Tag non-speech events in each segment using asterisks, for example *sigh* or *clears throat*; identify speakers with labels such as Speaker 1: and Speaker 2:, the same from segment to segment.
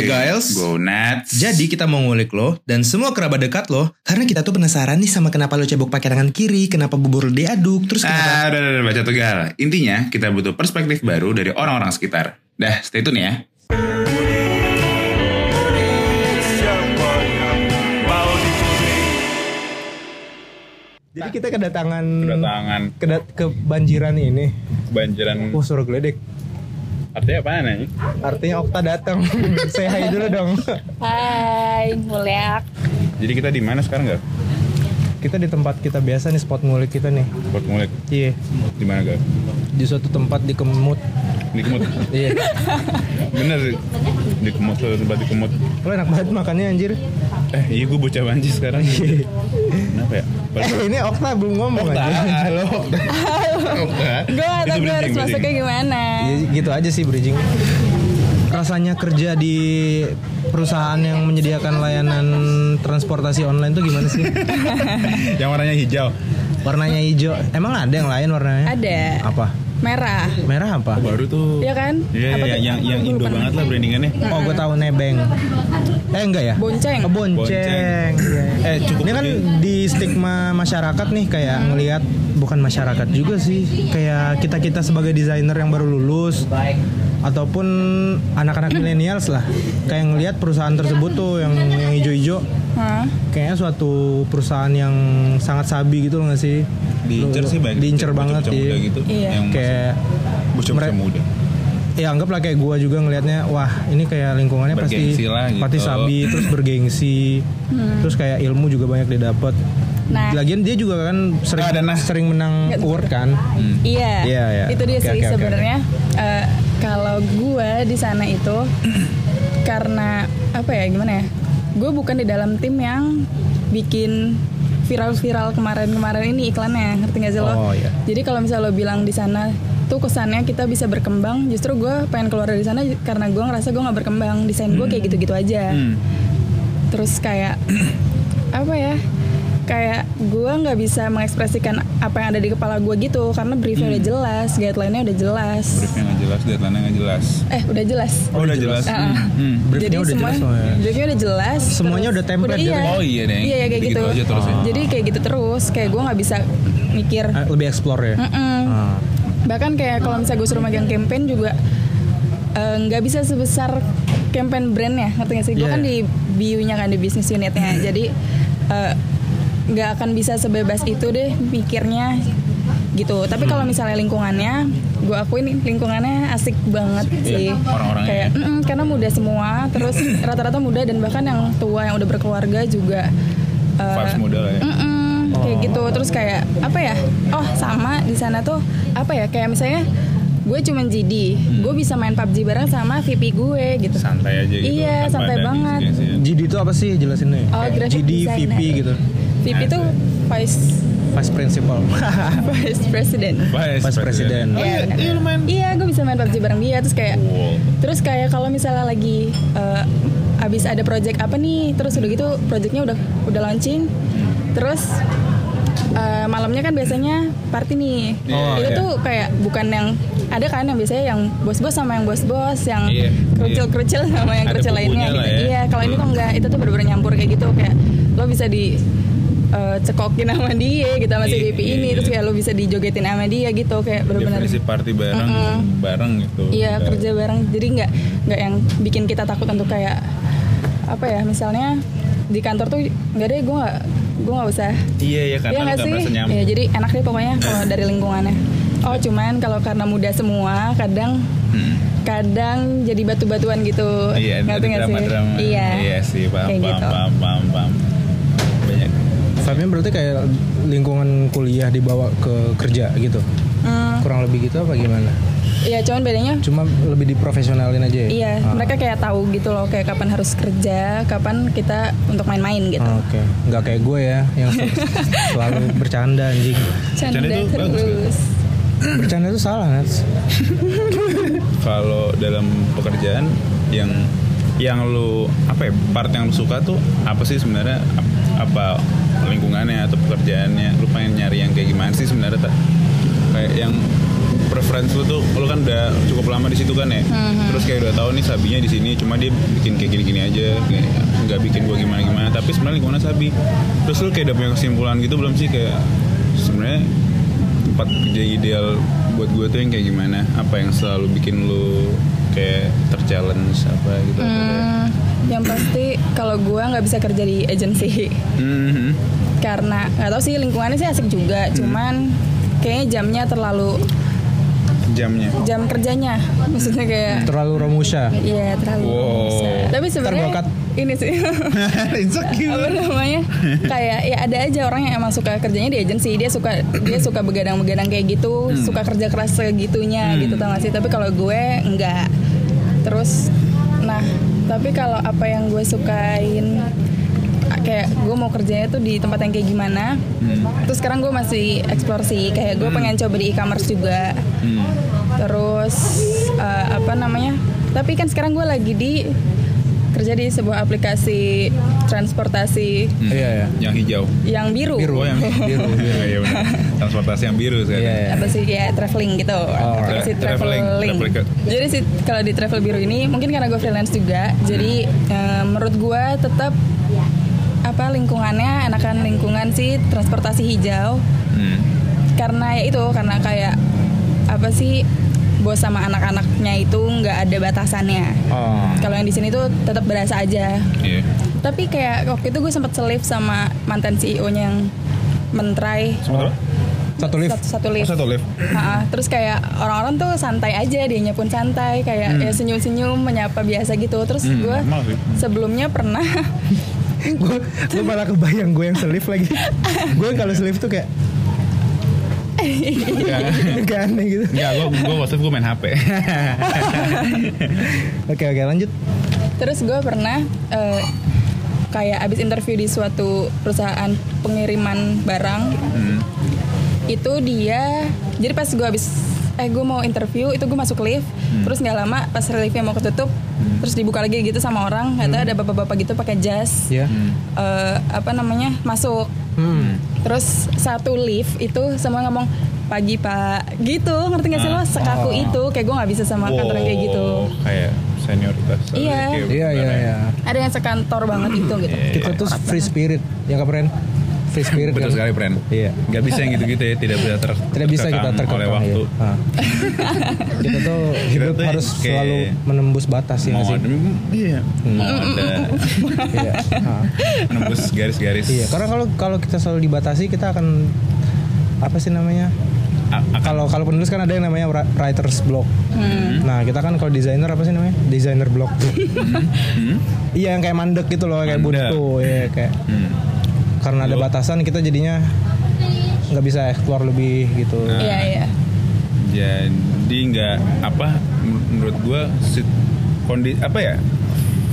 Speaker 1: Gue Giles.
Speaker 2: Go nuts.
Speaker 1: Jadi kita mau ngulik lo dan semua kerabat dekat lo karena kita tuh penasaran nih sama kenapa lo cebok pakai tangan kiri, kenapa bubur lo diaduk, terus kenapa
Speaker 2: Ah, udah, udah, udah, baca tegal. Intinya, kita butuh perspektif baru dari orang-orang sekitar. Dah, stay tune ya.
Speaker 1: Jadi kita kedatangan
Speaker 2: Kedatangan
Speaker 1: kedat kebanjiran ini.
Speaker 2: kebanjiran.
Speaker 1: Oh, suruh geledek.
Speaker 2: Artinya apa nih?
Speaker 1: Artinya Okta datang. *laughs* Say hi dulu dong.
Speaker 3: Hai, muliak.
Speaker 2: Jadi kita di mana sekarang gak?
Speaker 1: Kita di tempat kita biasa nih spot ngulik kita nih.
Speaker 2: Buat ngulik.
Speaker 1: Iya.
Speaker 2: Di mana gak?
Speaker 1: Di suatu tempat di Kemut.
Speaker 2: Di kemut. *laughs*
Speaker 1: Iya.
Speaker 2: Bener sih. Di kemut, suatu tempat di kemut.
Speaker 1: Lo enak banget makannya anjir.
Speaker 2: Eh, iya gue bocah banci sekarang. Kenapa ya?
Speaker 1: Eh, ini Okta belum ngomong aja. *laughs*
Speaker 2: Halo.
Speaker 3: Gue gak tau gue harus masuknya gimana.
Speaker 1: Ya, gitu aja sih bridging. Rasanya kerja di perusahaan yang menyediakan layanan transportasi online tuh gimana sih? *laughs*
Speaker 2: Yang warnanya hijau.
Speaker 1: Warnanya hijau. Emang ada yang lain warnanya?
Speaker 3: Ada.
Speaker 1: Apa?
Speaker 3: Merah.
Speaker 1: Merah apa?
Speaker 2: Baru tuh.
Speaker 3: Iya kan?
Speaker 2: Iya,
Speaker 3: Apa
Speaker 2: iya,
Speaker 3: tuh?
Speaker 2: yang yang Indo
Speaker 3: lupa
Speaker 2: banget lah brandingannya.
Speaker 1: Oh, gue tahu nebeng. Eh enggak ya?
Speaker 3: Bonceng.
Speaker 1: Oh, bonceng. Iya.
Speaker 2: Eh, cukup
Speaker 1: Ini kan di stigma masyarakat nih kayak ngelihat bukan masyarakat juga sih, kayak kita-kita sebagai desainer yang baru lulus ataupun anak-anak millennials lah. Kayak ngelihat perusahaan tersebut tuh yang yang hijau-hijau
Speaker 3: Hah?
Speaker 1: kayaknya suatu perusahaan yang sangat sabi gitu loh nggak sih?
Speaker 2: Diincer sih banyak.
Speaker 1: Diincer banget
Speaker 2: bocah muda
Speaker 1: iya.
Speaker 2: gitu.
Speaker 3: Iya.
Speaker 2: Yang
Speaker 1: Kayak
Speaker 2: bocah-bocah
Speaker 1: mere-
Speaker 2: muda.
Speaker 1: ya anggaplah kayak gua juga ngelihatnya wah ini kayak lingkungannya pasti
Speaker 2: lah gitu.
Speaker 1: pasti sabi terus bergengsi terus kayak ilmu juga banyak didapat
Speaker 3: Nah.
Speaker 1: lagian dia juga kan sering
Speaker 2: ada nah.
Speaker 1: sering menang
Speaker 3: Nggak
Speaker 1: award kan
Speaker 3: Iya.
Speaker 1: Iya, iya.
Speaker 3: Itu dia
Speaker 1: Oke,
Speaker 3: sih
Speaker 1: oke,
Speaker 3: sebenarnya. eh, kalau gue di sana itu *clears throat* karena apa ya gimana ya? Gue bukan di dalam tim yang bikin viral-viral kemarin-kemarin ini iklannya, ngerti gak sih lo?
Speaker 1: Oh, iya.
Speaker 3: Jadi kalau misalnya lo bilang di sana tuh kesannya kita bisa berkembang, justru gue pengen keluar dari sana karena gue ngerasa gue nggak berkembang, desain gue kayak gitu-gitu aja.
Speaker 2: Hmm.
Speaker 3: Terus kayak *clears throat* apa ya? Kayak gue nggak bisa mengekspresikan apa yang ada di kepala gue gitu karena briefnya udah jelas, guideline-nya udah jelas.
Speaker 2: Briefnya nggak jelas, deadline-nya nggak jelas.
Speaker 3: Eh udah jelas.
Speaker 2: Oh, udah jelas.
Speaker 3: Ah.
Speaker 2: Hmm. Hmm.
Speaker 1: Briefnya udah jelas soalnya.
Speaker 3: briefnya udah jelas.
Speaker 1: Semuanya udah template
Speaker 3: iya.
Speaker 1: gitu.
Speaker 2: Oh, iya deh.
Speaker 3: Iya ya, kayak
Speaker 2: Gitu
Speaker 3: gitu.
Speaker 2: aja terus ya.
Speaker 3: Jadi kayak gitu terus. Kayak gue nggak bisa mikir.
Speaker 1: Eh, lebih explore ya
Speaker 3: Mm-mm.
Speaker 1: Ah.
Speaker 3: Bahkan kayak kalau misalnya gue suruh megang campaign juga eh, nggak bisa sebesar campaign brandnya, ngerti gak sih? Gue
Speaker 1: Iya.
Speaker 3: kan di BU-nya kan di bisnis unitnya, jadi eh, nggak akan bisa sebebas itu deh mikirnya gitu. Tapi kalau
Speaker 1: Hmm.
Speaker 3: misalnya lingkungannya, gue akuin lingkungannya asik banget sih.
Speaker 2: orang-orangnya
Speaker 3: Kayak
Speaker 2: ya.
Speaker 3: mm-mm, karena muda semua, terus *laughs* rata-rata muda dan bahkan yang tua yang udah berkeluarga juga. eh,
Speaker 2: Vibes muda lah ya.
Speaker 3: Mm-mm, kayak gitu terus kayak apa ya oh sama di sana tuh apa ya kayak misalnya gue cuman GD gue bisa main PUBG bareng sama VP gue gitu
Speaker 2: Santai aja gitu.
Speaker 3: Iya,
Speaker 2: tanpa
Speaker 3: santai banget.
Speaker 1: GD itu apa sih jelasin nih
Speaker 3: Oh, graphic
Speaker 1: GD. VP gitu
Speaker 3: VP tuh vice
Speaker 1: vice principal *laughs*
Speaker 3: vice president
Speaker 2: Vice,
Speaker 1: vice president
Speaker 2: Oh, iya,
Speaker 3: benar.
Speaker 2: iya lumayan.
Speaker 3: iya gue bisa main PUBG bareng dia terus kayak
Speaker 2: Wow.
Speaker 3: terus kayak kalau misalnya lagi eh, abis ada project apa nih terus udah gitu projectnya udah udah launching terus eh, malamnya kan biasanya party nih
Speaker 1: Oh,
Speaker 3: itu
Speaker 1: iya.
Speaker 3: tuh kayak bukan yang ada kan yang biasanya yang bos-bos sama yang bos-bos yang
Speaker 2: Iya,
Speaker 3: kerucil-kerucil sama yang kerucil lainnya gitu
Speaker 2: lah ya.
Speaker 3: iya kalau ini tuh enggak itu tuh bener-bener nyampur kayak gitu kayak lo bisa di eh, cekokin sama dia gitu sama si
Speaker 2: Iya,
Speaker 3: VP
Speaker 2: iya,
Speaker 3: ini
Speaker 2: iya.
Speaker 3: terus kayak lo bisa dijogetin sama dia gitu kayak bener-bener
Speaker 2: Definisi party bareng,
Speaker 3: Mm-mm.
Speaker 2: bareng gitu.
Speaker 3: Iya
Speaker 2: Udah.
Speaker 3: kerja bareng jadi nggak nggak yang bikin kita takut untuk kayak apa ya misalnya di kantor tuh nggak deh gue nggak gue nggak usah
Speaker 2: Iya, iya karena
Speaker 3: Iya nggak
Speaker 2: nggak
Speaker 3: sih ya jadi enak deh pokoknya kalau dari lingkungannya oh cuman kalau karena muda semua kadang
Speaker 2: Hmm.
Speaker 3: kadang jadi batu-batuan gitu
Speaker 2: Iya,
Speaker 3: Ngerti nggak sih?
Speaker 2: drama-drama.
Speaker 3: iya
Speaker 2: Iya sih, paham,
Speaker 3: Kayak
Speaker 2: paham,
Speaker 3: gitu.
Speaker 2: paham, paham, paham.
Speaker 1: Vibe-nya berarti kayak lingkungan kuliah dibawa ke kerja gitu
Speaker 3: Hmm,
Speaker 1: kurang lebih gitu apa gimana
Speaker 3: iya cuman bedanya
Speaker 1: cuma lebih diprofesionalin aja ya
Speaker 3: Iya,
Speaker 1: Ah.
Speaker 3: mereka kayak tahu gitu loh, kayak kapan harus kerja, kapan kita untuk main-main gitu.
Speaker 1: Ah, Oke, nggak kayak gue ya yang sel- *laughs* selalu bercanda anjing.
Speaker 3: Canda
Speaker 2: Canda itu bagus,
Speaker 3: terus.
Speaker 1: Bercanda itu salah, Nats. *laughs*
Speaker 2: Kalau dalam pekerjaan yang yang lu apa ya part yang lu suka tuh apa sih sebenarnya Ap- apa lingkungannya atau pekerjaannya. Lu pengen nyari yang kayak gimana sih sebenarnya tak kayak yang preference lu tuh lu kan udah cukup lama di situ kan ya? Terus kayak udah tahu nih sabinya di sini cuma dia bikin kayak gini-gini aja. Nggak bikin gua gimana-gimana. Tapi sebenarnya lingkungan sabi. Terus lu kayak udah punya kesimpulan gitu belum sih? Kayak sebenarnya tempat kerja ideal buat gue tuh yang kayak gimana? Apa yang selalu bikin lu kayak terchallenge apa gitu
Speaker 3: Hmm, yang pasti kalau gue nggak bisa kerja di agency
Speaker 2: Mhm.
Speaker 3: karena nggak tahu sih lingkungannya sih asik juga
Speaker 2: Hmm.
Speaker 3: cuman kayaknya jamnya terlalu
Speaker 2: jamnya
Speaker 3: jam kerjanya maksudnya kayak
Speaker 1: Terlalu romusha.
Speaker 3: iya terlalu
Speaker 2: Wow.
Speaker 3: bisa. tapi sebenarnya
Speaker 1: Terbakat.
Speaker 3: Ini sih. *laughs*
Speaker 2: Insecure.
Speaker 3: Apa namanya? Kayak ya ada aja orang yang emang suka kerjanya di agensi dia suka dia suka begadang-begadang kayak gitu. Suka kerja keras segitunya
Speaker 2: Hmm.
Speaker 3: gitu tau gak sih? Tapi kalau gue enggak. Terus nah tapi kalau apa yang gue sukain kayak gue mau kerjanya tuh di tempat yang kayak gimana.
Speaker 2: Hmm.
Speaker 3: terus sekarang gue masih eksplorasi kayak gue pengen coba di e-commerce juga.
Speaker 2: Hmm.
Speaker 3: terus eh, apa namanya? Tapi kan sekarang gue lagi di kerja di sebuah aplikasi transportasi
Speaker 2: Hmm.
Speaker 1: Iya, iya.
Speaker 2: yang hijau
Speaker 3: yang biru,
Speaker 2: Oh, yang *laughs* biru, biru. *laughs* Iya, benar. *laughs* Transportasi yang biru sekarang.
Speaker 1: Iya, iya.
Speaker 3: apa sih kayak traveling gitu aplikasi
Speaker 2: Tra- traveling,
Speaker 3: traveling
Speaker 2: traveling.
Speaker 3: jadi sih kalau di travel biru ini mungkin karena gue freelance juga jadi eh, menurut gue tetap apa lingkungannya enakan lingkungan sih transportasi hijau
Speaker 2: Hmm.
Speaker 3: karena ya itu karena kayak apa sih bos sama anak-anaknya itu nggak ada batasannya
Speaker 1: Oh.
Speaker 3: kalau yang di sini tuh tetap berasa aja
Speaker 2: Iya.
Speaker 3: tapi kayak waktu itu gue sempat selip sama mantan CEO-nya yang mentrai.
Speaker 1: Satu lift.
Speaker 3: satu, satu
Speaker 2: Oh,
Speaker 3: lift
Speaker 2: satu lift.
Speaker 3: Ha-ha. terus kayak orang-orang tuh santai aja dianya pun santai kayak ya senyum-senyum menyapa biasa gitu terus
Speaker 2: Hmm,
Speaker 3: gue sebelumnya pernah *laughs*
Speaker 1: gue gue malah kebayang gue yang selif lagi. *laughs* gue kalau selif tuh kayak Kayak aneh gitu.
Speaker 2: Enggak, gue gue waktu itu gue main HP. *laughs*
Speaker 1: Oke oke lanjut.
Speaker 3: terus gue pernah eh, kayak abis interview di suatu perusahaan pengiriman barang
Speaker 2: Hmm.
Speaker 3: itu dia jadi pas gue habis eh gue mau interview itu gue masuk lift terus nggak lama pas liftnya mau ketutup terus dibuka lagi gitu sama orang nggak tahu ada bapak-bapak gitu pakai jas
Speaker 1: Ya.
Speaker 3: eh, apa namanya masuk
Speaker 1: Hmm.
Speaker 3: terus satu lift itu semua ngomong pagi pak gitu ngerti gak sih lo sekaku
Speaker 1: Oh.
Speaker 3: itu kayak gue nggak bisa sama kantor yang kayak gitu
Speaker 2: Wow, Kayak senioritas.
Speaker 3: Iya.
Speaker 1: Iya iya
Speaker 2: beneran.
Speaker 1: iya.
Speaker 3: ada yang sekantor banget gitu gitu
Speaker 2: Iya.
Speaker 1: Kita tuh free spirit ya keren. Free spirit
Speaker 2: Betul
Speaker 1: kan?
Speaker 2: sekali, Pren.
Speaker 1: Iya.
Speaker 2: Gak bisa yang gitu-gitu ya, tidak bisa ter
Speaker 1: Tidak bisa kita
Speaker 2: terkekang oleh waktu.
Speaker 1: iya. Ah. kita tuh hidup
Speaker 2: tuh
Speaker 1: harus
Speaker 2: kayak-
Speaker 1: selalu menembus batas ya nggak sih?
Speaker 2: ada, iya, mau ada
Speaker 1: Iya.
Speaker 2: Menembus garis-garis.
Speaker 1: Iya, karena kalau kalau kita selalu dibatasi kita akan apa sih namanya? Kalau kalau penulis kan ada yang namanya wri- writer's block.
Speaker 3: Hmm.
Speaker 1: Nah, kita kan kalau desainer apa sih namanya? Designer block.
Speaker 2: Hmm?
Speaker 1: Iya, yang kayak mandek gitu loh, kayak
Speaker 2: Mandek.
Speaker 1: buntu, ya kayak
Speaker 2: Hmm.
Speaker 1: Karena ada
Speaker 2: Lo-
Speaker 1: batasan kita jadinya nggak bisa explore lebih gitu.
Speaker 2: Nah.
Speaker 3: iya iya
Speaker 2: jadi nggak apa men- menurut gua si- kondi apa ya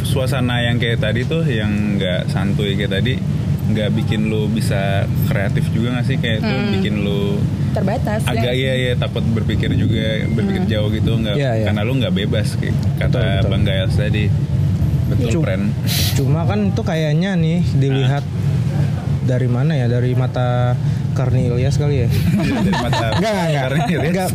Speaker 2: suasana yang kayak tadi tuh yang nggak santuy kayak tadi nggak bikin lu bisa kreatif juga nggak sih kayak tuh
Speaker 3: Hmm.
Speaker 2: bikin lu
Speaker 3: terbatas
Speaker 2: agak
Speaker 3: ya.
Speaker 2: iya ya takut berpikir juga berpikir jauh gitu nggak
Speaker 1: Iya, iya.
Speaker 2: karena lu nggak bebas kayak kata
Speaker 1: Betul, betul.
Speaker 2: bang Gayas tadi betul
Speaker 1: Cu-
Speaker 2: friend
Speaker 1: Cuma kan itu kayaknya nih dilihat dari mana ya? Dari mata Karni Ilyas kali ya?
Speaker 2: dari mata *laughs*
Speaker 1: Enggak, enggak, enggak.
Speaker 2: Karena ini,
Speaker 1: Enggak.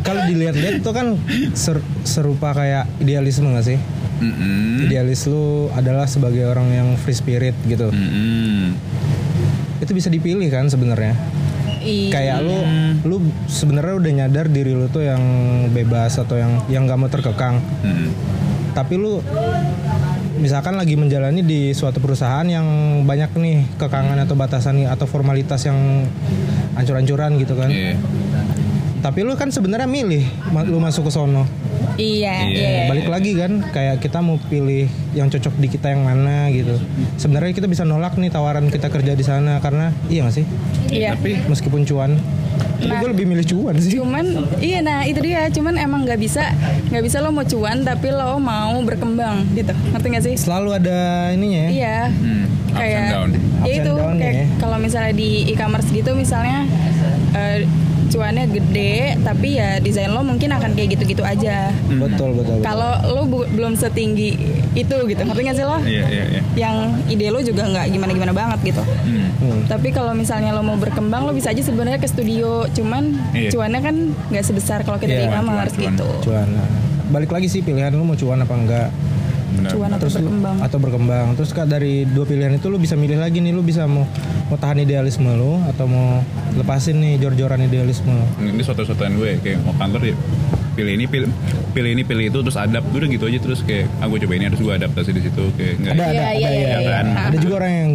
Speaker 1: Kalau dilihat-lihat itu kan ser- serupa kayak idealisme gak sih?
Speaker 2: Mm-mm.
Speaker 1: Idealis lu adalah sebagai orang yang free spirit gitu.
Speaker 2: Mm-mm.
Speaker 1: Itu bisa dipilih kan sebenarnya.
Speaker 3: Iya.
Speaker 1: Kayak lu lu sebenarnya udah nyadar diri lu tuh yang bebas atau yang yang gak mau terkekang.
Speaker 2: Mm-mm.
Speaker 1: Tapi lu misalkan lagi menjalani di suatu perusahaan yang banyak nih kekangan atau batasan atau formalitas yang ancur-ancuran gitu kan.
Speaker 2: Iya.
Speaker 1: Tapi lu kan sebenarnya milih lu masuk ke sono.
Speaker 3: Iya
Speaker 2: Iya.
Speaker 3: iya
Speaker 1: Balik lagi kan kayak kita mau pilih yang cocok di kita yang mana gitu. Sebenarnya kita bisa nolak nih tawaran kita kerja di sana karena iya gak sih?
Speaker 3: iya
Speaker 2: tapi
Speaker 1: Meskipun cuan. Tapi
Speaker 3: Nah.
Speaker 1: gue lebih milih cuan sih.
Speaker 3: cuman iya nah itu dia cuman emang nggak bisa nggak bisa lo mau cuan tapi lo mau berkembang gitu ngerti gak sih
Speaker 1: Selalu ada ininya ya.
Speaker 3: iya
Speaker 2: hmm, ups
Speaker 3: kayak
Speaker 2: and down
Speaker 3: ya
Speaker 1: Ups
Speaker 3: itu
Speaker 1: down
Speaker 3: kayak
Speaker 1: ya.
Speaker 3: kalau misalnya di e-commerce gitu misalnya eh, cuannya gede tapi ya desain lo mungkin akan kayak gitu-gitu aja
Speaker 1: Betul betul. betul.
Speaker 3: kalau lo bu- belum setinggi itu gitu ngerti gak sih lo
Speaker 2: Iya iya iya.
Speaker 3: yang ide lo juga nggak gimana-gimana banget gitu
Speaker 2: Hmm.
Speaker 1: Hmm.
Speaker 3: tapi kalau misalnya lo mau berkembang lo bisa aja sebenarnya ke studio cuman
Speaker 2: Iya.
Speaker 3: cuannya kan nggak sebesar kalau kita
Speaker 1: Iya,
Speaker 3: di
Speaker 2: cuan.
Speaker 3: gitu
Speaker 1: cuan. Balik lagi sih pilihan lu mau cuan apa enggak.
Speaker 2: Benar.
Speaker 3: cuan atau
Speaker 1: Terus lu-
Speaker 3: berkembang
Speaker 1: atau berkembang. Terus kak dari dua pilihan itu lu bisa milih lagi nih lu bisa mau mau tahan idealisme lu atau mau lepasin nih jor-joran idealisme lu.
Speaker 2: Ini suatu-suatuan gue kayak mau kantor ya pilih ini pilih pilih ini pilih itu terus adapt udah gitu aja terus kayak ah gue coba ini terus gue adaptasi di situ kayak enggak
Speaker 1: Ada ada
Speaker 3: Iya,
Speaker 1: ada
Speaker 3: iya,
Speaker 1: ya.
Speaker 3: iya,
Speaker 2: iya.
Speaker 1: Ada juga orang yang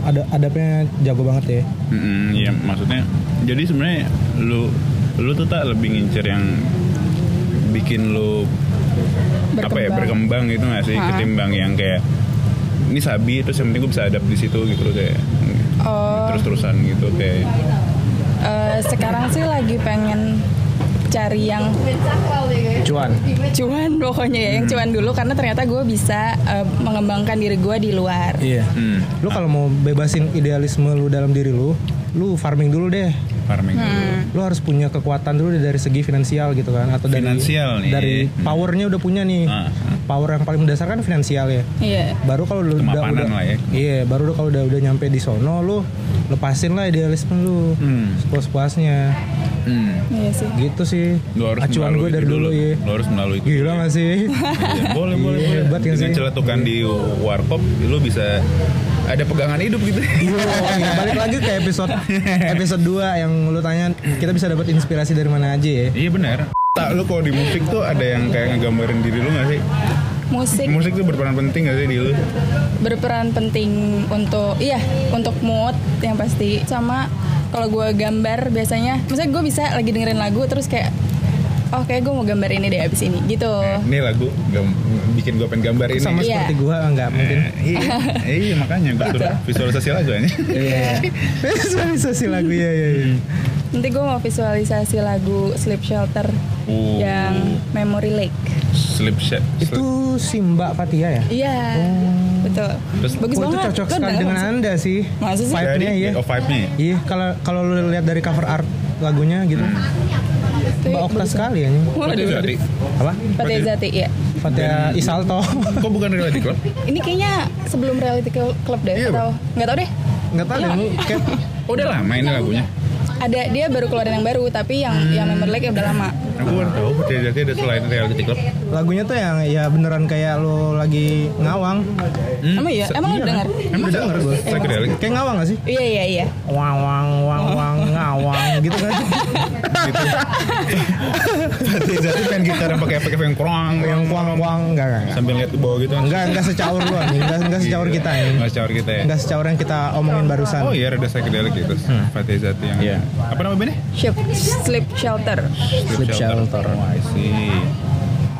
Speaker 1: ada adabnya jago banget ya.
Speaker 2: Mm-mm, Iya maksudnya jadi sebenarnya lu lu tuh tak lebih ngincer yang bikin lu apa ya berkembang gitu gak sih
Speaker 3: Ha.
Speaker 2: ketimbang yang kayak ini sabi terus yang penting gue bisa adapt di situ gitu loh kayak
Speaker 3: oh
Speaker 2: terus terusan gitu kayak
Speaker 3: eh, sekarang sih lagi pengen cari yang
Speaker 1: Cuan.
Speaker 3: cuan pokoknya ya yang
Speaker 2: Hmm.
Speaker 3: cuan dulu karena ternyata gue bisa eh, mengembangkan diri gue di luar
Speaker 1: Iya.
Speaker 2: hmm,
Speaker 1: Lu kalau mau bebasin idealisme lu dalam diri lu, lu farming dulu deh.
Speaker 2: Farming dulu.
Speaker 3: Hmm.
Speaker 1: Lu harus punya kekuatan dulu dari segi finansial gitu kan atau dari
Speaker 2: Finansial nih.
Speaker 1: dari
Speaker 2: Hmm.
Speaker 1: powernya udah punya nih.
Speaker 2: Ah, ah.
Speaker 1: Power yang paling mendasar kan finansial ya.
Speaker 3: iya
Speaker 1: Baru kalau udah udah
Speaker 2: lah ya.
Speaker 1: Iya, baru kalau udah udah nyampe di sono lu lepasin lah idealisme lu.
Speaker 2: Hmm.
Speaker 1: Sepuas-puasnya.
Speaker 2: Hmm.
Speaker 3: iya sih
Speaker 1: Gitu sih.
Speaker 2: Lu harus
Speaker 1: Acuan
Speaker 2: melalui
Speaker 1: gue dari
Speaker 2: itu
Speaker 1: dulu ya.
Speaker 2: Lu harus melalui itu.
Speaker 1: Gila gak sih?
Speaker 2: Iya, boleh *laughs* boleh
Speaker 1: Iya,
Speaker 2: boleh.
Speaker 1: hebat ya
Speaker 2: Dengan
Speaker 1: sih.
Speaker 2: celetukan di warkop lu bisa ada pegangan hidup gitu. *laughs*
Speaker 1: Iya, balik lagi ke episode episode 2 yang lu tanya kita bisa dapat inspirasi dari mana aja ya.
Speaker 2: Iya benar. Tak lu kalau di musik tuh ada yang kayak ngegambarin diri lu gak sih?
Speaker 3: musik
Speaker 2: Musik tuh berperan penting gak sih di lu?
Speaker 3: berperan penting untuk iya untuk mood yang pasti sama kalau gue gambar biasanya misalnya gue bisa lagi dengerin lagu terus kayak oh kayak gue mau gambar ini deh abis ini gitu
Speaker 2: Ini lagu gam- bikin gue pengen gambar ini.
Speaker 1: Sama
Speaker 3: Iya.
Speaker 1: seperti gua enggak mungkin.
Speaker 2: Eh, iya, *laughs* iya makanya gue sudah visualisasi lagu aja.
Speaker 1: Iya. Visualisasi lagu ya ya. ya.
Speaker 3: nanti gue mau visualisasi lagu Sleep Shelter
Speaker 2: Oh.
Speaker 3: yang Memory Lake
Speaker 2: Sleep shot.
Speaker 1: Itu Simba Fatia ya?
Speaker 3: iya betul
Speaker 2: Terus-
Speaker 3: bagus
Speaker 1: Oh, itu
Speaker 3: banget
Speaker 1: cocok
Speaker 3: Lo
Speaker 1: sekali dengan
Speaker 3: nggak sih?
Speaker 1: Anda sih.
Speaker 3: Masa sih?
Speaker 1: Vibe-nya iya.
Speaker 2: Oh vibe-nya. ya?
Speaker 1: Iya, kalau kalau lu lihat dari cover art lagunya gitu.
Speaker 3: Itu
Speaker 1: Mbak Okta sekali ya.
Speaker 3: Waduh.
Speaker 2: berarti.
Speaker 1: Apa?
Speaker 3: Fatih Zati ya
Speaker 1: Fatia Isalto. *laughs*
Speaker 2: Kok bukan reality club?
Speaker 3: ini kayaknya sebelum reality club deh
Speaker 2: Iya,
Speaker 3: atau nggak tau deh
Speaker 1: Enggak tahu deh, kayak
Speaker 2: Oh, udah lama ini lagunya.
Speaker 3: Ada dia baru keluarin yang baru tapi yang
Speaker 1: Hmm.
Speaker 3: yang Memory Lake udah lama
Speaker 2: Aku baru tahu berarti ada selain reality club.
Speaker 1: lagunya tuh yang ya beneran kayak lu lagi ngawang.
Speaker 2: Hmm.
Speaker 3: emang iya emang lu denger
Speaker 2: Emang
Speaker 1: Udah denger gue. Kayak ngawang gak sih?
Speaker 3: iya iya iya
Speaker 1: Wang wang wang wang ngawang gitu kan.
Speaker 2: gitu. Jadi main gitar yang pakai efek-efek yang kurang,
Speaker 1: yang wang wang enggak enggak.
Speaker 2: sambil lihat ke bawah gitu.
Speaker 1: Enggak enggak secaur lu anjing. Enggak enggak secaur kita ini.
Speaker 2: Enggak secaur kita ya.
Speaker 1: Enggak secaur yang kita omongin barusan.
Speaker 2: Oh iya ada psychedelic gitu. Fatih Zati yang. Apa nama bandnya?
Speaker 3: Ship, Sleep Shelter
Speaker 1: Sleep Shelter.
Speaker 2: Oh, I see.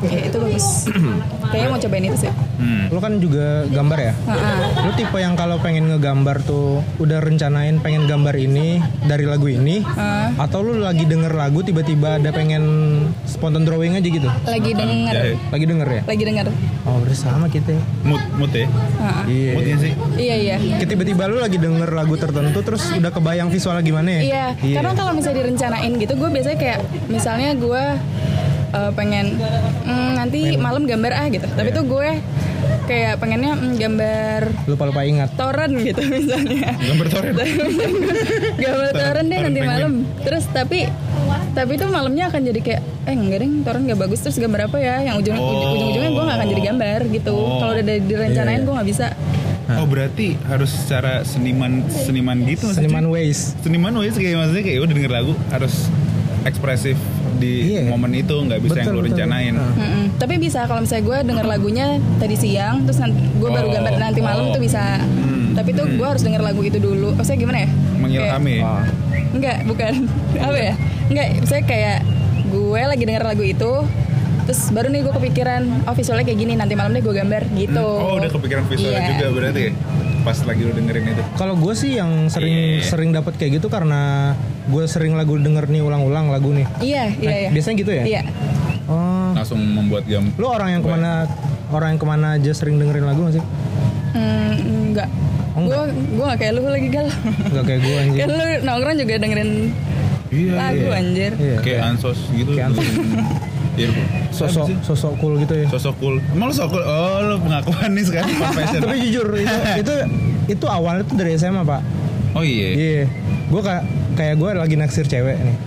Speaker 3: Ya itu bagus *clears throat* kayaknya mau cobain itu sih
Speaker 2: Hmm.
Speaker 1: Lu kan juga gambar ya?
Speaker 3: Heeh.
Speaker 1: Lu tipe yang kalau pengen ngegambar tuh udah rencanain pengen gambar ini dari lagu ini
Speaker 3: Heeh.
Speaker 1: atau lu lagi denger lagu tiba-tiba ada pengen spontan drawing aja gitu?
Speaker 3: lagi denger
Speaker 2: Jahit.
Speaker 1: Lagi denger ya?
Speaker 3: lagi denger
Speaker 1: Oh, bersama kita. ya.
Speaker 2: Mood, mood ya.
Speaker 3: Heeh.
Speaker 1: Iya.
Speaker 2: Moodnya sih.
Speaker 3: iya iya
Speaker 1: Kayak tiba-tiba lu lagi denger lagu tertentu terus udah kebayang visualnya gimana ya?
Speaker 3: Iya, karena kalau misalnya direncanain gitu, gue biasanya kayak misalnya gue uh, pengen mm, nanti malam gambar ah gitu, tapi tuh gue kayak pengennya mm, gambar
Speaker 1: lupa-lupa ingat.
Speaker 3: toren gitu *laughs* misalnya.
Speaker 2: Gambar torrent. *laughs*
Speaker 3: gambar toren deh
Speaker 2: Toren
Speaker 3: nanti malam. Terus tapi tapi tuh malamnya akan jadi kayak eh enggak deh toren nggak bagus terus gambar apa ya yang ujung
Speaker 2: Oh.
Speaker 3: ujung-ujungnya gue nggak akan jadi gambar gitu.
Speaker 2: Oh.
Speaker 3: Kalau udah di- direncanain gue nggak bisa.
Speaker 2: Oh berarti harus secara seniman seniman gitu?
Speaker 1: Seniman Waze.
Speaker 2: Seniman wes kayak maksudnya kayak udah denger lagu harus ekspresif di
Speaker 1: Iya.
Speaker 2: momen itu nggak bisa yang
Speaker 1: Betul,
Speaker 2: lu
Speaker 1: betul.
Speaker 2: rencanain.
Speaker 1: Ah.
Speaker 3: Mm-mm. Tapi bisa kalau misalnya gue denger lagunya tadi siang, terus gue baru
Speaker 2: Oh,
Speaker 3: gambar nanti malam
Speaker 2: oh.
Speaker 3: tuh bisa.
Speaker 2: Hmm,
Speaker 3: Tapi tuh gue harus denger lagu itu dulu. Maksudnya gimana ya?
Speaker 2: Mengilhami.
Speaker 1: Wah.
Speaker 3: Kayak- enggak, bukan. *laughs* Apa ya? Enggak, misalnya kayak gue lagi denger lagu itu, terus baru nih gue kepikiran, oh visualnya kayak gini, nanti malam deh gue gambar gitu.
Speaker 2: Oh udah kepikiran visualnya
Speaker 3: Iya.
Speaker 2: juga berarti ya? Pas lagi lu dengerin itu.
Speaker 1: Kalau gue sih yang sering
Speaker 2: Iya.
Speaker 1: sering dapat kayak gitu karena gue sering lagu denger nih ulang-ulang lagu nih.
Speaker 3: Iya, iya, iya.
Speaker 1: Biasanya gitu ya?
Speaker 3: Iya.
Speaker 1: Oh,
Speaker 2: Langsung membuat gam.
Speaker 1: lu orang yang ke mana orang yang ke mana aja sering dengerin lagu gak sih?
Speaker 3: Hmm, enggak.
Speaker 1: Oh,
Speaker 3: Gue gue gak kayak lu lagi gal.
Speaker 1: Gak kayak gue anjing.
Speaker 3: kan lu nongkrong juga dengerin
Speaker 2: Iya,
Speaker 3: lagu
Speaker 2: iya.
Speaker 3: anjir
Speaker 1: Iya.
Speaker 2: Kayak ansos gitu.
Speaker 1: Kayak ansos. *laughs*
Speaker 2: Iya,
Speaker 1: Sosok sosok cool gitu ya.
Speaker 2: sosok cool. Emang lu sosok cool? Oh, lu pengakuan nih sekarang confession.
Speaker 1: Tapi jujur itu *laughs* itu itu awalnya tuh dari SMA pak.
Speaker 2: Oh iya.
Speaker 1: Iya. Gue kayak kayak gue lagi naksir cewek nih.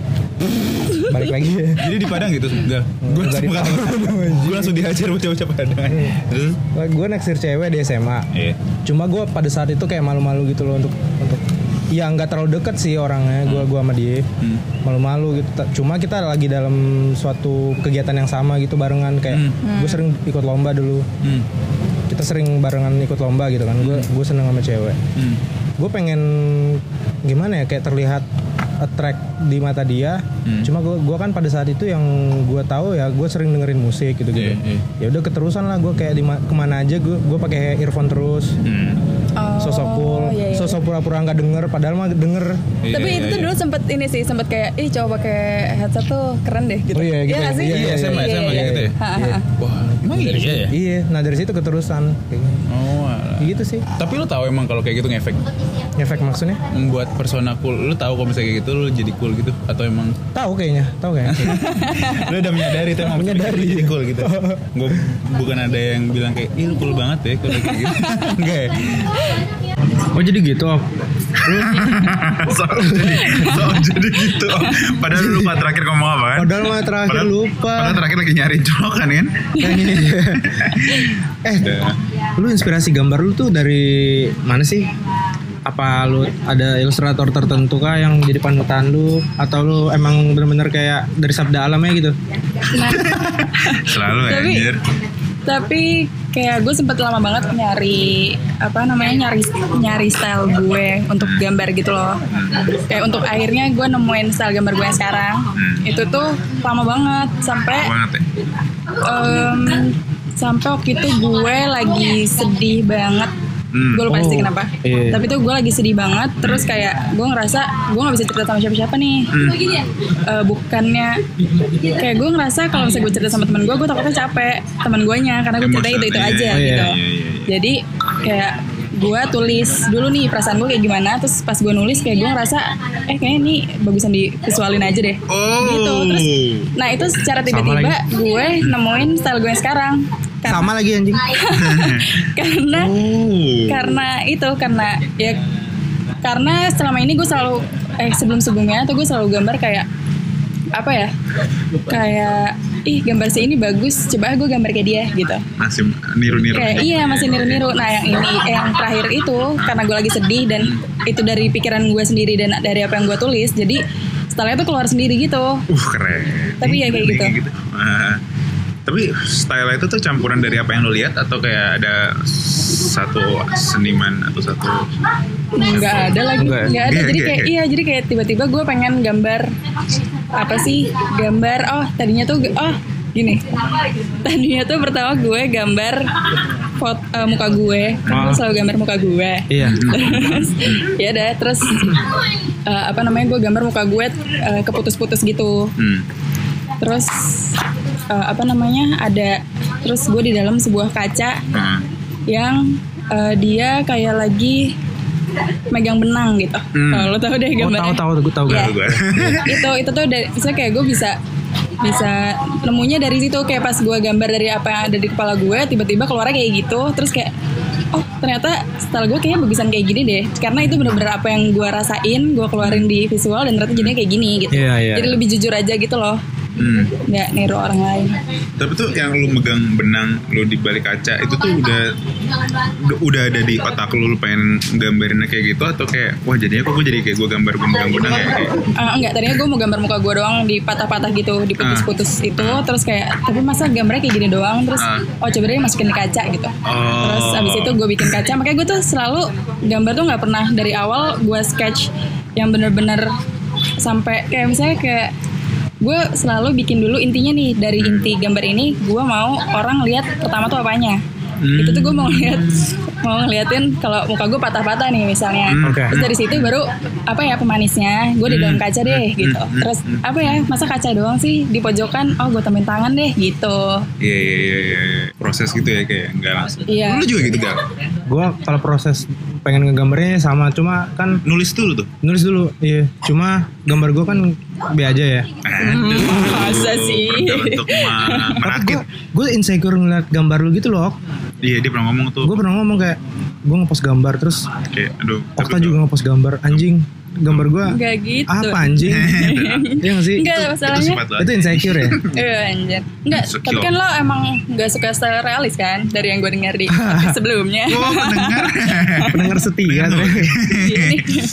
Speaker 1: Balik lagi ya.
Speaker 2: Jadi di Padang gitu, enggak. Gue
Speaker 1: Enggak
Speaker 2: langsung.
Speaker 1: Padang,
Speaker 2: Gue langsung dihajar bocah-bocah Padang. Terus
Speaker 1: Gue naksir cewek di SMA.
Speaker 2: Iya.
Speaker 1: Cuma gue pada saat itu kayak malu-malu gitu loh untuk untuk ya nggak terlalu deket sih orangnya gue gua sama dia.
Speaker 2: Hmm.
Speaker 1: malu-malu gitu. Cuma kita lagi dalam suatu kegiatan yang sama gitu barengan. Kayak gue sering ikut lomba dulu.
Speaker 2: Hmm.
Speaker 1: kita sering barengan ikut lomba gitu kan. Gue gue seneng sama cewek.
Speaker 2: Hmm.
Speaker 1: gue pengen gimana ya kayak terlihat attract di mata dia
Speaker 2: Hmm.
Speaker 1: cuma gue gua kan pada saat itu yang gue tahu ya gue sering dengerin musik gitu gitu
Speaker 2: Iya, iya.
Speaker 1: ya udah keterusan lah gue kayak di ma- ke mana aja gue gue pakai earphone terus
Speaker 2: Hmm.
Speaker 3: Oh,
Speaker 1: sosok cool
Speaker 3: iya, iya.
Speaker 1: sosok pura-pura nggak denger padahal mah denger
Speaker 2: Iya,
Speaker 3: Tapi
Speaker 2: iya,
Speaker 3: itu tuh
Speaker 2: iya.
Speaker 3: dulu sempet ini sih, sempet kayak, ih coba pakai headset tuh keren deh gitu.
Speaker 1: Oh iya, gitu.
Speaker 3: nggak sih?
Speaker 1: Iya, iya,
Speaker 2: SMA, SMA gitu ya?
Speaker 3: Ha, ha, ha.
Speaker 2: Wah, emang iya ya?
Speaker 1: iya nah dari situ keterusan kayak gitu.
Speaker 2: Oh,
Speaker 1: gitu sih
Speaker 2: Tapi lu tahu emang kalau kayak gitu ngefek
Speaker 1: efek maksudnya
Speaker 2: membuat persona cool. Lu tahu kalau misalnya kayak gitu lu jadi cool gitu atau emang
Speaker 1: tahu kayaknya tahu kayaknya *laughs*
Speaker 2: lu udah menyadari tuh emang
Speaker 1: Menyadari.
Speaker 2: jadi cool gitu. *laughs* Gue bukan ada yang bilang kayak, "Ih, lu cool banget ya kalau kayak gitu." *laughs* Enggak ya?
Speaker 1: oh jadi gitu Op?
Speaker 2: Soal jadi, soal jadi gitu. Padahal lu lupa terakhir ngomong apa kan?
Speaker 1: padahal mah terakhir lupa
Speaker 2: Padahal terakhir lagi nyari colokan kan?
Speaker 1: eh
Speaker 2: Udah.
Speaker 1: Lu inspirasi gambar lu tuh dari mana sih apa lu ada ilustrator tertentu kah yang jadi panutan lu atau lu emang bener-bener kayak dari sabda alamnya gitu
Speaker 3: Nah, *laughs*
Speaker 2: Selalu
Speaker 3: Tapi-
Speaker 2: anjir.
Speaker 3: tapi kayak gue sempet lama banget nyari apa namanya nyari nyari style gue untuk gambar gitu loh. Kayak untuk akhirnya gue nemuin style gambar gue yang sekarang. Itu tuh lama banget sampai
Speaker 2: banget ya.
Speaker 3: em, sampai waktu itu gue lagi sedih banget
Speaker 2: Hmm.
Speaker 3: gue lupa sih
Speaker 1: Oh,
Speaker 3: kenapa
Speaker 1: iya.
Speaker 3: tapi tuh gue lagi sedih banget terus kayak gue ngerasa gue nggak bisa cerita sama siapa-siapa nih
Speaker 2: Hmm.
Speaker 3: Eh, bukannya kayak gue ngerasa kalau misalnya gue cerita sama teman gue gue takutnya capek teman gue nya karena gue cerita itu itu
Speaker 2: iya,
Speaker 3: aja
Speaker 2: iya,
Speaker 3: gitu
Speaker 2: iya, iya, iya.
Speaker 3: jadi kayak gue tulis dulu nih perasaan gue kayak gimana terus pas gue nulis kayak gue ngerasa eh kayaknya ini bagusan divisualin aja deh
Speaker 2: Oh.
Speaker 3: gitu terus nah itu secara tiba-tiba gue nemuin style gue yang sekarang Karena-
Speaker 1: sama lagi anjing *laughs*
Speaker 3: karena
Speaker 2: Oh.
Speaker 3: karena itu karena ya karena selama ini gue selalu eh sebelum sebelumnya tuh gue selalu gambar kayak apa ya kayak ih gambar si ini bagus coba gue gambar kayak dia gitu
Speaker 2: masih niru-niru.
Speaker 3: kayak iya masih niru-niru nah yang ini eh, yang terakhir itu karena gue lagi sedih dan itu dari pikiran gue sendiri dan dari apa yang gue tulis jadi style tuh keluar sendiri gitu
Speaker 2: Uh keren.
Speaker 3: Tapi ya kayak gitu.
Speaker 2: Ah. Tapi style itu tuh campuran dari apa yang lo lihat atau kayak ada satu seniman atau satu
Speaker 3: nggak ada lagi
Speaker 1: Nggak.
Speaker 3: ada
Speaker 2: Nggak,
Speaker 3: jadi kayak
Speaker 2: nggak.
Speaker 3: iya jadi kayak tiba-tiba gue pengen gambar apa sih gambar oh tadinya tuh oh gini tadinya tuh pertama gue gambar foto eh, muka gue kan
Speaker 1: Ah.
Speaker 3: selalu gambar muka gue
Speaker 1: iya *laughs*
Speaker 3: terus ya udah terus eh, apa namanya gue gambar muka gue eh, keputus-putus gitu
Speaker 2: hmm.
Speaker 3: terus eh, apa namanya ada terus gue di dalam sebuah kaca
Speaker 2: Ah.
Speaker 3: yang eh, dia kayak lagi megang benang gitu.
Speaker 2: Hmm.
Speaker 3: Kalau lo tahu deh
Speaker 1: oh
Speaker 3: gambarnya.
Speaker 1: tahu tahu gue tahu
Speaker 3: Iya.
Speaker 2: Tahu gue. *laughs*
Speaker 3: itu itu tuh dari misalnya kayak gue bisa bisa nemunya dari situ kayak pas gue gambar dari apa yang ada di kepala gue tiba-tiba keluarnya kayak gitu terus kayak oh ternyata style gue kayaknya bagusan kayak gini deh karena itu bener-bener apa yang gue rasain gue keluarin di visual dan ternyata jadinya kayak gini gitu
Speaker 1: Iya, iya.
Speaker 3: jadi lebih jujur aja gitu loh
Speaker 2: Hmm.
Speaker 3: nggak niru orang lain
Speaker 2: Tapi tuh yang lu megang benang lu di balik kaca itu tuh udah udah- ada di otak lu lu pengen gambarinnya kayak gitu atau kayak wah jadinya kok gue jadi kayak gue gambar gue megang benang ya kayak
Speaker 3: Ah, enggak, tadinya gue mau gambar muka gue doang di patah-patah gitu, diputus-putus itu, terus kayak, tapi masa gambarnya kayak gini doang, terus
Speaker 2: Ah.
Speaker 3: oh coba deh masukin di kaca gitu.
Speaker 2: Oh.
Speaker 3: Terus abis itu gue bikin kaca, makanya gue tuh selalu gambar tuh nggak pernah dari awal gue sketch yang bener-bener sampai kayak misalnya kayak gue selalu bikin dulu intinya nih dari inti gambar ini gue mau orang lihat pertama tuh apanya
Speaker 2: Hmm.
Speaker 3: itu tuh gue mau ngeliat mau ngeliatin kalau muka gue patah-patah nih misalnya
Speaker 2: Hmm.
Speaker 1: Oke.
Speaker 3: terus dari situ baru apa ya pemanisnya gue di dalam kaca deh gitu terus apa ya masa kaca doang sih di pojokan oh gue tambahin tangan deh gitu
Speaker 2: iya iya iya iya iya. proses gitu ya kayak enggak langsung
Speaker 3: Iya.
Speaker 2: lu juga gitu gak
Speaker 1: gue kalau proses pengen ngegambarnya sama cuma kan
Speaker 2: nulis dulu tuh
Speaker 1: nulis dulu iya cuma gambar gue kan B aja ya.
Speaker 2: Aduh,
Speaker 3: Masa sih?
Speaker 1: gue insecure ngeliat gambar lu gitu loh.
Speaker 2: Iya dia pernah ngomong tuh.
Speaker 1: Gue pernah ngomong kayak gue ngepost gambar terus
Speaker 2: Kayak aduh.
Speaker 1: Okta juga ngepost gambar anjing gambar gue
Speaker 3: Enggak gitu.
Speaker 1: apa anjing *laughs* Iya gak sih
Speaker 3: Enggak, masalahnya.
Speaker 2: lo.
Speaker 1: itu insecure ya *laughs*
Speaker 3: Iya anjir. Enggak, tapi kan lo emang enggak suka style realis kan dari yang gue dengar di *laughs* sebelumnya.
Speaker 2: Oh pendengar.
Speaker 1: pendengar setia.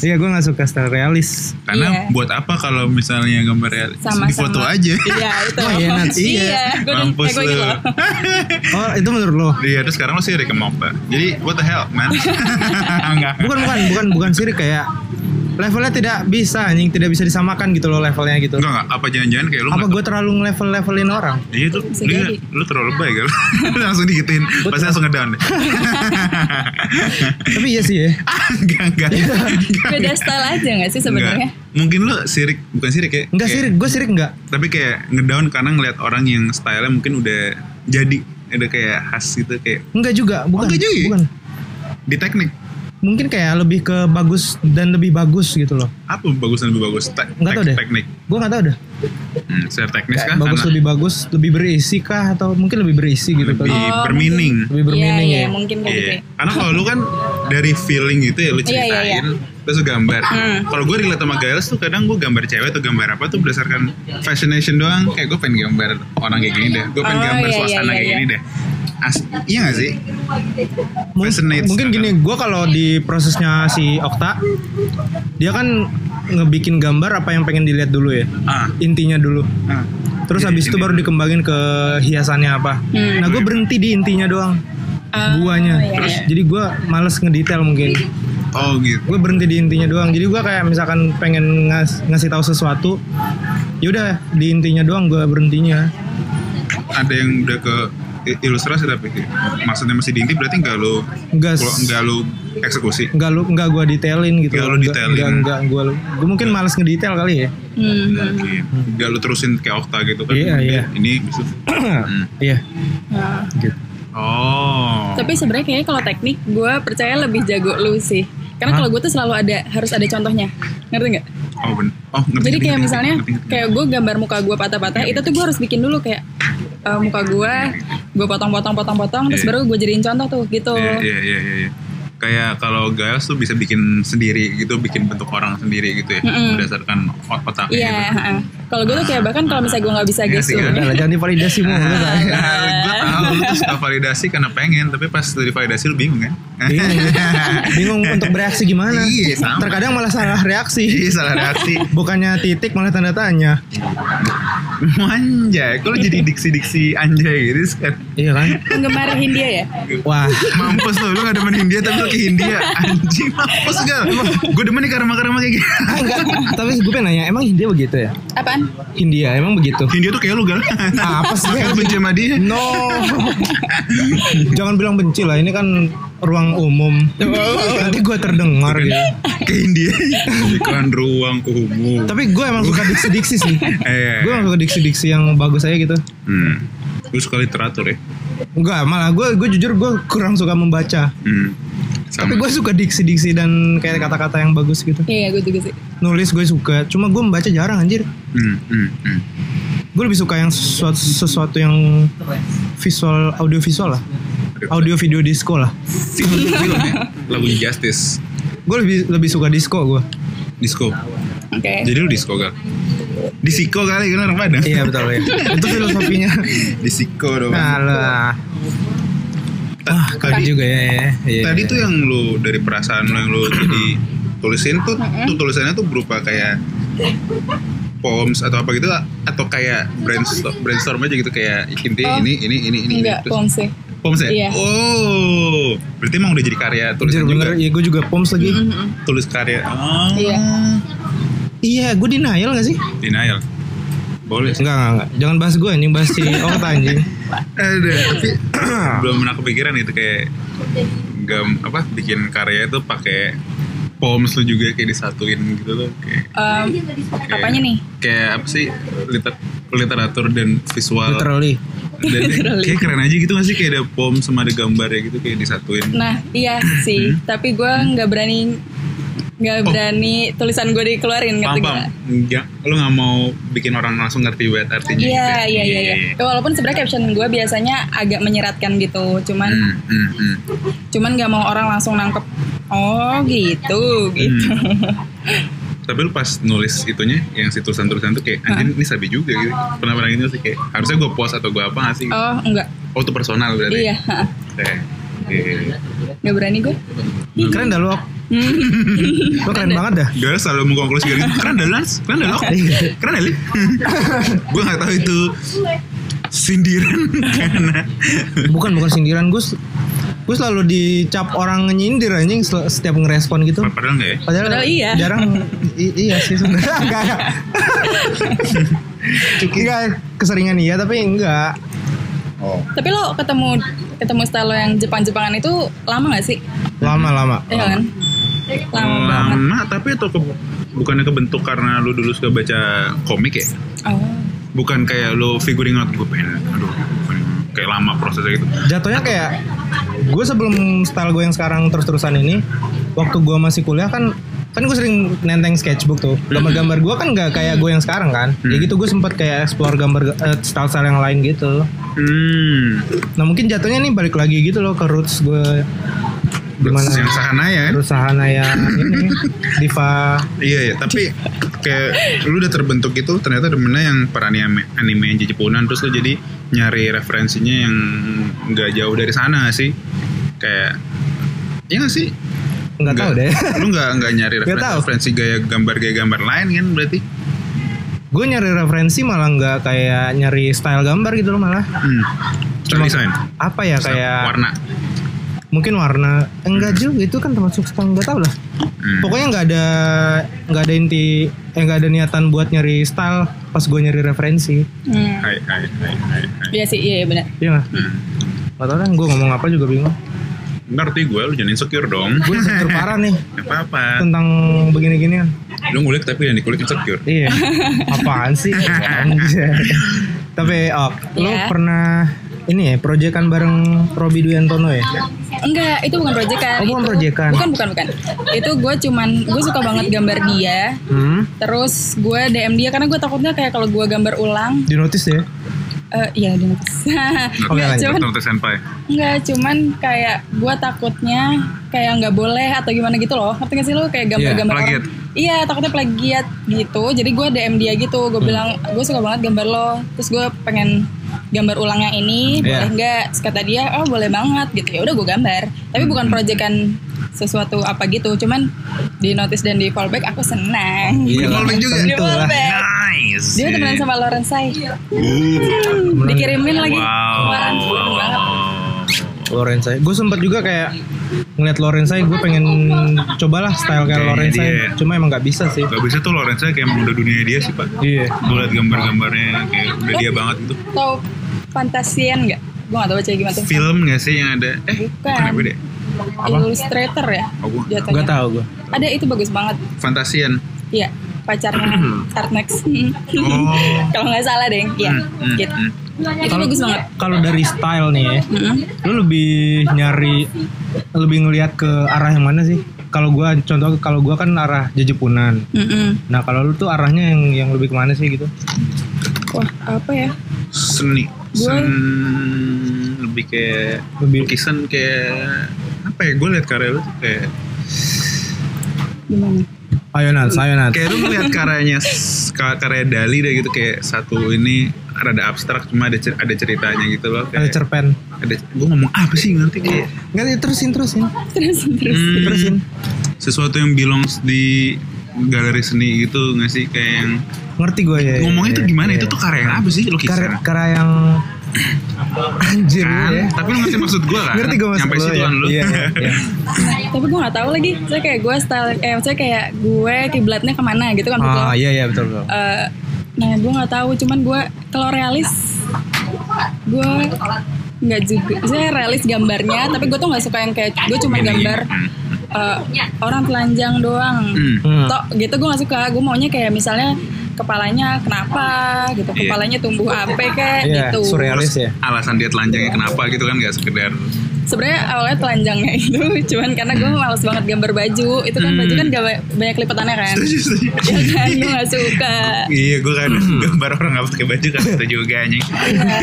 Speaker 1: Iya gue gak suka style realis
Speaker 2: Karena
Speaker 3: Iya.
Speaker 2: buat apa kalau misalnya gambar real
Speaker 3: Sama-sama.
Speaker 2: di foto aja.
Speaker 3: Iya, itu.
Speaker 1: Oh, iya, Nat.
Speaker 3: Iya,
Speaker 2: Mampus
Speaker 3: gitu
Speaker 2: lu.
Speaker 3: loh.
Speaker 1: Oh itu menurut lo
Speaker 2: Iya, terus sekarang lo sih ke Mokta. Jadi what the hell, man? Enggak.
Speaker 1: Bukan bukan bukan bukan sirik kayak levelnya tidak bisa anjing tidak bisa disamakan gitu loh levelnya gitu
Speaker 2: Enggak, enggak. Apa jangan-jangan kayak lo
Speaker 1: apa gue terlalu nge-level-levelin orang
Speaker 2: Iya tuh, dia, lu terlalu lebay kan? *laughs* langsung digituin, pasti langsung ngedown deh. *laughs*
Speaker 1: tapi iya sih ya *laughs*
Speaker 2: enggak, enggak. enggak.
Speaker 3: Beda style aja gak sih sebenarnya?
Speaker 2: Enggak. Mungkin lo sirik, bukan sirik ya?
Speaker 1: enggak
Speaker 2: Kayak-
Speaker 1: sirik gue sirik enggak
Speaker 2: Tapi kayak ngedown karena ngeliat orang yang stylenya mungkin udah jadi, udah kayak khas gitu kayak
Speaker 1: enggak juga bukan
Speaker 2: enggak juga ya?
Speaker 1: bukan
Speaker 2: di teknik.
Speaker 1: Mungkin kayak lebih ke bagus dan lebih bagus gitu loh
Speaker 2: Apa bagus dan lebih bagus? Te-
Speaker 1: Nggak tahu
Speaker 2: tek-
Speaker 1: deh.
Speaker 2: Teknik.
Speaker 1: gue nggak tahu dah
Speaker 2: Hmm, secara teknis
Speaker 1: Kayak
Speaker 2: kah?
Speaker 1: bagus
Speaker 2: Karena
Speaker 1: lebih bagus lebih berisi kah atau mungkin lebih berisi gitu
Speaker 2: lebih
Speaker 3: Oh,
Speaker 2: bermeaning.
Speaker 1: lebih bermeaning
Speaker 3: Iya,
Speaker 1: ya
Speaker 3: iya, mungkin kayak gitu.
Speaker 2: Iya.
Speaker 3: ya.
Speaker 2: Karena kalau lu kan dari feeling gitu ya lu
Speaker 3: Iya,
Speaker 2: ceritain,
Speaker 3: iya, iya.
Speaker 2: terus lu gambar.
Speaker 3: Hmm.
Speaker 2: Kalau gue relate sama Giles tuh kadang gue gambar cewek atau gambar apa tuh berdasarkan fascination doang. Kayak gue pengen gambar orang kayak gini deh. Gue pengen
Speaker 3: Oh,
Speaker 2: gambar
Speaker 3: iya, iya,
Speaker 2: suasana
Speaker 3: iya,
Speaker 2: kayak
Speaker 3: iya.
Speaker 2: gini deh. As iya gak sih?
Speaker 1: Mung-
Speaker 2: Fascinates
Speaker 1: mungkin gini gue kalau di prosesnya si Okta dia kan ngebikin gambar apa yang pengen dilihat dulu ya
Speaker 2: Ah,
Speaker 1: intinya dulu
Speaker 2: ah.
Speaker 1: terus
Speaker 2: Iya,
Speaker 1: habis itu
Speaker 2: ini.
Speaker 1: baru dikembangin ke hiasannya apa
Speaker 3: Hmm.
Speaker 1: nah gue berhenti di intinya doang
Speaker 3: Ah,
Speaker 1: buahnya
Speaker 3: iya,
Speaker 1: terus
Speaker 3: iya.
Speaker 1: jadi gue males ngedetail mungkin
Speaker 2: Oh gitu.
Speaker 1: gue berhenti di intinya doang jadi gue kayak misalkan pengen ngas- ngasih tahu sesuatu yaudah di intinya doang gue berhentinya
Speaker 2: Ada yang udah ke ilustrasi tapi maksudnya masih di inti berarti nggak lo
Speaker 1: enggak
Speaker 2: kalau nggak lo eksekusi.
Speaker 1: enggak lu enggak gue detailin gitu Enggak-
Speaker 2: detailin.
Speaker 1: enggak enggak gue gue mungkin males ngedetail kali ya
Speaker 3: Hmm.
Speaker 2: Mungkin nggak lo terusin kayak Okta gitu kan?
Speaker 1: Iya, iya.
Speaker 2: Ini bisa. Hmm. *clears throat*
Speaker 1: iya
Speaker 3: Nah,
Speaker 1: gitu
Speaker 2: Oh.
Speaker 3: Tapi sebenarnya kayaknya kalau teknik gue percaya lebih jago lu sih. Karena kalau gue tuh selalu ada harus ada contohnya. Ngerti nggak?
Speaker 2: Oh ben. Oh ngerti.
Speaker 3: Jadi
Speaker 2: ngerti,
Speaker 3: kayak
Speaker 2: ngerti,
Speaker 3: misalnya
Speaker 2: ngerti, ngerti.
Speaker 3: kayak gue gambar muka gue patah-patah itu tuh gue harus bikin dulu kayak eh, muka gue gue potong-potong potong-potong terus
Speaker 2: Iya.
Speaker 3: baru gue jadiin contoh tuh gitu.
Speaker 2: Iya iya iya iya. iya. Kayak kalau Giles tuh bisa bikin sendiri gitu, bikin bentuk orang sendiri gitu ya,
Speaker 3: Mm-mm.
Speaker 2: berdasarkan ot- otaknya.
Speaker 3: Iya.
Speaker 2: gitu.
Speaker 3: heeh. Kalau gue tuh kayak bahkan kalau misalnya gue nggak bisa
Speaker 2: Iya
Speaker 3: gesu.
Speaker 2: sih,
Speaker 1: udah lah jangan divalidasi mulu
Speaker 3: Ah.
Speaker 2: Nah, gue tahu lu tuh suka validasi karena pengen, tapi pas divalidasi lu bingung kan?
Speaker 1: Bingung. *laughs* Bingung untuk bereaksi gimana.
Speaker 2: Iya, sama.
Speaker 1: terkadang malah salah reaksi.
Speaker 2: Iya salah reaksi. *laughs*
Speaker 1: bukannya titik malah tanda tanya.
Speaker 2: Anjay, kok lu jadi diksi-diksi anjay gitu sekarang?
Speaker 1: iya kan?
Speaker 3: Penggemar Hindia ya?
Speaker 1: wah.
Speaker 2: Mampus lu, lu gak demen Hindia tapi lu ke Hindia. Anjing, mampus gak? Gue demen nih karma-karma kayak gini
Speaker 1: Ah, enggak. Tapi gue pengen nanya emang Hindia begitu ya?
Speaker 3: Apaan?
Speaker 1: Hindia emang begitu?
Speaker 2: Hindia tuh kayak lu gal.
Speaker 1: Apa sih?
Speaker 2: Benci sama dia.
Speaker 1: No. Jangan bilang benci lah ini kan ruang umum. Nanti gue terdengar gitu
Speaker 2: Ke Hindia Iklan ruang umum.
Speaker 1: Tapi gue emang suka diksi-diksi sih. *laughs*
Speaker 2: Eh,
Speaker 1: gue emang suka diksi-diksi yang bagus aja gitu.
Speaker 2: Hmm. Lu suka literatur ya?
Speaker 1: enggak malah gue gue jujur gue kurang suka membaca.
Speaker 2: Hmm.
Speaker 1: tapi
Speaker 2: Sama
Speaker 1: gue suka diksi-diksi dan kayak kata-kata yang bagus gitu.
Speaker 3: Iya gue juga sih.
Speaker 1: nulis gue suka cuma gue membaca jarang anjir.
Speaker 2: Hmm, hmm, hmm.
Speaker 1: gue lebih suka yang sesuatu, sesuatu yang visual audio visual lah audio video disco lah
Speaker 2: Film, film ya? Lagunya Justice
Speaker 1: gue lebih lebih suka disco gue
Speaker 2: Disco
Speaker 3: Oke.
Speaker 2: Jadi lu disco gal? Disiko kali kan orang Padang
Speaker 1: iya betul ya itu filosofinya
Speaker 2: Disiko dong
Speaker 1: nah lah ah kali juga ya, ya. Iya.
Speaker 2: Tadi tuh yang lu dari perasaan lu yang lu jadi tulisin tuh, tuh tulisannya tuh berupa kayak poems atau apa gitu atau kayak brainstorm, brainstorm aja gitu kayak intinya
Speaker 3: Oh.
Speaker 2: ini ini ini ini
Speaker 3: Enggak, pom sih.
Speaker 2: Poems ya?
Speaker 3: Iya.
Speaker 2: Oh, berarti emang udah jadi karya tulisan juga.
Speaker 1: bener, iya gue juga poms lagi.
Speaker 3: Mm-mm.
Speaker 2: Tulis karya. Oh.
Speaker 3: Iya.
Speaker 1: Iya, gue denial gak sih?
Speaker 2: Denial. Boleh.
Speaker 1: Enggak, enggak, enggak. Jangan bahas gue anjing, bahas si *laughs* Okta anjing.
Speaker 2: Ada, tapi belum pernah kepikiran gitu kayak gam apa bikin karya itu pakai poems lu juga kayak disatuin gitu loh kayak
Speaker 3: Em,
Speaker 2: kayak-
Speaker 3: apanya nih?
Speaker 2: kayak apa sih liter, literatur dan visual
Speaker 1: Literally.
Speaker 2: dan
Speaker 3: Literally.
Speaker 2: kayak keren aja gitu gak sih kayak ada poem sama ada gambarnya gitu kayak disatuin
Speaker 3: Nah, iya sih.
Speaker 2: Hmm.
Speaker 3: Tapi gue nggak berani nggak berani tulisan gue dikeluarin ngerti
Speaker 2: paham
Speaker 3: nggak?
Speaker 2: Nggak, lu nggak mau bikin orang langsung ngerti buat artinya
Speaker 3: Iya
Speaker 2: gitu ya?
Speaker 3: iya iya. iya. Ya, walaupun sebenarnya caption gue biasanya agak menyeratkan gitu, cuman
Speaker 2: Hmm, hmm, hmm.
Speaker 3: cuman nggak mau orang langsung nangkep. Oh gitu gitu. *laughs*
Speaker 2: tapi lu pas nulis itunya yang si tulisan-tulisan tuh kayak anjir ini sabi juga gitu pernah pernah gitu sih kayak harusnya gue post atau gue apa nggak sih
Speaker 3: Oh enggak.
Speaker 2: oh itu personal berarti
Speaker 3: Iya.
Speaker 2: Oke. Oke.
Speaker 3: Nggak berani gue.
Speaker 1: Keren dah lu. Ok. Lu keren banget dah.
Speaker 2: Gue selalu mengkonklusi gitu keren dah Lans keren dah lo keren dah Li gue nggak tahu itu sindiran *laughs* karena
Speaker 1: Bukan bukan sindiran Gus. Gue selalu dicap orang nyindir anjing setiap ngerespon gitu.
Speaker 2: padahal nggak ya
Speaker 1: Padahal,
Speaker 3: Padahal iya.
Speaker 1: jarang iya sih sebenarnya enggak. Enggak, *laughs* keseringan iya tapi enggak.
Speaker 2: Oh
Speaker 3: Tapi lo ketemu ketemu style lo yang Jepang-Jepangan itu lama gak sih?
Speaker 1: Lama-lama.
Speaker 3: Iya kan? Lama banget.
Speaker 2: lama tapi itu ke- bukannya kebentuk karena lu dulu suka baca komik ya
Speaker 3: Oh.
Speaker 2: bukan kayak lu figuring out gue pengen aduh pengen- kayak lama prosesnya gitu
Speaker 1: Jatuhnya kayak gue sebelum style gue yang sekarang terus-terusan ini, waktu gue masih kuliah kan kan gue sering nenteng sketchbook tuh gambar-gambar gue kan gak kayak gue yang sekarang kan ya gitu gue sempet kayak explore gambar eh, style-style yang lain gitu
Speaker 2: hmm.
Speaker 1: Nah mungkin jatuhnya nih balik lagi gitu loh ke roots gue. Gimana?
Speaker 2: yang sahana ya. Kan?
Speaker 1: yang ini diva.
Speaker 2: Iya ya, tapi kayak lu udah terbentuk itu ternyata demennya yang per anime anime yang jejepunan terus lu jadi nyari referensinya yang nggak jauh dari sana sih. Kayak Iya gak sih?
Speaker 1: nggak tahu deh.
Speaker 2: Lu nggak nggak nyari referensi, referensi gaya gambar gaya gambar lain kan berarti?
Speaker 1: Gue nyari referensi malah nggak kayak nyari style gambar gitu loh malah
Speaker 2: Hmm. Design,
Speaker 1: apa ya kayak
Speaker 2: warna.
Speaker 1: mungkin warna enggak juga itu kan termasuk style nggak tahu lah
Speaker 2: Hmm.
Speaker 1: pokoknya nggak ada nggak ada inti eh nggak ada niatan buat nyari style pas gue nyari referensi
Speaker 3: Hmm.
Speaker 2: Hai hai hai hai. hai.
Speaker 3: Iya sih, iya benar.
Speaker 1: iya nggak
Speaker 2: Hmm.
Speaker 1: nggak tahu kan gue ngomong apa juga bingung
Speaker 2: Ngerti gue, lu jangan insecure dong.
Speaker 1: gue insecure parah nih *laughs*
Speaker 2: Gak apa-apa.
Speaker 1: tentang begini-ginian
Speaker 2: Lu ngulik tapi yang dikulik insecure.
Speaker 1: iya apaan sih *laughs* tapi oh lo
Speaker 3: Iya.
Speaker 1: pernah ini ya proyekan bareng Robi Duyantono ya
Speaker 3: Enggak, itu bukan proyekan.
Speaker 1: Oh, bukan
Speaker 3: Itu-
Speaker 1: proyekan.
Speaker 3: Bukan, bukan, bukan. Itu gue cuman gue suka banget gambar dia.
Speaker 1: hmm
Speaker 3: Terus gue DM dia karena gue takutnya kayak kalau gue gambar ulang,
Speaker 1: di notice ya
Speaker 3: eh iya di.
Speaker 1: Oke, *laughs*
Speaker 3: Nggak, cuman. Enggak, cuman kayak gue takutnya kayak nggak boleh atau gimana gitu loh. Ngerti gak sih lo kayak gambar-gambar
Speaker 2: Iya,
Speaker 3: orang? Iya, takutnya plagiat gitu. Jadi gue DM dia gitu.
Speaker 1: Hmm.
Speaker 3: Gue bilang, gue suka banget gambar lo. Terus gue pengen gambar ulang yang ini,
Speaker 1: Iya.
Speaker 3: boleh nggak? Kata dia, oh boleh banget gitu. Ya udah gue gambar. Tapi bukan
Speaker 1: Hmm.
Speaker 3: proyekan sesuatu apa gitu. Cuman di notice dan di fallback aku senang.
Speaker 1: Iya
Speaker 2: Di fallback juga?
Speaker 3: Di fallback.
Speaker 2: Nice.
Speaker 3: Dia temenan sama Loren Sai.
Speaker 2: Uh,
Speaker 3: Dikirimin lagi.
Speaker 2: Wow.
Speaker 3: Banget.
Speaker 1: Lorenzai. Gue sempet juga kayak ngeliat Lorenzai, gue pengen cobalah style kayak Lorenzai.
Speaker 2: dia.
Speaker 1: Cuma emang nggak bisa sih.
Speaker 2: Gak bisa tuh Lorenza kayak emang udah dunia dia sih pak
Speaker 1: Iya.
Speaker 2: Gue liat gambar-gambarnya kayak udah dia banget gitu
Speaker 3: Tahu Fantasian nggak? Gue gak tau baca gimana tuh.
Speaker 2: Film gak sih yang ada Eh
Speaker 3: Bukan.
Speaker 2: bukan beda
Speaker 3: Illustrator ya
Speaker 2: Oh, gua-
Speaker 3: jatuhnya.
Speaker 1: Gak tau gue.
Speaker 3: Ada itu bagus banget.
Speaker 2: Fantasian
Speaker 3: Iya, pacarnya *clears throat* Startnex.
Speaker 2: Oh *laughs*
Speaker 3: Kalau nggak salah deh, iya.
Speaker 2: Hmm, hmm,
Speaker 3: Gitu.
Speaker 2: hmm.
Speaker 3: Itu bagus banget.
Speaker 1: Kalau dari style nih ya,
Speaker 3: Mm-mm.
Speaker 1: lu lebih nyari, lebih ngelihat ke arah yang mana sih? Kalau gua contoh kalau gua kan arah jejepunan.
Speaker 3: Mm-mm.
Speaker 1: Nah kalau lu tuh arahnya yang yang lebih ke mana sih gitu?
Speaker 3: Wah, apa ya?
Speaker 2: Seni
Speaker 3: Gua-
Speaker 2: Sen Lebih kayak
Speaker 1: Lebih
Speaker 2: Lukisan kayak Apa ya gue liat karya lu tuh kayak
Speaker 3: Gimana?
Speaker 1: ayo Nats, ayo Nats.
Speaker 2: Kayak lu ngeliat karyanya Karya Dali deh gitu Kayak satu ini Rada abstrak Cuma ada cer- ada ceritanya gitu loh
Speaker 1: Ada
Speaker 2: kayak,
Speaker 1: cerpen.
Speaker 2: ada Gue ngomong apa sih ngerti kayak
Speaker 1: Enggak terusin terusin.
Speaker 3: Terus terus.
Speaker 2: Hmm,
Speaker 1: Terusin.
Speaker 2: sesuatu yang belongs di galeri seni gitu nggak sih kayak yang
Speaker 1: Ngerti gue ya.
Speaker 2: ngomongnya tuh
Speaker 1: ya,
Speaker 2: gimana
Speaker 1: ya.
Speaker 2: itu tuh karya yang apa sih
Speaker 1: karya,
Speaker 2: lukisan
Speaker 1: karya yang anjir
Speaker 2: kan
Speaker 1: ya.
Speaker 2: tapi lu ngerti maksud gue kan
Speaker 1: Ngerti gue maksud
Speaker 2: nyampe
Speaker 1: lo
Speaker 2: situ
Speaker 1: ya.
Speaker 2: kan lu
Speaker 1: Iya, iya, iya. *laughs*
Speaker 3: Tapi gue nggak tahu lagi. Saya kayak gue style, eh maksudnya kayak gue kiblatnya ke mana gitu kan? betul.
Speaker 1: Ah iya iya betul betul.
Speaker 3: Eh, nah gue nggak tahu. Cuman gue kalau realis, gue nggak juga. Saya realis gambarnya, tapi gue tuh nggak suka yang kayak gue cuma gambar eh, orang telanjang doang.
Speaker 2: Hmm.
Speaker 1: Hmm.
Speaker 3: Tok gitu gue gak suka. Gue maunya kayak misalnya kepalanya kenapa gitu,
Speaker 2: Iya.
Speaker 3: kepalanya tumbuh apa kayak
Speaker 1: Iya,
Speaker 3: gitu.
Speaker 1: surrealis ya.
Speaker 2: alasan dia telanjangnya kenapa gitu kan nggak sekedar
Speaker 3: sebenarnya awalnya telanjangnya itu *laughs* cuman karena gue males banget gambar baju itu kan baju kan gak ba- banyak lipatannya kan ya kan gue gak suka
Speaker 2: Iya, gue kan gambar orang nggak pakai baju kan itu juga anjing.
Speaker 3: Iya. Nah,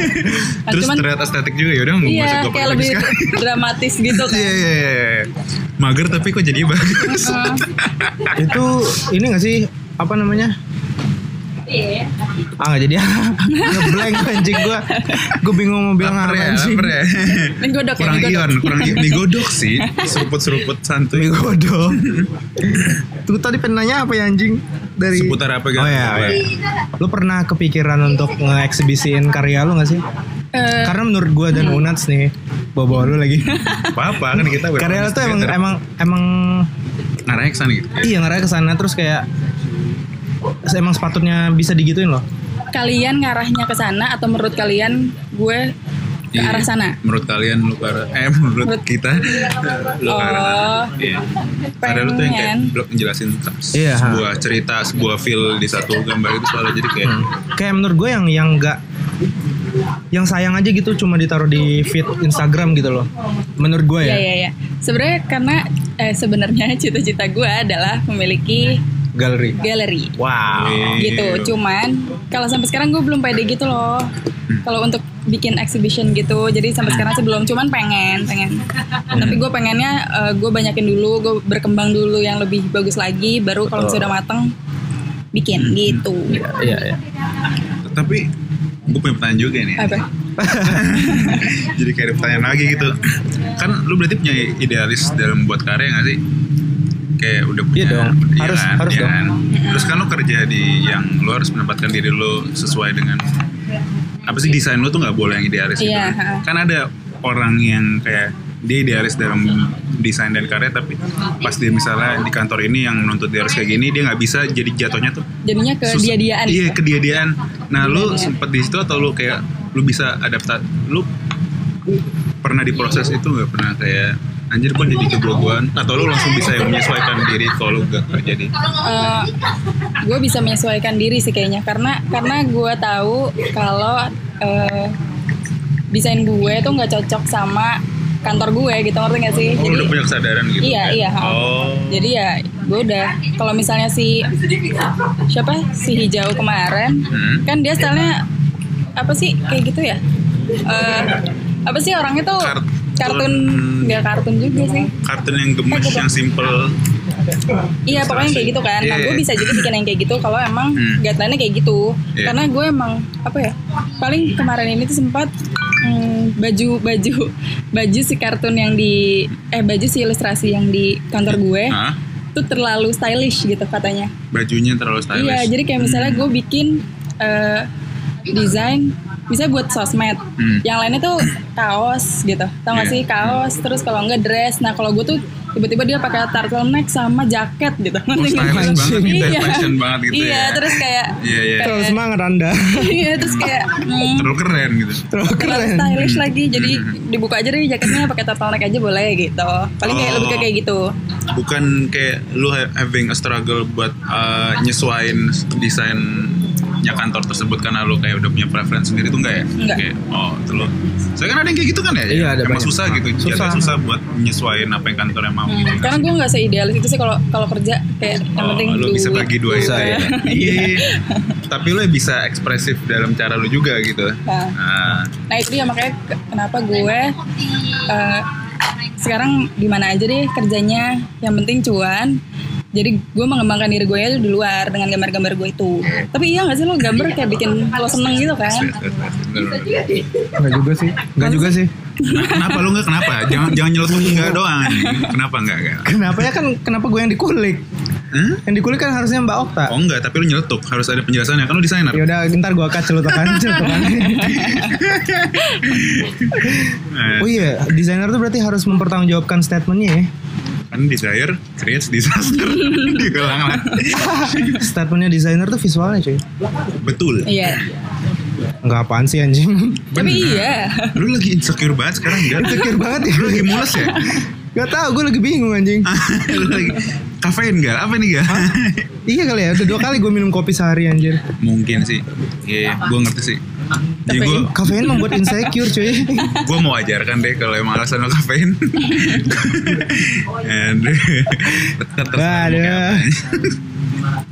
Speaker 2: Terus
Speaker 3: cuman
Speaker 2: terlihat estetik juga ya udah mau
Speaker 3: iya
Speaker 2: masuk gue pakai
Speaker 3: lebih
Speaker 2: sekarang.
Speaker 3: dramatis gitu *laughs* kan
Speaker 2: Iya iya iya. Mager tapi kok jadi bagus. *laughs*
Speaker 1: Itu ini gak sih apa namanya?
Speaker 3: Iya.
Speaker 1: Ah nggak jadi *laughs* ngeblank anjing gua. Gue bingung mau bilang apa
Speaker 2: ya,
Speaker 1: anjing.
Speaker 2: ya.
Speaker 3: Ini godok ya,
Speaker 2: Kurang
Speaker 3: godok.
Speaker 2: ion, kurang ion. Sih. Seruput-seruput santuy.
Speaker 1: Mie godok. *laughs* Tuh tadi pengen nanya apa ya anjing? Dari
Speaker 2: Seputar apa gitu?
Speaker 1: Oh ya,
Speaker 2: Apa?
Speaker 1: Lu pernah kepikiran untuk nge-eksibisiin karya lu gak sih?
Speaker 3: Eh,
Speaker 1: Karena menurut gua dan Unats nih, bawa lu lagi.
Speaker 2: Apa-apa kan kita
Speaker 1: karya lu tuh emang emang emang
Speaker 2: ngarahnya ke sana gitu.
Speaker 1: iya ngarah ke sana terus kayak emang sepatutnya bisa digituin loh.
Speaker 3: kalian ngarahnya ke sana atau menurut kalian gue ke
Speaker 2: Iya.
Speaker 3: arah sana?
Speaker 2: Menurut kalian lu ke arah eh menurut
Speaker 3: Menurut-
Speaker 2: kita *laughs* lu ke arah sana.
Speaker 3: Oh.
Speaker 2: Iya. Lu tuh yang kayak blok menjelasin
Speaker 1: Iya, ha.
Speaker 2: sebuah cerita, sebuah feel di satu gambar itu soalnya jadi kayak
Speaker 1: Hmm. Kayak menurut gue yang yang enggak yang sayang aja gitu cuma ditaruh di feed Instagram gitu loh. Menurut gue
Speaker 3: Iya
Speaker 1: ya.
Speaker 3: iya iya. Sebenarnya karena eh sebenarnya cita-cita gue adalah memiliki
Speaker 1: Galeri.
Speaker 3: galeri
Speaker 1: Wow.
Speaker 3: Gitu. Cuman kalau sampai sekarang gue belum pede gitu loh. Kalau untuk bikin exhibition gitu, jadi sampai sekarang sih belum. Cuman pengen, pengen. Tapi gue pengennya eh, gue banyakin dulu, gue berkembang dulu yang lebih bagus lagi. Baru kalau sudah mateng bikin gitu.
Speaker 1: Iya, iya.
Speaker 2: tapi gue punya pertanyaan juga nih.
Speaker 3: Apa? *laughs*
Speaker 2: jadi kayak ada pertanyaan lagi gitu. Kan lu berarti punya idealis dalam buat karya gak sih? Kayak udah punya
Speaker 1: Iya dong.
Speaker 2: iya
Speaker 1: Harus-
Speaker 2: kan,
Speaker 1: harus
Speaker 2: iya
Speaker 1: dong.
Speaker 2: kan? Terus kan lu kerja di yang lu harus menempatkan diri lu sesuai dengan apa sih desain lu tuh nggak boleh yang idealis gitu.
Speaker 3: Iya,
Speaker 2: kan.
Speaker 3: ha.
Speaker 2: Kan ada orang yang kayak dia idealis dalam desain dan karya tapi pas dia misalnya di kantor ini yang nuntut dia harus kayak gini dia nggak bisa jadi jatuhnya tuh
Speaker 3: Jadinya ke
Speaker 2: Sus-
Speaker 3: dia-diaan.
Speaker 2: Iya, kedia-diaan. Nah, lu sempet di situ atau lu kayak lu bisa adaptasi lu pernah di proses itu nggak pernah kayak anjir kok jadi keblogoan atau lu langsung bisa yang menyesuaikan diri kalau lu gak kerja di
Speaker 3: gue bisa menyesuaikan diri sih kayaknya. Karena karena gue tahu kalau eh, desain gue tuh nggak cocok sama kantor gue gitu ngerti gak sih?
Speaker 2: Oh, lu
Speaker 3: jadi
Speaker 2: udah punya kesadaran gitu
Speaker 3: Iya,
Speaker 2: kayak,
Speaker 3: iya,
Speaker 2: oh.
Speaker 3: Jadi ya gue udah kalau misalnya si siapa? Si hijau kemarin
Speaker 2: Hmm.
Speaker 3: kan dia stylenya apa sih? Kayak gitu ya? Eh, apa sih orangnya tuh?
Speaker 2: Kartun.
Speaker 3: Kartun nggak kartun juga sih
Speaker 2: kartun yang gemes
Speaker 3: Eh,
Speaker 2: yang simple
Speaker 3: Iya pokoknya kayak gitu kan. Nah
Speaker 2: Iya,
Speaker 3: gue
Speaker 2: iya.
Speaker 3: bisa juga bikin yang kayak gitu kalau emang
Speaker 2: Hmm.
Speaker 3: kayak gitu.
Speaker 2: Iya.
Speaker 3: Karena gue emang apa ya? Paling kemarin ini tuh sempat hmm, baju baju *laughs* baju si kartun yang di eh baju si ilustrasi yang di kantor gue
Speaker 2: Hah?
Speaker 3: tuh terlalu stylish gitu katanya.
Speaker 2: bajunya terlalu stylish
Speaker 3: Iya, jadi kayak misalnya gue bikin eh, desain misalnya buat sosmed.
Speaker 2: Hmm.
Speaker 3: Yang lainnya tuh kaos gitu. Tau gak
Speaker 2: Iya.
Speaker 3: sih kaos terus kalau enggak dress. Nah, kalau gue tuh tiba-tiba dia pakai turtleneck sama jaket gitu.
Speaker 2: oh, stylish banget gitu ya,
Speaker 3: Iya.
Speaker 2: fashion banget gitu
Speaker 3: iya,
Speaker 2: ya
Speaker 3: terus kayak
Speaker 2: Iya, iya.
Speaker 1: Terlalu
Speaker 3: kayak-
Speaker 1: semangat Anda.
Speaker 3: iya, terus kayak hmm,
Speaker 2: terlalu keren gitu
Speaker 1: Terlalu
Speaker 3: terlalu
Speaker 1: keren.
Speaker 3: stylish lagi. Jadi dibuka aja deh jaketnya pakai turtleneck aja boleh gitu. Paling kayak
Speaker 2: Oh.
Speaker 3: lebih ke kayak gitu.
Speaker 2: bukan kayak lu ha- having a struggle buat uh, nyesuain desainnya kantor tersebut karena lu kayak udah punya preference sendiri tuh enggak ya?
Speaker 3: Enggak.
Speaker 2: Kayak, oh, itu lu. Saya kan ada yang kayak gitu kan ya?
Speaker 1: Iya, ada
Speaker 2: Emang
Speaker 1: banyak.
Speaker 2: susah gitu.
Speaker 1: Susah.
Speaker 2: Susah. susah buat nyesuain apa yang kantornya mau.
Speaker 3: Hmm,
Speaker 2: gitu.
Speaker 3: karena gue nggak seidealis itu sih kalau kalau kerja kayak yang
Speaker 2: Oh,
Speaker 3: penting
Speaker 2: lu bisa bagi dua itu ya.
Speaker 1: ya. *laughs*
Speaker 2: Iya. Tapi lu bisa ekspresif dalam cara lu juga gitu.
Speaker 3: Nah.
Speaker 2: Nah,
Speaker 3: Nah itu dia makanya ke- kenapa gue eh, sekarang di mana aja deh kerjanya, yang penting cuan. Jadi gue mengembangkan diri gue aja di luar dengan gambar-gambar gue itu. Tapi iya gak sih lo gambar kayak bikin lo seneng gitu kan?
Speaker 1: Enggak juga sih. Enggak juga sih.
Speaker 2: Nah, kenapa lu enggak kenapa? Jangan jangan nyeletuk enggak doang. Kenapa enggak? enggak?
Speaker 1: Kenapa ya kan kenapa gue yang dikulik?
Speaker 2: Hah?
Speaker 1: Yang dikulik kan harusnya Mbak Okta.
Speaker 2: Oh enggak, tapi lu nyeletuk. Harus ada penjelasannya. Kan lu desainer.
Speaker 1: Ya udah ntar gue celutukan *laughs* celutukan.
Speaker 2: Nah,
Speaker 1: oh iya, desainer tuh berarti harus mempertanggungjawabkan statementnya ya.
Speaker 2: Kan desire creates disaster *laughs* diulang lah
Speaker 1: Statementnya desainer tuh visualnya cuy.
Speaker 2: betul
Speaker 3: Iya.
Speaker 1: Enggak apaan sih anjing.
Speaker 3: Tapi
Speaker 2: Bener.
Speaker 3: iya.
Speaker 2: lu lagi insecure banget sekarang enggak
Speaker 1: Insecure banget ya.
Speaker 2: lu lagi mules ya
Speaker 1: Gak tau, gue lagi bingung anjing. *laughs*
Speaker 2: Kafein gak? Apa nih gak?
Speaker 1: Iya kali ya, udah dua kali gue minum kopi sehari anjir.
Speaker 2: Mungkin sih. Iya, gue ngerti sih. Jadi gue
Speaker 1: Kafein membuat insecure cuy. *laughs*
Speaker 2: gue mau ajarkan deh kalau emang alasan lo kafein.
Speaker 1: Waduh.
Speaker 2: kayak apa.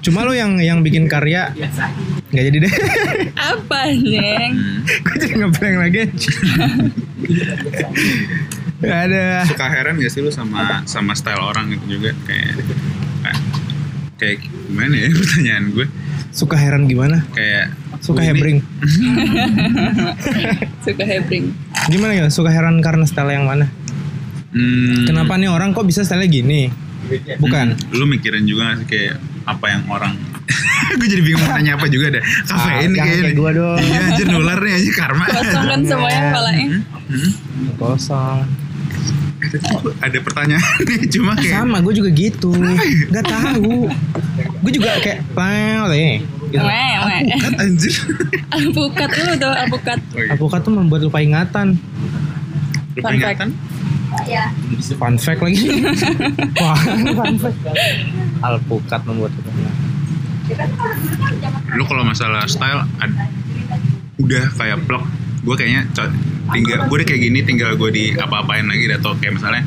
Speaker 1: Cuma lo yang yang bikin karya nggak jadi deh.
Speaker 3: Apa, Neng?
Speaker 1: gue jadi ngeprank lagi. *laughs* Gak ada.
Speaker 2: Suka heran gak sih lu sama sama style orang itu juga kayak kayak- gimana ya *laughs* pertanyaan gue
Speaker 1: Suka heran gimana?
Speaker 2: kayak
Speaker 1: Suka
Speaker 2: "Oh, ini-
Speaker 1: hebring. *laughs*
Speaker 3: Suka hebring.
Speaker 1: Gimana ya? Suka heran karena style yang mana?
Speaker 2: Hmm,
Speaker 1: Kenapa nih orang kok bisa style gini? Bukan.
Speaker 2: hmm, lu mikirin juga gak sih kayak apa yang orang *laughs* gue jadi bingung mau nanya apa juga deh
Speaker 1: Ah,
Speaker 2: kafein
Speaker 1: jangan
Speaker 2: kayak
Speaker 1: kayak gua dong.
Speaker 2: iya anjir nular nih aja karma
Speaker 3: Kosong kan semuanya kepalanya.
Speaker 2: Hmm,
Speaker 1: Kosong.
Speaker 2: Ada pertanyaan nih *laughs* cuma kayak
Speaker 1: Sama, gue juga gitu. Gak tahu. Gue juga kayak peng deh. Gitu.
Speaker 3: Weh.
Speaker 2: Kan anjir *laughs*
Speaker 3: Alpukat lu tuh, alpukat.
Speaker 2: Oh, iya.
Speaker 1: Alpukat tuh membuat lupa ingatan.
Speaker 2: Lu
Speaker 3: Fun fact.
Speaker 2: peringatan?
Speaker 1: Fun fact lagi. *laughs* Wah, fun fact. Alpukat membuat lupa ingatan.
Speaker 2: lu kalau masalah style ad- udah kayak plok gue kayaknya tinggal gue udah kayak gini tinggal gue di apa-apain lagi atau kayak misalnya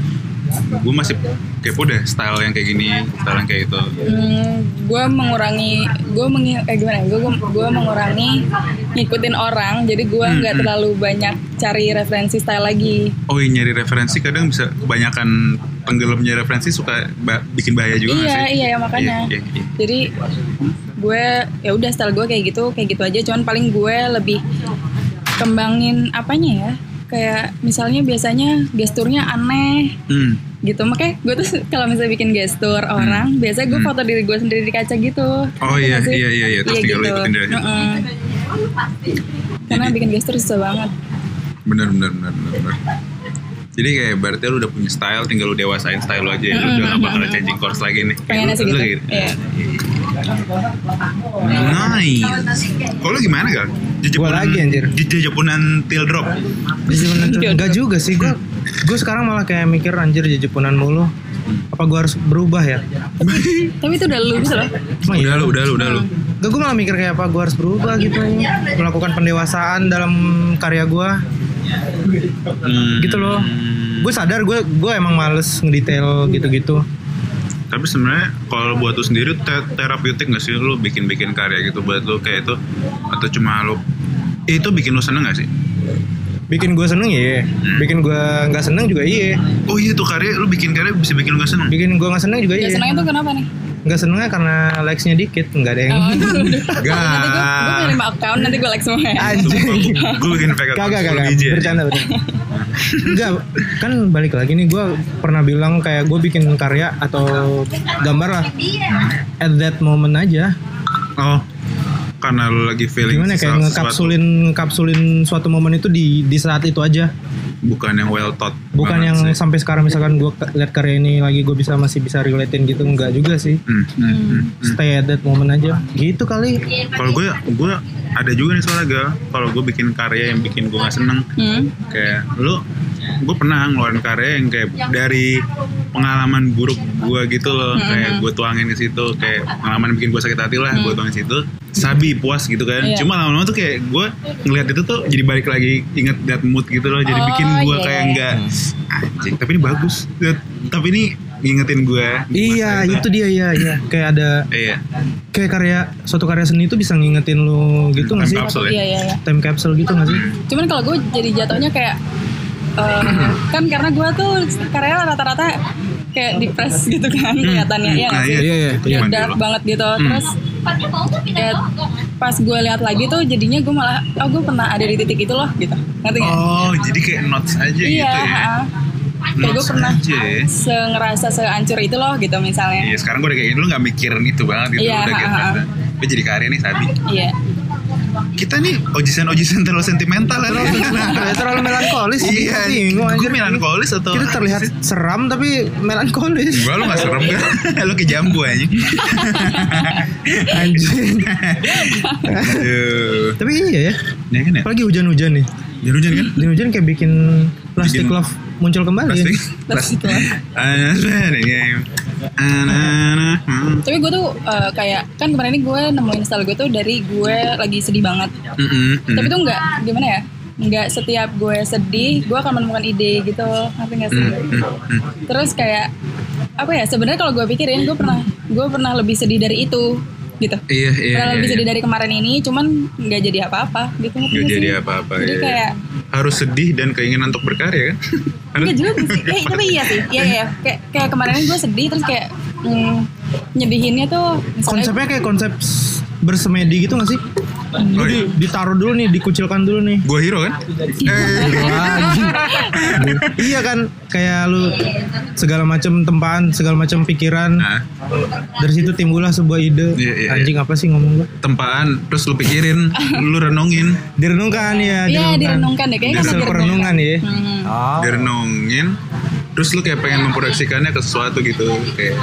Speaker 2: gue masih kepo deh style yang kayak gini style yang kayak itu
Speaker 3: Hmm, gue mengurangi, gue mengi, eh gimana? Gue gue mengurangi ngikutin orang, jadi gue
Speaker 2: Hmm,
Speaker 3: nggak
Speaker 2: hmm.
Speaker 3: terlalu banyak cari referensi style lagi.
Speaker 2: oh iya nyari referensi kadang bisa kebanyakan tenggelamnya referensi suka ba- bikin bahaya juga
Speaker 3: iya,
Speaker 2: sih
Speaker 3: iya, ya makanya.
Speaker 2: Iya, iya, iya.
Speaker 3: Jadi gue ya udah style gue kayak gitu, kayak gitu aja. Cuman paling gue lebih kembangin apanya ya? Kayak misalnya biasanya gesturnya aneh
Speaker 2: Hmm.
Speaker 3: gitu. Makanya gue tuh kalau misalnya bikin gestur orang, biasanya gue
Speaker 2: Hmm.
Speaker 3: foto diri gue sendiri di kaca gitu.
Speaker 2: Oh
Speaker 3: Ngerti
Speaker 2: iya iya iya iya terus tinggal lu ikutin.
Speaker 3: Mm-mm. Karena bikin gestur susah banget.
Speaker 2: bener bener bener bener bener. Jadi kayak berarti lu udah punya style, tinggal lu dewasain style lu aja ya. Lu udah gak bakal changing course lagi nih. Kayak
Speaker 3: Pengennya sih
Speaker 2: lu
Speaker 3: gitu.
Speaker 2: kayak
Speaker 3: Iya.
Speaker 2: Nice. Kalau lu gimana gal?
Speaker 1: Gua lagi, anjir.
Speaker 2: Jejepunan til drop.
Speaker 1: Jajanan tuh enggak juga sih gue. Gue sekarang malah kayak mikir anjir jajapunan mulu. Apa gue harus berubah ya?
Speaker 3: Tapi itu udah lu gitu loh.
Speaker 1: Emang
Speaker 2: udah
Speaker 1: iya?
Speaker 2: lu, udah lu, udah lu.
Speaker 1: Gak gue malah mikir kayak apa gue harus berubah gitu Melakukan pendewasaan dalam karya gue
Speaker 2: Hmm.
Speaker 1: Gitu loh Gue sadar gue gue emang males ngedetail gitu-gitu
Speaker 2: Tapi sebenarnya kalau buat lu sendiri te- terapeutik gak sih lu bikin-bikin karya gitu buat lu kayak itu atau cuma lu itu bikin lu seneng gak sih?
Speaker 1: Bikin gue seneng ya Bikin gue gak seneng juga iya
Speaker 2: Oh iya tuh karya lu bikin karya bisa bikin lu gak seneng.
Speaker 1: Bikin gue gak seneng juga
Speaker 3: Ya
Speaker 1: iya
Speaker 3: senangnya tuh kenapa nih?
Speaker 1: Gak senengnya karena likes-nya dikit Gak ada yang
Speaker 3: Oh.
Speaker 2: Gak. *laughs*
Speaker 3: Nanti gue gue account, nanti gue like semua ya.
Speaker 1: Anjing
Speaker 2: Gue bikin fake account
Speaker 1: Kagak kagak. Bercanda bercanda Enggak Kan balik lagi nih Gue pernah bilang kayak gue bikin karya Atau gambar lah At that moment aja
Speaker 2: Oh, karena lu lagi feeling
Speaker 1: Gimana ya, kayak ngekapsulin ngekapsulin suatu momen itu di di saat itu aja.
Speaker 2: Bukan yang well thought.
Speaker 1: Bukan
Speaker 2: banget
Speaker 1: yang
Speaker 2: sih.
Speaker 1: sampai sekarang misalkan gue lihat karya ini lagi gue bisa masih bisa relatein gitu enggak juga sih.
Speaker 2: Hmm, hmm, hmm, hmm.
Speaker 1: Stay at that moment aja. Gitu kali.
Speaker 2: Kalau gue, gue ada juga nih soalnya gal. Kalau gue bikin karya yang bikin gue gak seneng,
Speaker 3: Hmm.
Speaker 2: kayak lu, gue pernah ngeluarin karya yang kayak dari pengalaman buruk gue gitu loh, kayak gue tuangin di situ, kayak pengalaman bikin gue sakit hati lah, gue tuangin situ. Sabi puas gitu kan.
Speaker 3: Iya.
Speaker 2: Cuma lama-lama tuh kayak gue ngeliat itu tuh jadi balik lagi inget that mood gitu loh, jadi
Speaker 3: Oh,
Speaker 2: bikin gue
Speaker 3: iya,
Speaker 2: kayak
Speaker 3: iya.
Speaker 2: nggak anjing. Tapi ini bagus. Tapi ini ngingetin gue.
Speaker 1: Iya, itu dia iya iya. Kayak ada
Speaker 2: Iya.
Speaker 1: kayak karya suatu karya seni itu bisa ngingetin lu gitu nggak sih?
Speaker 2: Time capsule ya?
Speaker 3: Iya iya iya.
Speaker 1: Time capsule gitu nggak sih?
Speaker 3: Cuman kalau gue jadi jatuhnya kayak eh, kan karena gue tuh karya rata-rata kayak depres gitu kan kelihatannya ya
Speaker 2: Nah?
Speaker 1: Iya, iya,
Speaker 3: Ya,
Speaker 2: Cuman
Speaker 3: dark banget gitu. Terus ya, pas gue lihat lagi tuh jadinya gue malah oh gue pernah ada di titik itu loh gitu. Ngerti nggak?
Speaker 2: Oh, jadi kayak notes aja
Speaker 3: iya.
Speaker 2: gitu ya.
Speaker 3: ha. Kayak gue pernah
Speaker 2: aja
Speaker 3: se ngerasa sehancur itu loh gitu misalnya.
Speaker 2: Iya, sekarang gue udah kayak lu gak mikirin itu banget gitu,
Speaker 3: Iya,
Speaker 2: udah gitu. Gue jadi karya nih Sabi.
Speaker 3: Iya.
Speaker 2: Kita nih ojisan-ojisan terlalu sentimental kan.
Speaker 1: Ya, terlalu melankolis sih.
Speaker 2: Iya,
Speaker 1: Bingung
Speaker 2: gue melankolis atau
Speaker 1: Kita terlihat *laughs* seram tapi melankolis.
Speaker 2: Enggak, lu gak serem kan? *laughs* lu kayak jambu aja. *laughs*
Speaker 1: Anjing. Tapi iya ya.
Speaker 2: Ya kan ya?
Speaker 1: Apalagi hujan-hujan nih.
Speaker 2: Hujan-hujan kan?
Speaker 1: Hujan-hujan kayak bikin plastic
Speaker 2: Bikin-
Speaker 1: love muncul kembali.
Speaker 2: Plastik.
Speaker 3: Plastik love.
Speaker 2: Hmm.
Speaker 3: Tapi gue tuh eh, kayak kan kemarin ini gue nemuin style gue tuh dari gue lagi sedih banget.
Speaker 2: Mm, mm, mm.
Speaker 3: Tapi tuh nggak gimana ya? Nggak setiap gue sedih, gue akan menemukan ide gitu, ngerti gak sih?
Speaker 2: Mm, mm, mm.
Speaker 3: Terus kayak apa ya? Sebenarnya kalau gue pikirin, gue pernah gue pernah lebih sedih dari itu, gitu.
Speaker 2: Iya, iya.
Speaker 3: pernah
Speaker 2: iya,
Speaker 3: lebih
Speaker 2: iya.
Speaker 3: dari kemarin ini, cuman nggak jadi apa-apa, gitu.
Speaker 2: Gak jadi apa-apa.
Speaker 3: Jadi
Speaker 2: iya.
Speaker 3: kayak
Speaker 2: harus sedih dan keinginan untuk berkarya kan? *laughs*
Speaker 3: Enggak juga sih. *laughs* Eh, tapi iya sih. Iya iya. Kayak kayak kemarin gue sedih terus kayak mm, nyedihinnya tuh misalnya
Speaker 1: Konsepnya kayak konsep bersemedi gitu gak sih? Lu
Speaker 2: Oh, iya.
Speaker 1: di- ditaruh dulu nih, dikucilkan dulu nih.
Speaker 2: Gua hero kan? Eh, *laughs*
Speaker 1: iya kan, kayak lu segala macam tempaan, segala macam pikiran.
Speaker 2: nah,
Speaker 1: Dari situ timbullah sebuah ide.
Speaker 2: Iya, iya,
Speaker 1: Anjing apa sih ngomong gua?
Speaker 2: tempaan terus lu pikirin, lu renungin,
Speaker 1: Direnungkan ya,
Speaker 3: Iya direnungkan deh kayaknya
Speaker 1: Hasil perenungan ya.
Speaker 3: Hmm.
Speaker 1: Oh.
Speaker 2: direnungin, terus lu kayak pengen memproyeksikannya ke sesuatu gitu, kayak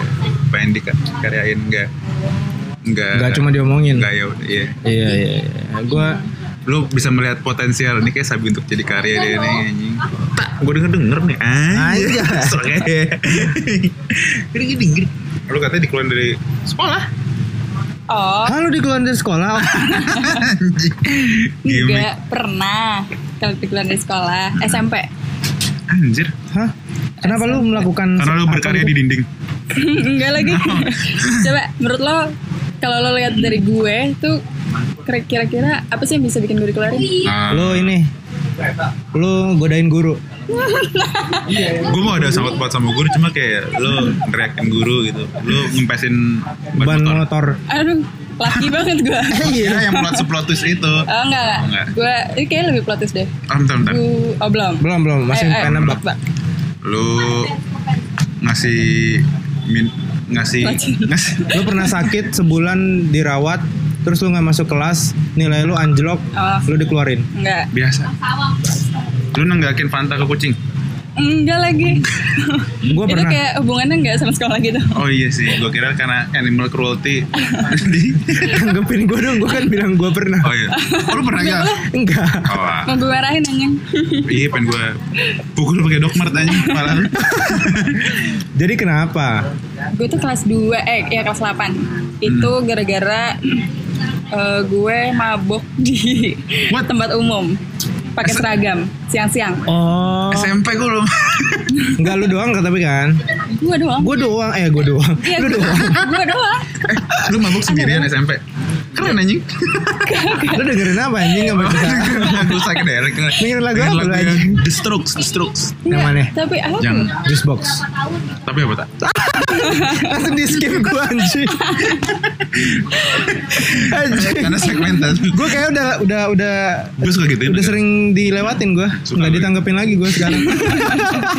Speaker 2: pengen dikaryain enggak? Enggak.
Speaker 1: Gak cuma diomongin.
Speaker 2: Enggak ya udah, iya.
Speaker 1: Iya iya. iya. Gua
Speaker 2: Lu bisa melihat potensial nih kayak Sabi untuk jadi karya dia nih anjing. Tak, gue denger denger nih. Anjing.
Speaker 1: Anjay. *laughs*
Speaker 2: So, kayak gini gini gini. Lu katanya dikeluarin dari sekolah.
Speaker 3: Oh
Speaker 1: Halo dikeluarin dari sekolah. *laughs*
Speaker 3: Enggak pernah kalau dikeluarin dari sekolah SMP
Speaker 2: Anjir.
Speaker 1: Hah? Kenapa lu melakukan
Speaker 2: Karena lu berkarya
Speaker 1: gitu?
Speaker 2: di dinding. *laughs*
Speaker 3: enggak lagi coba menurut lo kalau lo lihat dari gue tuh kira-kira apa sih yang bisa bikin gue dikeluarin
Speaker 2: Nah,
Speaker 1: Lu ini lu godain guru.
Speaker 2: gue mau ada sangkut paut sama guru cuma kayak lu ngeriakin guru gitu. Lu ngempesin
Speaker 1: Ban
Speaker 2: motor.
Speaker 1: motor.
Speaker 3: aduh laki banget gue *laughs*
Speaker 2: Iya, yang plot seplotus itu.
Speaker 3: Oh enggak, enggak.
Speaker 2: Oh, enggak.
Speaker 3: Gue ini kayaknya lebih plotis deh.
Speaker 2: Ah, bentar, bentar.
Speaker 3: Gue oh belum.
Speaker 1: Belum belum masih
Speaker 3: Eh, eh,
Speaker 1: pengen nebak.
Speaker 3: nebak.
Speaker 2: Lu ngasih min, ngasih ngasih
Speaker 1: Lu pernah sakit sebulan dirawat terus lu nggak masuk kelas nilai lu anjlok
Speaker 3: Oh.
Speaker 1: lu dikeluarin
Speaker 3: Enggak.
Speaker 2: biasa. Lu nenggakin Fanta ke kucing.
Speaker 3: Enggak lagi.
Speaker 1: Gua
Speaker 3: itu
Speaker 1: pernah.
Speaker 3: kayak hubungannya enggak sama sekolah gitu.
Speaker 2: Oh iya sih, gue kira karena animal cruelty. Di-
Speaker 1: tanggepin gue dong gue kan bilang gue pernah
Speaker 2: oh iya, oh, lu pernah gak?
Speaker 1: enggak
Speaker 2: Oh, ah.
Speaker 3: Mau gue marahin anjing.
Speaker 2: iya pengen gue pukul pakai dokmart aja malah. lu.
Speaker 1: jadi kenapa
Speaker 3: gue tuh kelas 2 eh ya kelas 8. Itu
Speaker 2: Hmm.
Speaker 3: gara-gara eh, gue mabok di
Speaker 2: What?
Speaker 3: tempat umum. Pakai seragam siang-siang.
Speaker 1: oh
Speaker 2: SMP gue belum. *laughs*
Speaker 1: enggak lu doang tapi kan
Speaker 3: Gue doang.
Speaker 1: gue doang eh gue doang
Speaker 3: Iya,
Speaker 1: lu
Speaker 3: gue
Speaker 1: doang
Speaker 3: gue doang.
Speaker 2: eh, lu mabuk sendirian SMP? Keren anjing.
Speaker 1: lu dengerin apa anjing nggak baca
Speaker 2: Lagu psychedelic.
Speaker 1: Dengerin lagu apa lu,
Speaker 2: Lagu
Speaker 1: anjing?
Speaker 2: The Strokes, The Strokes.
Speaker 1: Yang
Speaker 3: Enggak,
Speaker 1: mana?
Speaker 3: Tapi apa?
Speaker 2: Yang
Speaker 1: juice box
Speaker 2: tapi apa tak?
Speaker 1: langsung di skip gue anjing anjing
Speaker 2: Karena segmented.
Speaker 1: gue kayak udah udah udah
Speaker 2: Gue suka gitu.
Speaker 1: udah sering dilewatin gue nggak
Speaker 2: gue.
Speaker 1: ditanggepin lagi gue sekarang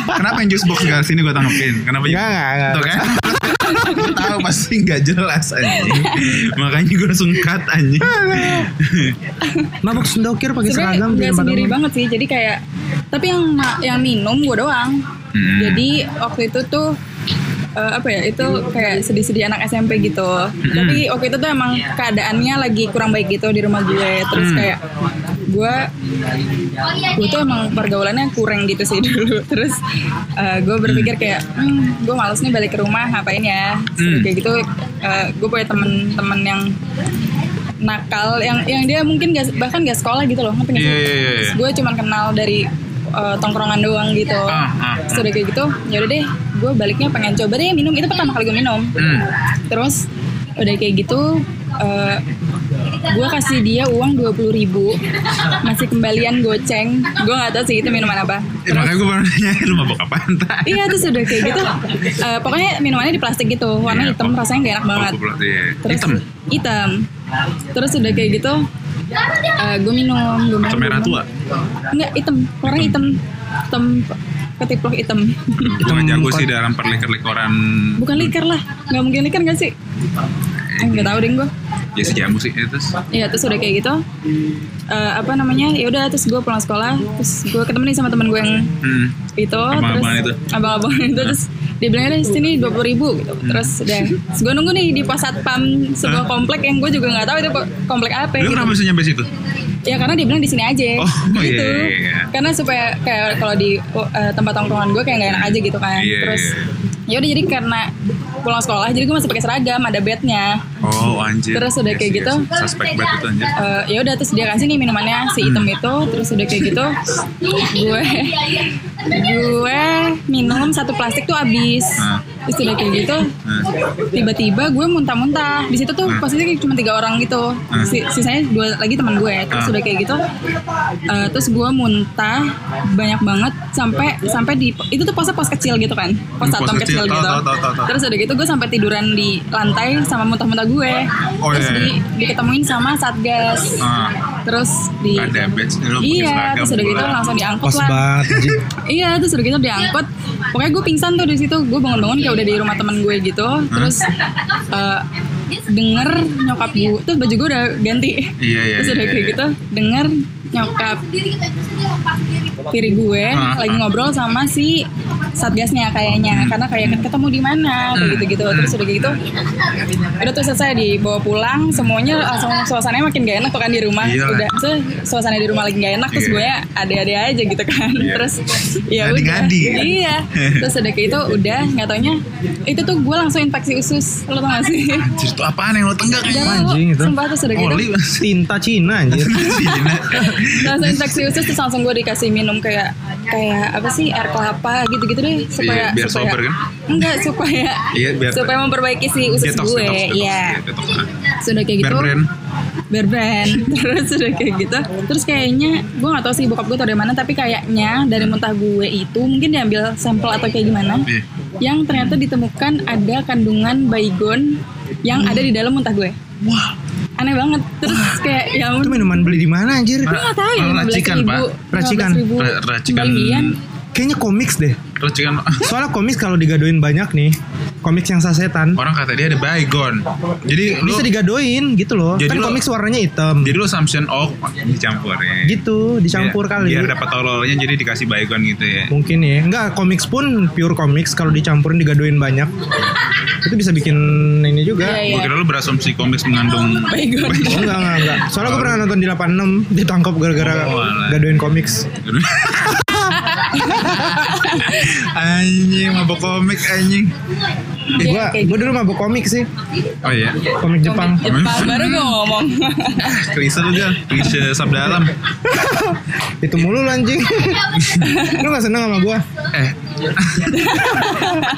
Speaker 2: Kenapa yang juice box gak sini gue tanggepin? Kenapa?
Speaker 1: Enggak, enggak, enggak.
Speaker 2: Tuh kan? Gue tahu pasti nggak jelas anjing. Makanya gue langsung cut anjing.
Speaker 1: mabuk sendokir pakai seragam
Speaker 3: nggak
Speaker 1: tempat
Speaker 3: sendiri
Speaker 1: umum.
Speaker 3: banget sih jadi kayak tapi yang yang minum gue doang
Speaker 2: Hmm.
Speaker 3: jadi waktu itu tuh eh, apa ya itu kayak sedih-sedih anak SMP gitu
Speaker 2: Hmm.
Speaker 3: tapi waktu itu tuh emang keadaannya lagi kurang baik gitu di rumah gue terus
Speaker 2: Hmm.
Speaker 3: kayak gue gue tuh emang pergaulannya kurang gitu sih *laughs* dulu terus eh, gue berpikir kayak hmm, gue males nih balik ke rumah ngapain ya
Speaker 2: Hmm.
Speaker 3: kayak gitu eh, gue punya temen-temen yang nakal yang yang dia mungkin gak, bahkan gak sekolah gitu loh ngerti nggak sih?
Speaker 2: Iya, iya, iya, iya.
Speaker 3: gue cuman kenal dari uh, tongkrongan doang gitu
Speaker 2: Ah, ah,
Speaker 3: Terus udah kayak gitu yaudah deh gue baliknya pengen coba deh minum itu pertama kali gue minum
Speaker 2: Hmm.
Speaker 3: terus udah kayak gitu uh, gue kasih dia uang dua puluh ribu masih kembalian goceng gue nggak tahu sih itu minuman apa
Speaker 2: Ya, makanya gue baru nanya lu mabuk apaan tak?
Speaker 3: iya terus udah kayak gitu uh, pokoknya minumannya di plastik gitu warna
Speaker 2: Iya,
Speaker 3: hitam rasanya gak enak banget
Speaker 2: gue iya.
Speaker 3: terus
Speaker 2: Hitam.
Speaker 3: hitam terus udah kayak gitu gue minum gue minum
Speaker 2: Atau merah tua?
Speaker 3: Enggak, hitam. Warnanya hitam. Hitam ketiplok hitam.
Speaker 2: Gue gak jago sih dalam perlikar-likoran
Speaker 3: Bukan liker lah. Enggak mungkin liker gak sih? Enggak tahu deh gue.
Speaker 2: Ya si jamu sih itu.
Speaker 3: Iya, terus udah kayak gitu. Eh, apa namanya? Ya udah terus gue pulang sekolah, terus gue ketemu nih sama temen gue yang
Speaker 2: Hmm.
Speaker 3: itu
Speaker 2: Abang-abangan
Speaker 3: terus
Speaker 2: itu.
Speaker 3: abang-abang itu terus dia bilang di sini dua puluh ribu gitu terus udah terus gue nunggu nih di pos satpam sebuah komplek yang gue juga nggak tahu itu komplek apa
Speaker 2: Lu
Speaker 3: gitu.
Speaker 2: kenapa bisa nyampe situ?
Speaker 3: ya karena dia bilang di sini aja
Speaker 2: Oh,
Speaker 3: gitu
Speaker 2: iya, iya, iya.
Speaker 3: karena supaya kayak kalau di uh, tempat tongkrongan gue kayak gak enak aja gitu kan
Speaker 2: Iya,
Speaker 3: terus
Speaker 2: iya.
Speaker 3: Ya udah jadi karena pulang sekolah jadi gue masih pakai seragam ada bednya
Speaker 2: Oh anjir.
Speaker 3: Terus udah
Speaker 2: Yes,
Speaker 3: kayak
Speaker 2: yes.
Speaker 3: gitu.
Speaker 2: Suspek banget itu anjir.
Speaker 3: Eh, ya udah terus dia kasih nih minumannya si hitam
Speaker 2: Hmm.
Speaker 3: itu terus udah kayak gitu gue gue minum satu plastik tuh habis
Speaker 2: Ah.
Speaker 3: Terus udah kayak gitu
Speaker 2: Nah,
Speaker 3: tiba-tiba gue muntah-muntah. Di situ tuh
Speaker 2: Hmm.
Speaker 3: posisinya cuma tiga orang gitu. Si- sisanya dua lagi teman gue terus
Speaker 2: Ah.
Speaker 3: udah kayak gitu. Eh, terus gue muntah banyak banget sampai sampai di itu tuh posnya pos kecil gitu kan. Pos
Speaker 2: Hmm, pos kecil.
Speaker 3: kecil, gitu.
Speaker 2: Tahu, tahu, tahu.
Speaker 3: terus udah gitu gue sampai tiduran di lantai sama muntah-muntah gue.
Speaker 2: Oh,
Speaker 3: terus
Speaker 2: iya,
Speaker 3: di,
Speaker 2: iya.
Speaker 3: diketemuin sama satgas.
Speaker 2: Ah,
Speaker 3: terus di
Speaker 2: ada badge lu pakai
Speaker 3: iya terus udah gitu langsung diangkut lah. *laughs* iya terus udah gitu diangkut. Pokoknya gue pingsan tuh di situ. Gue bangun-bangun kayak udah di rumah temen gue gitu terus eh, denger nyokap gue terus baju gue udah ganti
Speaker 2: Iya, iya,
Speaker 3: terus udah
Speaker 2: iya,
Speaker 3: kayak
Speaker 2: iya.
Speaker 3: gitu denger nyokap tiri gue
Speaker 2: Ah,
Speaker 3: lagi
Speaker 2: ah.
Speaker 3: ngobrol sama si satgasnya kayaknya karena kayak ketemu di mana kayak
Speaker 2: Hmm.
Speaker 3: gitu-gitu terus udah kayak gitu udah tuh selesai dibawa pulang semuanya langsung suasananya makin gak enak tuh kan di rumah
Speaker 2: Iya.
Speaker 3: udah tuh suasana di rumah lagi gak enak terus
Speaker 2: Iya.
Speaker 3: gue ya ada-ada aja gitu kan
Speaker 2: Iya.
Speaker 3: terus ya udah
Speaker 2: Ngadi-ngadi.
Speaker 3: iya terus udah kayak itu udah nggak taunya itu tuh gue langsung infeksi usus lo tau gak sih
Speaker 2: Anjir itu apaan yang lo tenggak
Speaker 1: Anjing itu.
Speaker 3: sumpah terus udah gitu *laughs*
Speaker 1: Tinta Cina anjir.
Speaker 2: Cina.
Speaker 3: langsung infeksi usus terus langsung gue dikasih minum kayak kayak apa sih air kelapa gitu-gitu deh supaya
Speaker 2: Iya, biar
Speaker 3: supaya
Speaker 2: sober kan?
Speaker 3: enggak supaya
Speaker 2: Iya, biar-
Speaker 3: supaya memperbaiki si usus
Speaker 2: Detox,
Speaker 3: gue
Speaker 2: detox, detox.
Speaker 3: iya
Speaker 2: Iya, detox.
Speaker 3: sudah kayak gitu
Speaker 2: Bear brand.
Speaker 3: bear brand *laughs* terus sudah kayak gitu terus kayaknya gue nggak tahu sih bokap gue tau dari mana tapi kayaknya dari muntah gue itu mungkin diambil sampel atau kayak gimana
Speaker 2: Iya.
Speaker 3: yang ternyata ditemukan ada kandungan baygon yang ada di dalam muntah gue
Speaker 2: Wah,
Speaker 3: aneh banget terus kayak ya
Speaker 1: Itu minuman beli di mana anjir?
Speaker 3: gue nggak tahu ya
Speaker 2: racikan,
Speaker 3: ribu
Speaker 2: Pak.
Speaker 1: Racikan.
Speaker 2: Ra- racikan.
Speaker 1: Kayaknya komiks deh.
Speaker 2: racikan
Speaker 1: Soalnya komiks kalau digadoin banyak nih, komiks yang sasetan
Speaker 2: orang kata dia ada baygon. Jadi lu
Speaker 1: bisa digadoin gitu loh.
Speaker 2: Jadi
Speaker 1: kan
Speaker 2: lo-
Speaker 1: komiks warnanya hitam.
Speaker 2: jadi lu assumption oh dicampur ya.
Speaker 1: Gitu, dicampur
Speaker 2: Biar-
Speaker 1: kali.
Speaker 2: Biar dapat tololnya jadi dikasih baygon gitu ya.
Speaker 1: Mungkin ya. Enggak, komiks pun pure komiks kalau dicampurin digadoin banyak. itu bisa bikin ini juga.
Speaker 3: Iya,
Speaker 2: Gue
Speaker 3: iya.
Speaker 2: kira lu berasumsi komiks mengandung *laughs*
Speaker 3: baygon
Speaker 1: Oh enggak, enggak, enggak. Soalnya gue pernah nonton di 86 ditangkap gara-gara
Speaker 2: Oh,
Speaker 1: gadoin komiks. *laughs* *laughs*
Speaker 2: anjing mabok komik anjing.
Speaker 1: Eh, gua, gua dulu mabok komik sih.
Speaker 2: Oh iya.
Speaker 1: Komik Jepang.
Speaker 3: Jepang baru gue ngomong *laughs*
Speaker 2: Klise lu gal, klise sabda alam. *laughs*
Speaker 1: Itu mulu lu anjing. lu gak seneng sama gua?
Speaker 2: Eh.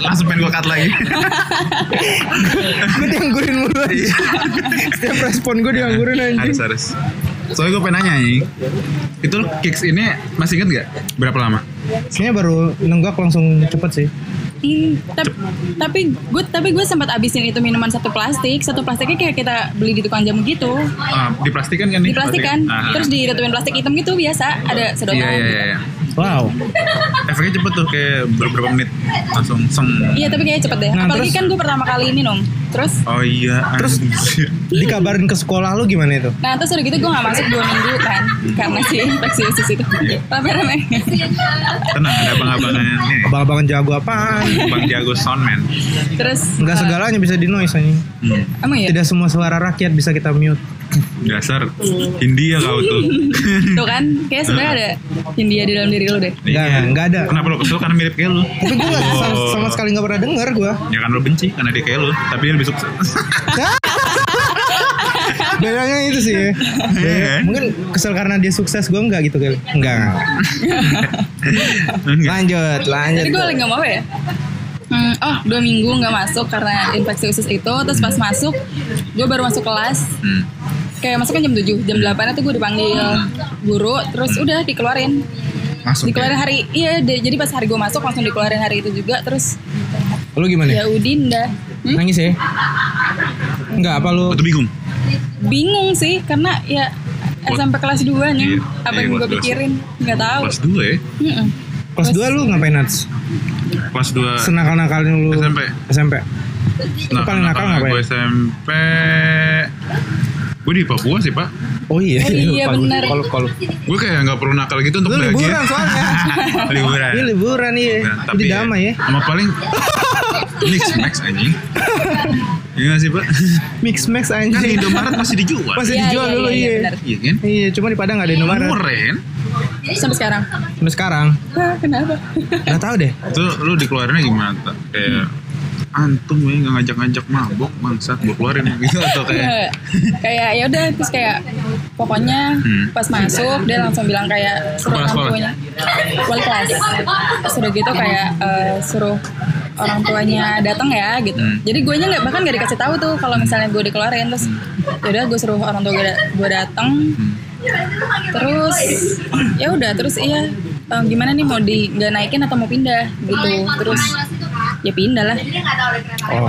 Speaker 2: Langsung pengen gue cut lagi.
Speaker 1: Gue dianggurin mulu aja. Setiap respon gue dianggurin anjing.
Speaker 2: harus harus. Soalnya gue pengen nanya nih, itu lu kicks ini masih inget gak? Berapa lama?
Speaker 1: Kayaknya baru nenggak langsung cepet sih.
Speaker 3: Hmm, tapi tapi gue tapi gue sempat abisin itu minuman satu plastik satu plastiknya kayak kita beli di tukang jamu gitu
Speaker 2: Ah, diplastikan kan nih?
Speaker 3: di plastik kan
Speaker 2: Ah, ah.
Speaker 3: terus ditutupin plastik hitam gitu biasa ada sedotan
Speaker 2: Iya iya iya. iya.
Speaker 1: Wow.
Speaker 2: Efeknya cepet tuh kayak beberapa menit langsung seng.
Speaker 3: Iya tapi kayaknya cepet deh
Speaker 1: Nah,
Speaker 3: apalagi
Speaker 1: terus-
Speaker 3: kan gue pertama kali minum terus
Speaker 2: Oh iya.
Speaker 1: Terus-
Speaker 2: anjir. *laughs*
Speaker 1: Dikabarin ke sekolah lu gimana itu?
Speaker 3: nah terus udah gitu gue gak masuk dua minggu kan karena si infeksi usus itu rame-rame
Speaker 2: tenang ada abang-abangan nih.
Speaker 1: Abang-abangan jago apaan?
Speaker 2: Bang Jago Soundman.
Speaker 3: terus
Speaker 1: Enggak
Speaker 3: eh,
Speaker 1: segalanya bisa di noise anjing.
Speaker 2: Hmm.
Speaker 3: emang ya
Speaker 1: Tidak semua suara rakyat bisa kita mute.
Speaker 2: Dasar India kau tuh. *laughs*
Speaker 3: tuh kan kayak sebenarnya ada Hindia di dalam diri lu deh
Speaker 1: Enggak, enggak ada.
Speaker 2: Kenapa lo kesel karena mirip kayak lu?
Speaker 1: Tapi gue gak, sama,
Speaker 2: Oh.
Speaker 1: sama sekali gak pernah denger gue.
Speaker 2: Ya kan lo benci karena dia kayak lu, tapi dia lebih sukses. *laughs*
Speaker 1: Bedanya itu sih. ya. Beda-
Speaker 2: kan?
Speaker 1: Mungkin kesel karena dia sukses gue enggak gitu kali. Enggak.
Speaker 2: Enggak. *laughs*
Speaker 1: Lanjut, lanjut.
Speaker 3: Jadi gue lagi ngomong apa ya? Hmm, oh dua minggu nggak masuk karena infeksi usus itu terus pas masuk gue baru masuk kelas
Speaker 2: Hmm.
Speaker 3: Kayak masuk kan jam 7 jam 8 itu gue dipanggil guru terus udah dikeluarin
Speaker 2: Masuk.
Speaker 3: dikeluarin
Speaker 2: ya?
Speaker 3: hari iya de- jadi pas hari gue masuk langsung dikeluarin hari itu juga terus
Speaker 1: Lu gimana?
Speaker 3: ya udin dah Hmm?
Speaker 1: Nangis ya? Enggak, apa lu?
Speaker 2: Waktu bingung.
Speaker 3: bingung sih karena ya
Speaker 2: What?
Speaker 3: SMP kelas 2 nih
Speaker 2: Iya,
Speaker 3: apa
Speaker 2: iya,
Speaker 3: yang gue pikirin nggak tahu
Speaker 2: Kelas 2 ya?
Speaker 3: Mm-mm.
Speaker 1: Kelas 2 lu ngapain Nats?
Speaker 2: Kelas 2
Speaker 1: Senakal-nakalin lu
Speaker 2: SMP.
Speaker 1: SMP.
Speaker 2: Nah,
Speaker 1: paling nakal ngapain?
Speaker 2: Gue SMP Gue di Papua sih pak
Speaker 3: Oh
Speaker 1: Oh iya,
Speaker 3: iya, bener.
Speaker 1: Kalau kalau
Speaker 2: Gue kayak gak perlu nakal gitu untuk
Speaker 1: lu
Speaker 2: bahagia
Speaker 1: liburan soalnya.
Speaker 2: Liburan *laughs*
Speaker 1: Ini liburan iya.
Speaker 2: Nah,
Speaker 1: Jadi
Speaker 2: ya,
Speaker 1: damai ya.
Speaker 2: Sama paling Mix Max anjing. Iya nggak sih pak?
Speaker 1: Mix Max
Speaker 2: Kan di
Speaker 1: anjing.
Speaker 2: Indomaret masih dijual.
Speaker 1: Masih
Speaker 3: Iya,
Speaker 1: dijual
Speaker 3: iya,
Speaker 1: dulu
Speaker 3: iya,
Speaker 1: iya.
Speaker 3: benar.
Speaker 2: Iya kan?
Speaker 1: Iya, cuma di Padang nggak ada Indomaret.
Speaker 2: Murah kan?
Speaker 3: Sampai sekarang.
Speaker 1: Sampai sekarang
Speaker 3: Hah, kenapa?
Speaker 1: nggak tahu deh.
Speaker 2: Itu lu dikeluarinnya gimana? Kayak antum ya nggak ngajak-ngajak mabok bangsat gue keluarin gitu atau kayak
Speaker 3: kayak ya udah terus kayak pokoknya
Speaker 2: Hmm.
Speaker 3: pas masuk dia langsung bilang kayak suruh orang tuanya. Wali kelas. Sudah gitu kayak eh, suruh orang tuanya datang ya gitu.
Speaker 2: Hmm.
Speaker 3: jadi gue nya nggak bahkan nggak dikasih tahu tuh kalau misalnya gue dikeluarin terus ya udah gue suruh orang tua gue da- gue datang
Speaker 2: Hmm.
Speaker 3: terus ya udah terus iya eh, gimana nih mau di nggak naikin atau mau pindah? Gitu. Terus ya pindah lah.
Speaker 1: Oh.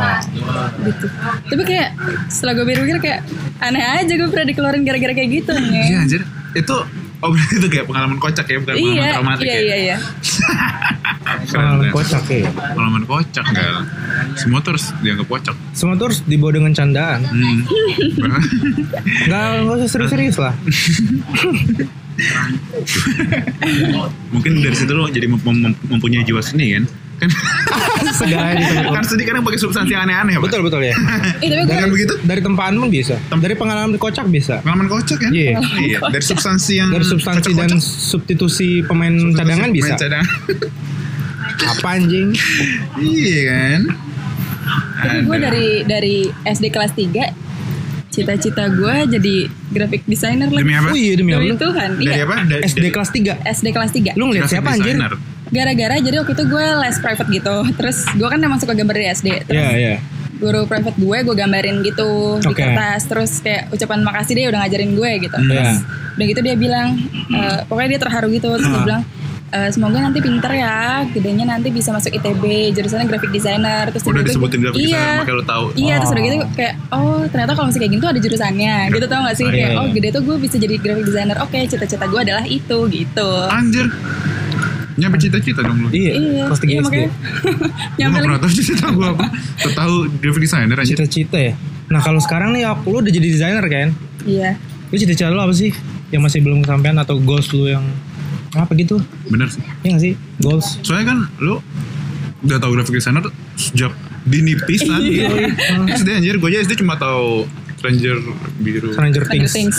Speaker 3: gitu. Tapi kayak setelah gue pikir kayak aneh aja gue pernah dikeluarin gara-gara kayak gitu
Speaker 2: iya
Speaker 3: nih
Speaker 2: anjir. Itu oh berarti itu kayak pengalaman kocak ya bukan pengalaman
Speaker 3: iya
Speaker 2: traumatik
Speaker 3: iya
Speaker 2: ya?
Speaker 3: iya iya. *laughs*
Speaker 2: Keren,
Speaker 1: Pengalaman kocak ya.
Speaker 2: pengalaman kocak enggak. semua tuh harus dianggap kocak.
Speaker 1: Semua tuh harus dibawa dengan candaan.
Speaker 2: hmm. *laughs*
Speaker 1: Nggak nggak usah serius-serius lah. *laughs*
Speaker 2: mungkin dari situ lo jadi mem- mem- mempunyai jiwa seni kan kan *laughs*
Speaker 1: Segala gitu.
Speaker 2: kan seni kadang pakai substansi aneh-aneh Pak.
Speaker 1: Betul betul ya.
Speaker 3: eh
Speaker 2: Bukan begitu
Speaker 1: Dari tempaan pun bisa. Dari pengalaman kocak bisa.
Speaker 2: pengalaman kocak kan
Speaker 1: Iya.
Speaker 2: iya dari substansi yang
Speaker 1: Dari substansi dan
Speaker 2: kocak-kocak.
Speaker 1: substitusi pemain cadangan
Speaker 2: Main
Speaker 1: bisa.
Speaker 2: cadangan.
Speaker 1: Apa anjing?
Speaker 2: iya kan
Speaker 3: tapi gue dari dari SD kelas 3 cita-cita gue jadi graphic designer lah
Speaker 2: demi apa
Speaker 1: Oh iya demi
Speaker 3: Demi
Speaker 1: Allah.
Speaker 3: Tuhan
Speaker 2: dari
Speaker 3: iya
Speaker 2: apa dari,
Speaker 1: SD
Speaker 2: dari-
Speaker 1: kelas 3.
Speaker 3: SD kelas 3
Speaker 1: Lu ngeliat siapa anjir?
Speaker 2: Designer.
Speaker 3: gara-gara jadi waktu itu gue les private gitu terus gue kan emang suka gambar dari SD terus
Speaker 1: Iya iya.
Speaker 3: guru private gue gue gambarin gitu di
Speaker 1: Oke.
Speaker 3: kertas terus kayak ucapan makasih dia udah ngajarin gue gitu
Speaker 2: Hmm.
Speaker 3: terus
Speaker 1: Iya.
Speaker 3: udah gitu dia bilang eh, pokoknya dia terharu gitu terus dia
Speaker 1: Ah.
Speaker 3: bilang "Eh, semoga nanti pinter ya gedenya nanti bisa masuk ITB jurusannya graphic designer terus
Speaker 2: udah disebutin graphic designer
Speaker 3: iya
Speaker 2: makanya lo tahu
Speaker 3: Iya terus udah gitu
Speaker 1: Oh.
Speaker 3: kayak oh ternyata kalau misalnya kayak gini tuh ada jurusannya gitu tau gak sih
Speaker 1: Oh,
Speaker 3: kayak
Speaker 1: iya.
Speaker 3: oh gede tuh gue bisa jadi graphic designer oke cita-cita gue adalah itu gitu
Speaker 2: anjir nyampe cita-cita dong lu
Speaker 1: Iya.
Speaker 3: iya
Speaker 1: Kelas 3
Speaker 3: iya,
Speaker 1: SD.
Speaker 2: gue
Speaker 3: yang
Speaker 2: gak pernah tahu cita gue apa tahu graphic designer aja
Speaker 1: Cita-cita ya. Nah kalau sekarang nih aku lu udah jadi desainer kan?
Speaker 3: iya
Speaker 1: Lu cita-cita lu apa sih? Yang masih belum kesampaian atau goals lu yang apa gitu?
Speaker 2: bener sih
Speaker 1: Iya gak sih? Goals.
Speaker 2: soalnya kan lu udah tahu graphic designer sejak dini pisan
Speaker 3: Iya.
Speaker 2: SD anjir gue aja SD cuma tahu Stranger biru
Speaker 1: Stranger Things.
Speaker 3: Things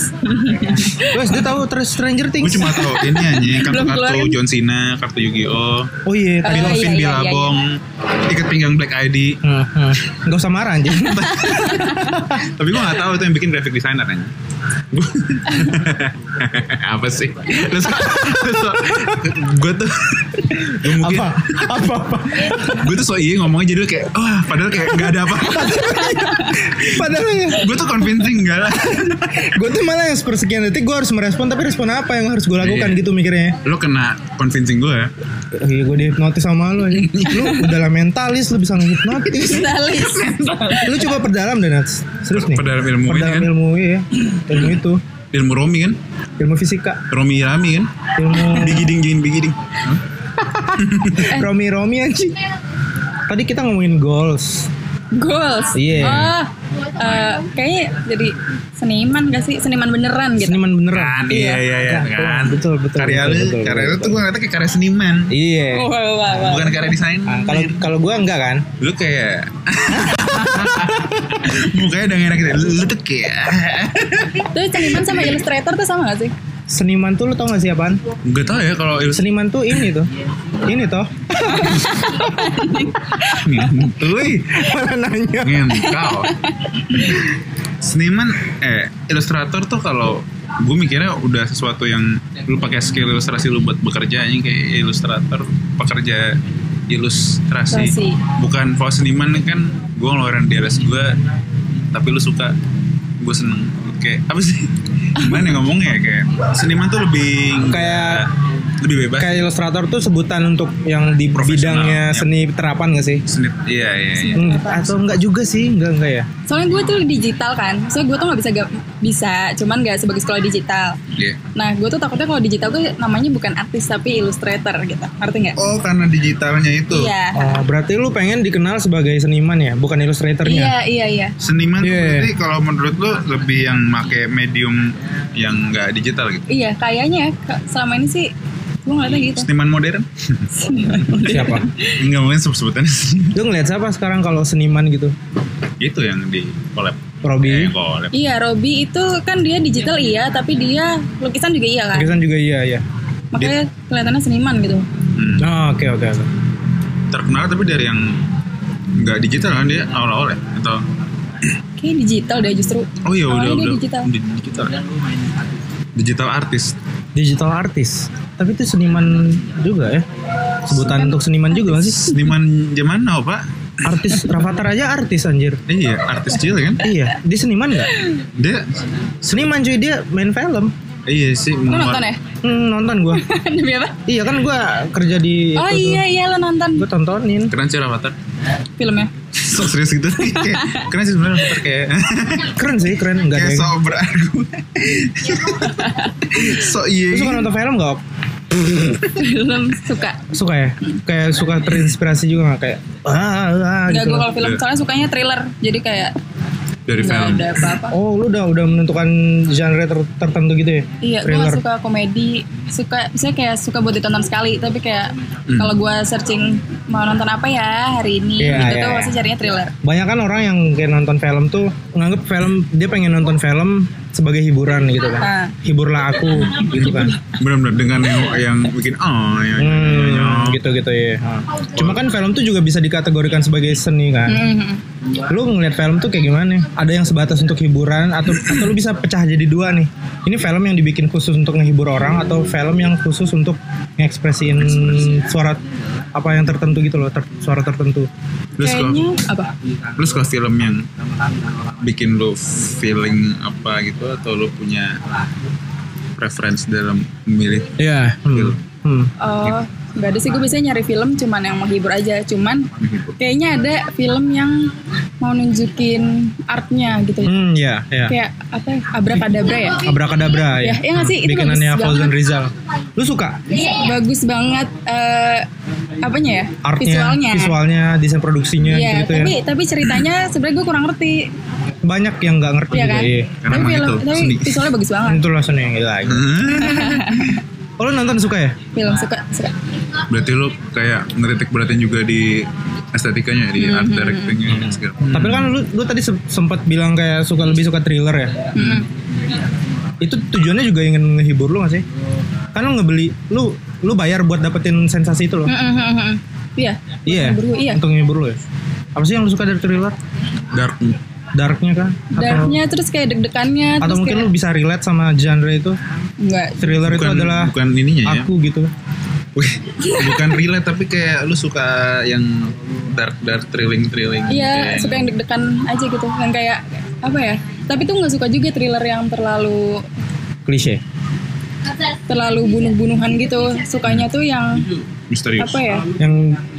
Speaker 3: *laughs*
Speaker 1: Lu SD tahu terus Stranger
Speaker 2: gue
Speaker 1: Things?
Speaker 2: cuma tahu ini anjing *laughs*
Speaker 3: Belum
Speaker 2: kartu-kartu. John Cena kartu Yu-Gi-Oh
Speaker 1: Oh iya,
Speaker 3: Oh,
Speaker 1: tadi
Speaker 3: iya,
Speaker 2: Dolphin
Speaker 3: iya, iya,
Speaker 2: Bilabong ikat pinggang Black ID
Speaker 1: Hmm, hmm. Gak usah marah anjing. *laughs*
Speaker 2: tapi gue gak tahu itu yang bikin graphic designer anjing Gua- apa sih gue tuh gue mungkin
Speaker 1: apa? Apa apa?
Speaker 2: gue tuh so iya ngomongnya jadi kayak wah padahal kayak gak ada apa
Speaker 1: Padahal ya,
Speaker 2: gue tuh convincing enggak lah *laughs*
Speaker 1: gue tuh malah yang sepersekian detik gue harus merespon tapi respon apa yang harus gue lakukan
Speaker 2: Iya.
Speaker 1: gitu mikirnya.
Speaker 2: lo kena convincing gue
Speaker 1: Iya gue dihipnotis sama lu anjing. *laughs* Lu udah lah mentalis lu bisa ngehipnotis.
Speaker 3: Stalis *laughs*
Speaker 1: lu coba perdalam deh Nats. Serius nih.
Speaker 2: Perdalam ilmu ini
Speaker 1: Perdalam
Speaker 2: kan?
Speaker 1: ilmu iya. Ilmu itu.
Speaker 2: ilmu Romi kan
Speaker 1: Ilmu fisika.
Speaker 2: Romi Rami kan
Speaker 1: Ilmu
Speaker 2: Bigiding jin bigiding
Speaker 1: Romi Romi anjing. Tadi kita ngomongin goals.
Speaker 3: Goals
Speaker 1: Iya.
Speaker 3: Oh eh, Kayaknya jadi seniman gak sih? Seniman beneran gitu
Speaker 1: Seniman beneran.
Speaker 2: kan iya iya iya
Speaker 1: Ya,
Speaker 2: kan
Speaker 1: betul, betul,
Speaker 2: karya lu karya lu tuh gue ngeliatnya kayak karya seniman
Speaker 1: Iya.
Speaker 3: Wah.
Speaker 2: bukan karya desain
Speaker 1: Ah, Kalau kalau gue enggak kan.
Speaker 2: lu kayak *laughs* mukanya udah enak gitu lu tuh kayak
Speaker 3: Terus seniman sama ilustrator tuh sama gak sih?
Speaker 1: Seniman tuh lu tau gak sih apaan?
Speaker 2: Gak tau ya kalau
Speaker 1: Seniman tuh ini tuh. Ini toh.
Speaker 2: Wih,
Speaker 1: Mana nanya?
Speaker 2: ngentau. Seniman, eh ilustrator tuh kalau gue mikirnya udah sesuatu yang lu pakai skill ilustrasi lu buat bekerja ini kayak ilustrator pekerja ilustrasi
Speaker 3: Ilustrasi.
Speaker 2: bukan kalau seniman kan gue ngeluarin DLS gue tapi lu suka gue seneng kayak apa sih gimana ya ngomongnya ya kayak seniman tuh lebih
Speaker 1: Kayak-
Speaker 2: lebih bebas
Speaker 1: Kayak ilustrator tuh sebutan untuk yang di bidangnya
Speaker 2: ya.
Speaker 1: seni terapan gak sih?
Speaker 2: seni iya iya iya
Speaker 1: Hmm, atau enggak juga sih, enggak enggak ya.
Speaker 3: Soalnya gue tuh digital kan Soalnya gue tuh gak bisa bisa Cuman gak sebagai sekolah digital
Speaker 2: Iya.
Speaker 3: Nah gue tuh takutnya kalau digital tuh namanya bukan artis tapi ilustrator gitu Ngerti gak?
Speaker 2: oh karena digitalnya itu
Speaker 3: Iya
Speaker 1: Oh, berarti lu pengen dikenal sebagai seniman ya, bukan ilustratornya?
Speaker 3: Iya iya iya
Speaker 2: Seniman tuh
Speaker 1: Iya.
Speaker 2: berarti kalau menurut lo lebih yang make medium yang nggak digital gitu.
Speaker 3: Iya kayaknya ya, selama ini sih gue ngeliatnya gitu
Speaker 2: Seniman modern? *laughs*
Speaker 1: Siapa?
Speaker 2: Enggak mungkin sebut-sebutannya
Speaker 1: Lu ngeliat siapa sekarang kalau seniman gitu?
Speaker 2: Itu yang di collab.
Speaker 1: Robi.
Speaker 2: Eh,
Speaker 3: iya Robby itu kan dia digital iya tapi dia lukisan juga iya kan
Speaker 1: Lukisan juga iya iya.
Speaker 3: makanya kelihatannya seniman gitu
Speaker 2: Hmm.
Speaker 1: Oh, oke oke oke.
Speaker 2: Terkenal tapi dari yang nggak digital kan dia awal-awal ya? Atau
Speaker 3: kayak digital deh justru
Speaker 2: Oh iya udah
Speaker 3: dia
Speaker 2: udah
Speaker 3: digital.
Speaker 2: Di- digital. Digital artis.
Speaker 1: Digital artis. Tapi itu seniman juga ya. Sebutan untuk seniman juga gak sih?
Speaker 2: Seniman zaman now pak?
Speaker 1: Artis Rafathar aja artis anjir.
Speaker 2: Iya artis cilik kan?
Speaker 1: Iya, dia seniman nggak?
Speaker 2: Dia
Speaker 1: Seniman cuy dia main film.
Speaker 2: iya sih. muat-
Speaker 3: nonton ya
Speaker 1: Hmm, nonton gua. *laughs*
Speaker 3: demi apa
Speaker 1: iya kan gua kerja di
Speaker 3: oh iya iya lo nonton
Speaker 1: Gue tontonin.
Speaker 2: Keren sih Avatar.
Speaker 3: filmnya *laughs*
Speaker 2: Sok serius gitu. *laughs* Kayak- Keren sih sebenarnya Avatar kayak
Speaker 1: Keren sih, keren enggak
Speaker 2: kayak
Speaker 1: ada.
Speaker 2: sok berargumen. sok iya.
Speaker 1: Lu suka nonton film gak?
Speaker 3: Film suka
Speaker 1: Suka ya? Kayak suka terinspirasi juga gak? Kayak ah, ah, ah
Speaker 3: Nggak
Speaker 1: gitu.
Speaker 3: gue kalau film soalnya sukanya thriller jadi kayak
Speaker 2: dari
Speaker 3: nggak
Speaker 2: film.
Speaker 3: ada apa-apa
Speaker 1: Oh, lu udah udah menentukan genre ter- tertentu gitu ya?
Speaker 3: Iya, gue suka komedi, suka, misalnya kayak suka buat ditonton sekali, tapi kayak
Speaker 2: Hmm.
Speaker 3: kalau gue searching mau nonton apa ya hari ini,
Speaker 1: Iya,
Speaker 3: gitu
Speaker 1: iya,
Speaker 3: tuh
Speaker 1: iya.
Speaker 3: pasti carinya thriller.
Speaker 1: Banyak kan orang yang kayak nonton film tuh nganggep film dia pengen nonton film sebagai hiburan gitu kan.
Speaker 3: Ah.
Speaker 1: Hiburlah aku gitu kan.
Speaker 2: Benar-benar dengan yang yang bikin oh ya, ya, ya, ya.
Speaker 1: Hmm, gitu-gitu ya. Ah. Cuma kan film tuh juga bisa dikategorikan sebagai seni kan.
Speaker 3: Mhm.
Speaker 1: Lu ngeliat film tuh kayak gimana? Ada yang sebatas untuk hiburan atau atau lu bisa pecah jadi dua nih. Ini film yang dibikin khusus untuk ngehibur orang atau film yang khusus untuk ngekspresiin suara apa yang tertentu gitu loh, ter- suara tertentu.
Speaker 2: Lu suka,
Speaker 3: Kayaknya apa?
Speaker 2: lu suka film yang bikin lu feeling apa gitu atau lu punya preference dalam memilih
Speaker 1: Iya.
Speaker 2: film?
Speaker 1: Hmm.
Speaker 3: Oh, nggak ada sih gue biasanya nyari film cuman yang menghibur aja, cuman
Speaker 2: Menghibur.
Speaker 3: kayaknya ada film yang mau nunjukin artnya gitu.
Speaker 1: Hmm, ya, ya.
Speaker 3: Kayak apa? ya? Abrakadabra ya?
Speaker 1: Abrakadabra ya.
Speaker 3: Ya, iya nggak sih? Itu
Speaker 1: Bikinannya Fauzan. Rizal. Lu suka
Speaker 3: Bagus banget eh apanya ya?
Speaker 1: artnya,
Speaker 3: Visualnya.
Speaker 1: visualnya, desain produksinya
Speaker 3: Iya,
Speaker 1: gitu,
Speaker 3: tapi
Speaker 1: ya.
Speaker 3: tapi ceritanya sebenarnya gue kurang ngerti,
Speaker 1: Banyak yang nggak ngerti
Speaker 3: ya
Speaker 1: juga.
Speaker 3: kan?
Speaker 1: Iya.
Speaker 2: Karena
Speaker 3: Tapi
Speaker 2: emang
Speaker 3: film,
Speaker 2: itu
Speaker 3: tapi
Speaker 2: seni.
Speaker 3: visualnya bagus banget.
Speaker 1: Itu lah seni yang lagi. *laughs* Oh, lu nonton suka ya?
Speaker 3: Film suka suka.
Speaker 2: Berarti lu kayak ngeritik beratin juga di estetikanya di art directingnya segala.
Speaker 1: Tapi kan lu, lu tadi se- sempat bilang kayak suka lebih suka thriller ya.
Speaker 3: Mm-mm.
Speaker 1: Itu tujuannya juga ingin ngehibur lu gak sih? Kan lu ngebeli, lu lu bayar buat dapetin sensasi itu loh.
Speaker 3: Mm-mm. Iya.
Speaker 1: Iya.
Speaker 3: Iya.
Speaker 1: Untuk ngehibur lu ya. Apa sih yang lu suka dari thriller?
Speaker 2: Dark
Speaker 1: Darknya kan? Atau,
Speaker 3: Darknya terus kayak deg-degannya
Speaker 1: atau
Speaker 3: terus
Speaker 1: mungkin
Speaker 3: kayak
Speaker 1: lu bisa relate sama genre itu?
Speaker 3: enggak
Speaker 1: Thriller itu
Speaker 2: bukan
Speaker 1: adalah
Speaker 2: bukan ininya ya.
Speaker 1: aku gitu.
Speaker 2: Wih, bukan relate tapi kayak lu suka yang dark dark thrilling thrilling.
Speaker 3: Iya, suka yang deg-degan aja gitu. Yang kayak apa ya? Tapi tuh nggak suka juga thriller yang terlalu
Speaker 1: Klise.
Speaker 3: Terlalu bunuh-bunuhan gitu. Sukanya tuh yang
Speaker 2: misterius.
Speaker 3: apa ya?
Speaker 1: Yang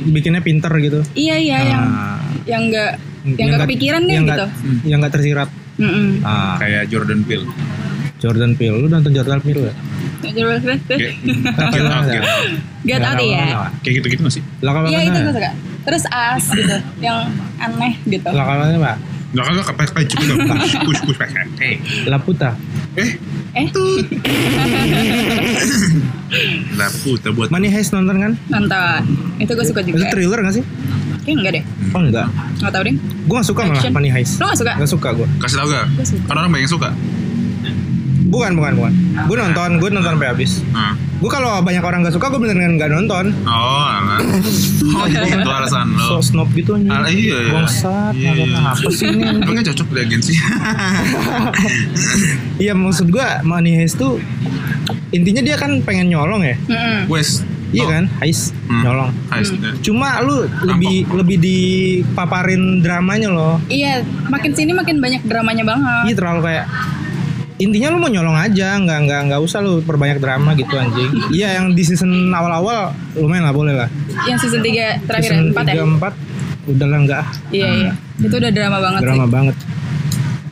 Speaker 1: bikinnya pinter gitu.
Speaker 3: Iya iya yang
Speaker 1: Ah.
Speaker 3: yang enggak yang enggak kepikiran deh
Speaker 1: yang
Speaker 3: gitu.
Speaker 1: nggak- Yang gak tersirat.
Speaker 3: Mm-mm.
Speaker 1: Ah,
Speaker 2: Kayak Jordan Peele.
Speaker 1: Jordan Peele. Lu nonton Jordan Peele ya?
Speaker 3: Coba
Speaker 2: Kayak Get Out, Get Out.
Speaker 3: Get out ya.
Speaker 2: Kayak gitu-gitu gak sih?
Speaker 3: Iya itu gue suka. Terus as gitu, yang aneh gitu.
Speaker 1: Lah kalau
Speaker 2: Gak kagak kayak kayak cukup dong. *laughs* Push push pakai. Eh,
Speaker 1: La puta.
Speaker 2: eh,
Speaker 3: Eh,
Speaker 2: lah *laughs* puta buat
Speaker 1: Money Heist nonton kan?
Speaker 3: nonton. Itu gue suka
Speaker 1: Itu
Speaker 3: juga.
Speaker 1: thriller gak sih?
Speaker 3: Kayaknya enggak deh.
Speaker 1: Oh enggak.
Speaker 3: Nggak tahu deh.
Speaker 1: Gue gak suka malah. Money Heist.
Speaker 3: Lo gak suka?
Speaker 1: Gak suka gue.
Speaker 2: kasih tau gak?
Speaker 3: Suka.
Speaker 2: Kan orang banyak yang suka.
Speaker 1: Bukan, bukan, bukan. Gue nonton, gue nonton sampai habis.
Speaker 2: Nah.
Speaker 1: Gue kalau banyak orang gak suka, gue beneran gak nonton.
Speaker 2: Oh, alah. *laughs* Oh, itu alasan
Speaker 1: So
Speaker 2: lo.
Speaker 1: snob gitu nih.
Speaker 2: Ah, iya, iya.
Speaker 1: Bangsat,
Speaker 2: Iya,
Speaker 1: nonton
Speaker 2: iya.
Speaker 1: apa sih ini?
Speaker 2: Emang kan cocok di agensi. *laughs*
Speaker 1: Iya maksud gue Money Heist tuh intinya dia kan pengen nyolong ya.
Speaker 3: Mm-mm.
Speaker 2: Wes.
Speaker 1: Iya kan? Heist,
Speaker 2: Hmm.
Speaker 1: nyolong.
Speaker 2: Heist. ya.
Speaker 1: Cuma lu lebih lebih dipaparin dramanya loh.
Speaker 3: Iya, makin sini makin banyak dramanya banget.
Speaker 1: Iya terlalu kayak intinya lu mau nyolong aja, nggak nggak nggak usah lu perbanyak drama gitu anjing. Iya yang di season awal-awal lumayan lah boleh lah.
Speaker 3: Yang season 3 terakhir
Speaker 1: season
Speaker 3: 4 ya?
Speaker 1: 3, 4 udah lah nggak ah.
Speaker 3: Iya, iya. Itu udah drama banget
Speaker 1: drama
Speaker 3: sih.
Speaker 1: banget.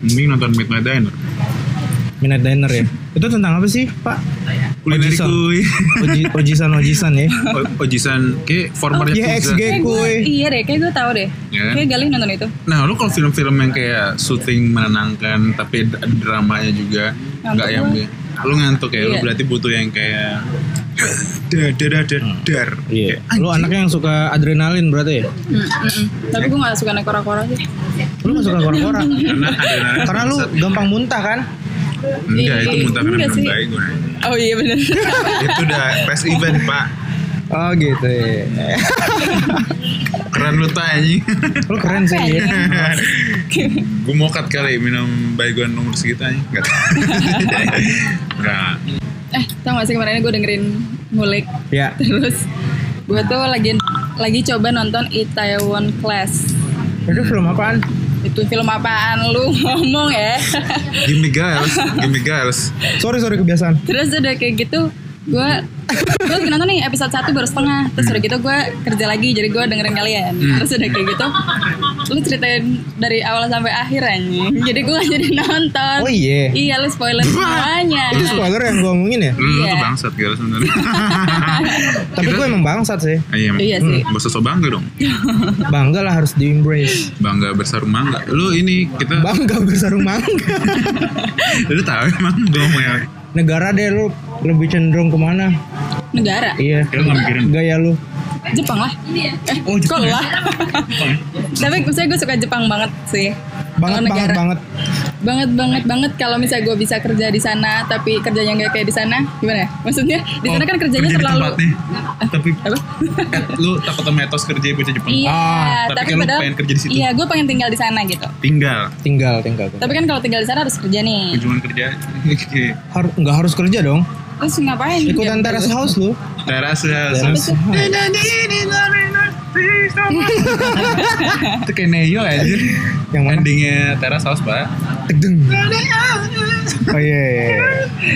Speaker 2: Mending nonton Midnight Diner.
Speaker 1: Midnight Diner ya. Itu tentang apa sih Pak?
Speaker 2: Kulineri
Speaker 1: Ojisan.
Speaker 2: kuy.
Speaker 1: Oji, ojisan ojisan ya. *laughs*
Speaker 2: O- Ojisan kayak formernya
Speaker 1: Iya,
Speaker 2: Pizza.
Speaker 1: XG.
Speaker 3: Kayak gue,
Speaker 1: Kuy.
Speaker 3: iya deh, kayak gue tahu deh.
Speaker 2: Iya kan?
Speaker 3: Kayak Galih nonton itu.
Speaker 2: Nah, lu kalau film-film yang kayak syuting menenangkan tapi dramanya juga nggak yang
Speaker 3: gua.
Speaker 2: lu ngantuk ya, lu
Speaker 3: Iya.
Speaker 2: berarti butuh yang kayak dar dar dar dar dar.
Speaker 1: Iya. Lu anaknya yang suka adrenalin berarti ya?
Speaker 3: Mm, mm, mm. Tapi gue gak suka naik kora-kora sih.
Speaker 1: Lu gak suka kora-kora? *laughs*
Speaker 2: Karena
Speaker 1: Karena lu gampang muntah kan?
Speaker 2: Enggak, itu muntah karena minum baik gue.
Speaker 3: Oh iya bener. *laughs*
Speaker 2: Itu udah past event, Pak.
Speaker 1: Oh gitu ya.
Speaker 2: Keren lu anjing.
Speaker 1: Lu keren sih. *laughs* ya.
Speaker 2: gue mau cut kali minum baygon nomor segitu anjing. Enggak. Enggak. *laughs*
Speaker 3: eh tau gak sih kemarin gue dengerin ngulik
Speaker 1: Ya.
Speaker 3: terus gue tuh lagi lagi coba nonton Itaewon Class
Speaker 1: Itu film apaan?
Speaker 3: Itu film apaan lu *laughs* ngomong ya
Speaker 2: Gimme girls, gimme girls.
Speaker 1: Sorry sorry kebiasaan.
Speaker 3: terus udah kayak gitu gue gue lagi nonton nih episode 1 baru setengah terus udah gitu gue kerja lagi jadi gue dengerin kalian terus udah kayak gitu lu ceritain dari awal sampai akhir anjing jadi gue gak *laughs* jadi nonton
Speaker 1: Oh iya.
Speaker 3: iya lu spoiler semuanya
Speaker 1: Itu spoiler yang gue omongin ya?
Speaker 2: Lu, lu
Speaker 3: Iya.
Speaker 2: tuh bangsat girls sebenarnya. *laughs*
Speaker 1: Tapi gue emang bangsat sih.
Speaker 2: Iya,
Speaker 3: Iya sih.
Speaker 2: Gak usah so bangga dong. *laughs*
Speaker 1: Bangga lah harus di embrace.
Speaker 2: Bangga bersarung mangga. Lu ini kita
Speaker 1: Bangga bersarung mangga.
Speaker 2: lu tahu emang gue mau ya.
Speaker 1: Negara deh lu lebih cenderung ke mana?
Speaker 3: negara
Speaker 1: Iya.
Speaker 2: Ya, lu.
Speaker 1: Gaya lu.
Speaker 3: Jepang lah eh
Speaker 2: Oh, Jepang
Speaker 3: kok
Speaker 2: ya?
Speaker 3: lah tapi maksudnya gue suka Jepang banget sih
Speaker 1: Banget banget banget.
Speaker 3: banget banget banget kalau misalnya gue bisa kerja di sana tapi kerjanya nggak kayak di sana gimana ya maksudnya di sana
Speaker 2: Oh,
Speaker 3: kan kerjanya
Speaker 2: kerja di
Speaker 3: terlalu
Speaker 2: tempatnya. Tapi
Speaker 3: apa
Speaker 2: eh, lu takut sama etos kerja bocah Jepang.
Speaker 3: iya
Speaker 1: Ah,
Speaker 2: tapi
Speaker 3: tapi,
Speaker 2: kan lu
Speaker 3: padahal
Speaker 2: pengen kerja di situ.
Speaker 3: iya gue pengen tinggal di sana gitu
Speaker 2: Tinggal.
Speaker 1: Tinggal tinggal.
Speaker 3: tapi kan kalau tinggal di sana harus kerja nih
Speaker 2: Kunjungan kerja. Oke.
Speaker 1: Har- nggak harus kerja dong.
Speaker 3: Terus ngapain
Speaker 1: Ikutan
Speaker 3: Jam-
Speaker 1: teras house lu.
Speaker 2: Teras ya.
Speaker 1: House.
Speaker 2: Itu kayak Neo aja.
Speaker 1: Yang mana?
Speaker 2: Endingnya teras house pak.
Speaker 1: Tegdeng. Oh iya. iya, iya.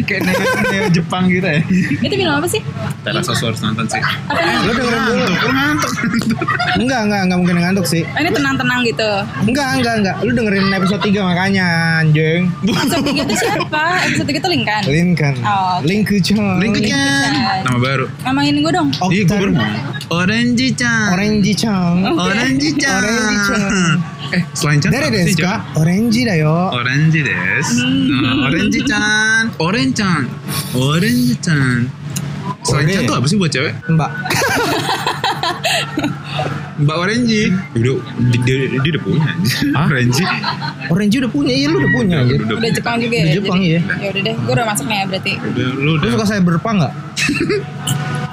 Speaker 2: Kayak Neo, Neo Jepang gitu ya.
Speaker 3: itu film apa sih
Speaker 2: Teras house harus nonton sih.
Speaker 3: apa
Speaker 1: Lu dengerin dulu.
Speaker 2: Ngantuk, lu ngantuk.
Speaker 1: Enggak enggak enggak mungkin ngantuk sih.
Speaker 3: oh, ini tenang-tenang gitu
Speaker 1: Enggak enggak enggak. Lu dengerin episode 3 makanya anjing.
Speaker 3: episode 3 itu siapa episode 3 itu Link kan
Speaker 1: Lin kan.
Speaker 3: Oh.
Speaker 2: Lingkuchan. Nama baru.
Speaker 3: ngomongin gue dong
Speaker 1: Oh,
Speaker 2: Iya, gue baru.
Speaker 1: Octar-
Speaker 2: Orange Chan.
Speaker 1: Orange Chang.
Speaker 2: Orange Chan.
Speaker 1: Orange Chan.
Speaker 2: Eh, selain Chan
Speaker 1: Dari
Speaker 2: apa sih,
Speaker 1: desu
Speaker 2: Chan?
Speaker 1: ka? Orange da yo.
Speaker 2: Orange des. Nah, orange Chan. Orange Chan. Orange Chan. Selain
Speaker 1: Orange.
Speaker 2: Chan tuh apa sih buat cewek?
Speaker 1: Mbak.
Speaker 2: Mbak Orange. Udah, dia, dia, dia udah punya.
Speaker 1: Hah?
Speaker 2: Orange.
Speaker 1: Orange udah punya, iya lu udah punya anjir.
Speaker 2: Udah,
Speaker 3: udah Jepang juga
Speaker 1: Udah
Speaker 3: ya
Speaker 1: Jepang,
Speaker 3: jadi-
Speaker 1: iya.
Speaker 3: ya udah deh gue udah masuk nih ya berarti
Speaker 2: Udah, lu
Speaker 1: Lu
Speaker 2: udah.
Speaker 1: suka cyberpunk enggak?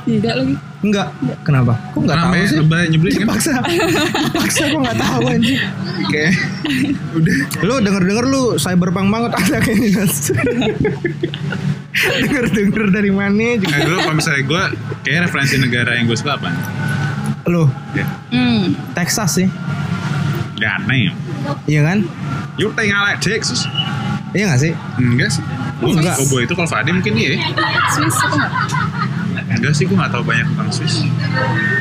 Speaker 3: enggak lagi
Speaker 1: Enggak. Kenapa? Kok enggak tahu sih?
Speaker 2: lebay, nyebelin kan?
Speaker 1: Dipaksa. Dipaksa gua enggak tahu anjir.
Speaker 2: Kayak udah.
Speaker 1: Lu denger-denger lu cyberpunk banget ada kayak Dinas. Denger-denger dari mana juga.
Speaker 2: Nah, dulu kalau misalnya gue kayak referensi negara yang gue suka apa?
Speaker 1: Lu
Speaker 2: Ya,
Speaker 3: hmm
Speaker 1: Texas sih.
Speaker 2: damn.
Speaker 1: Iya kan?
Speaker 2: You think I like Texas?
Speaker 1: Iya enggak sih?
Speaker 2: Enggak sih.
Speaker 1: Enggak.
Speaker 2: Oh, itu kalau Fadi mungkin iya.
Speaker 3: Swiss apa enggak
Speaker 2: Enggak sih, gue gak tahu banyak tentang Swiss.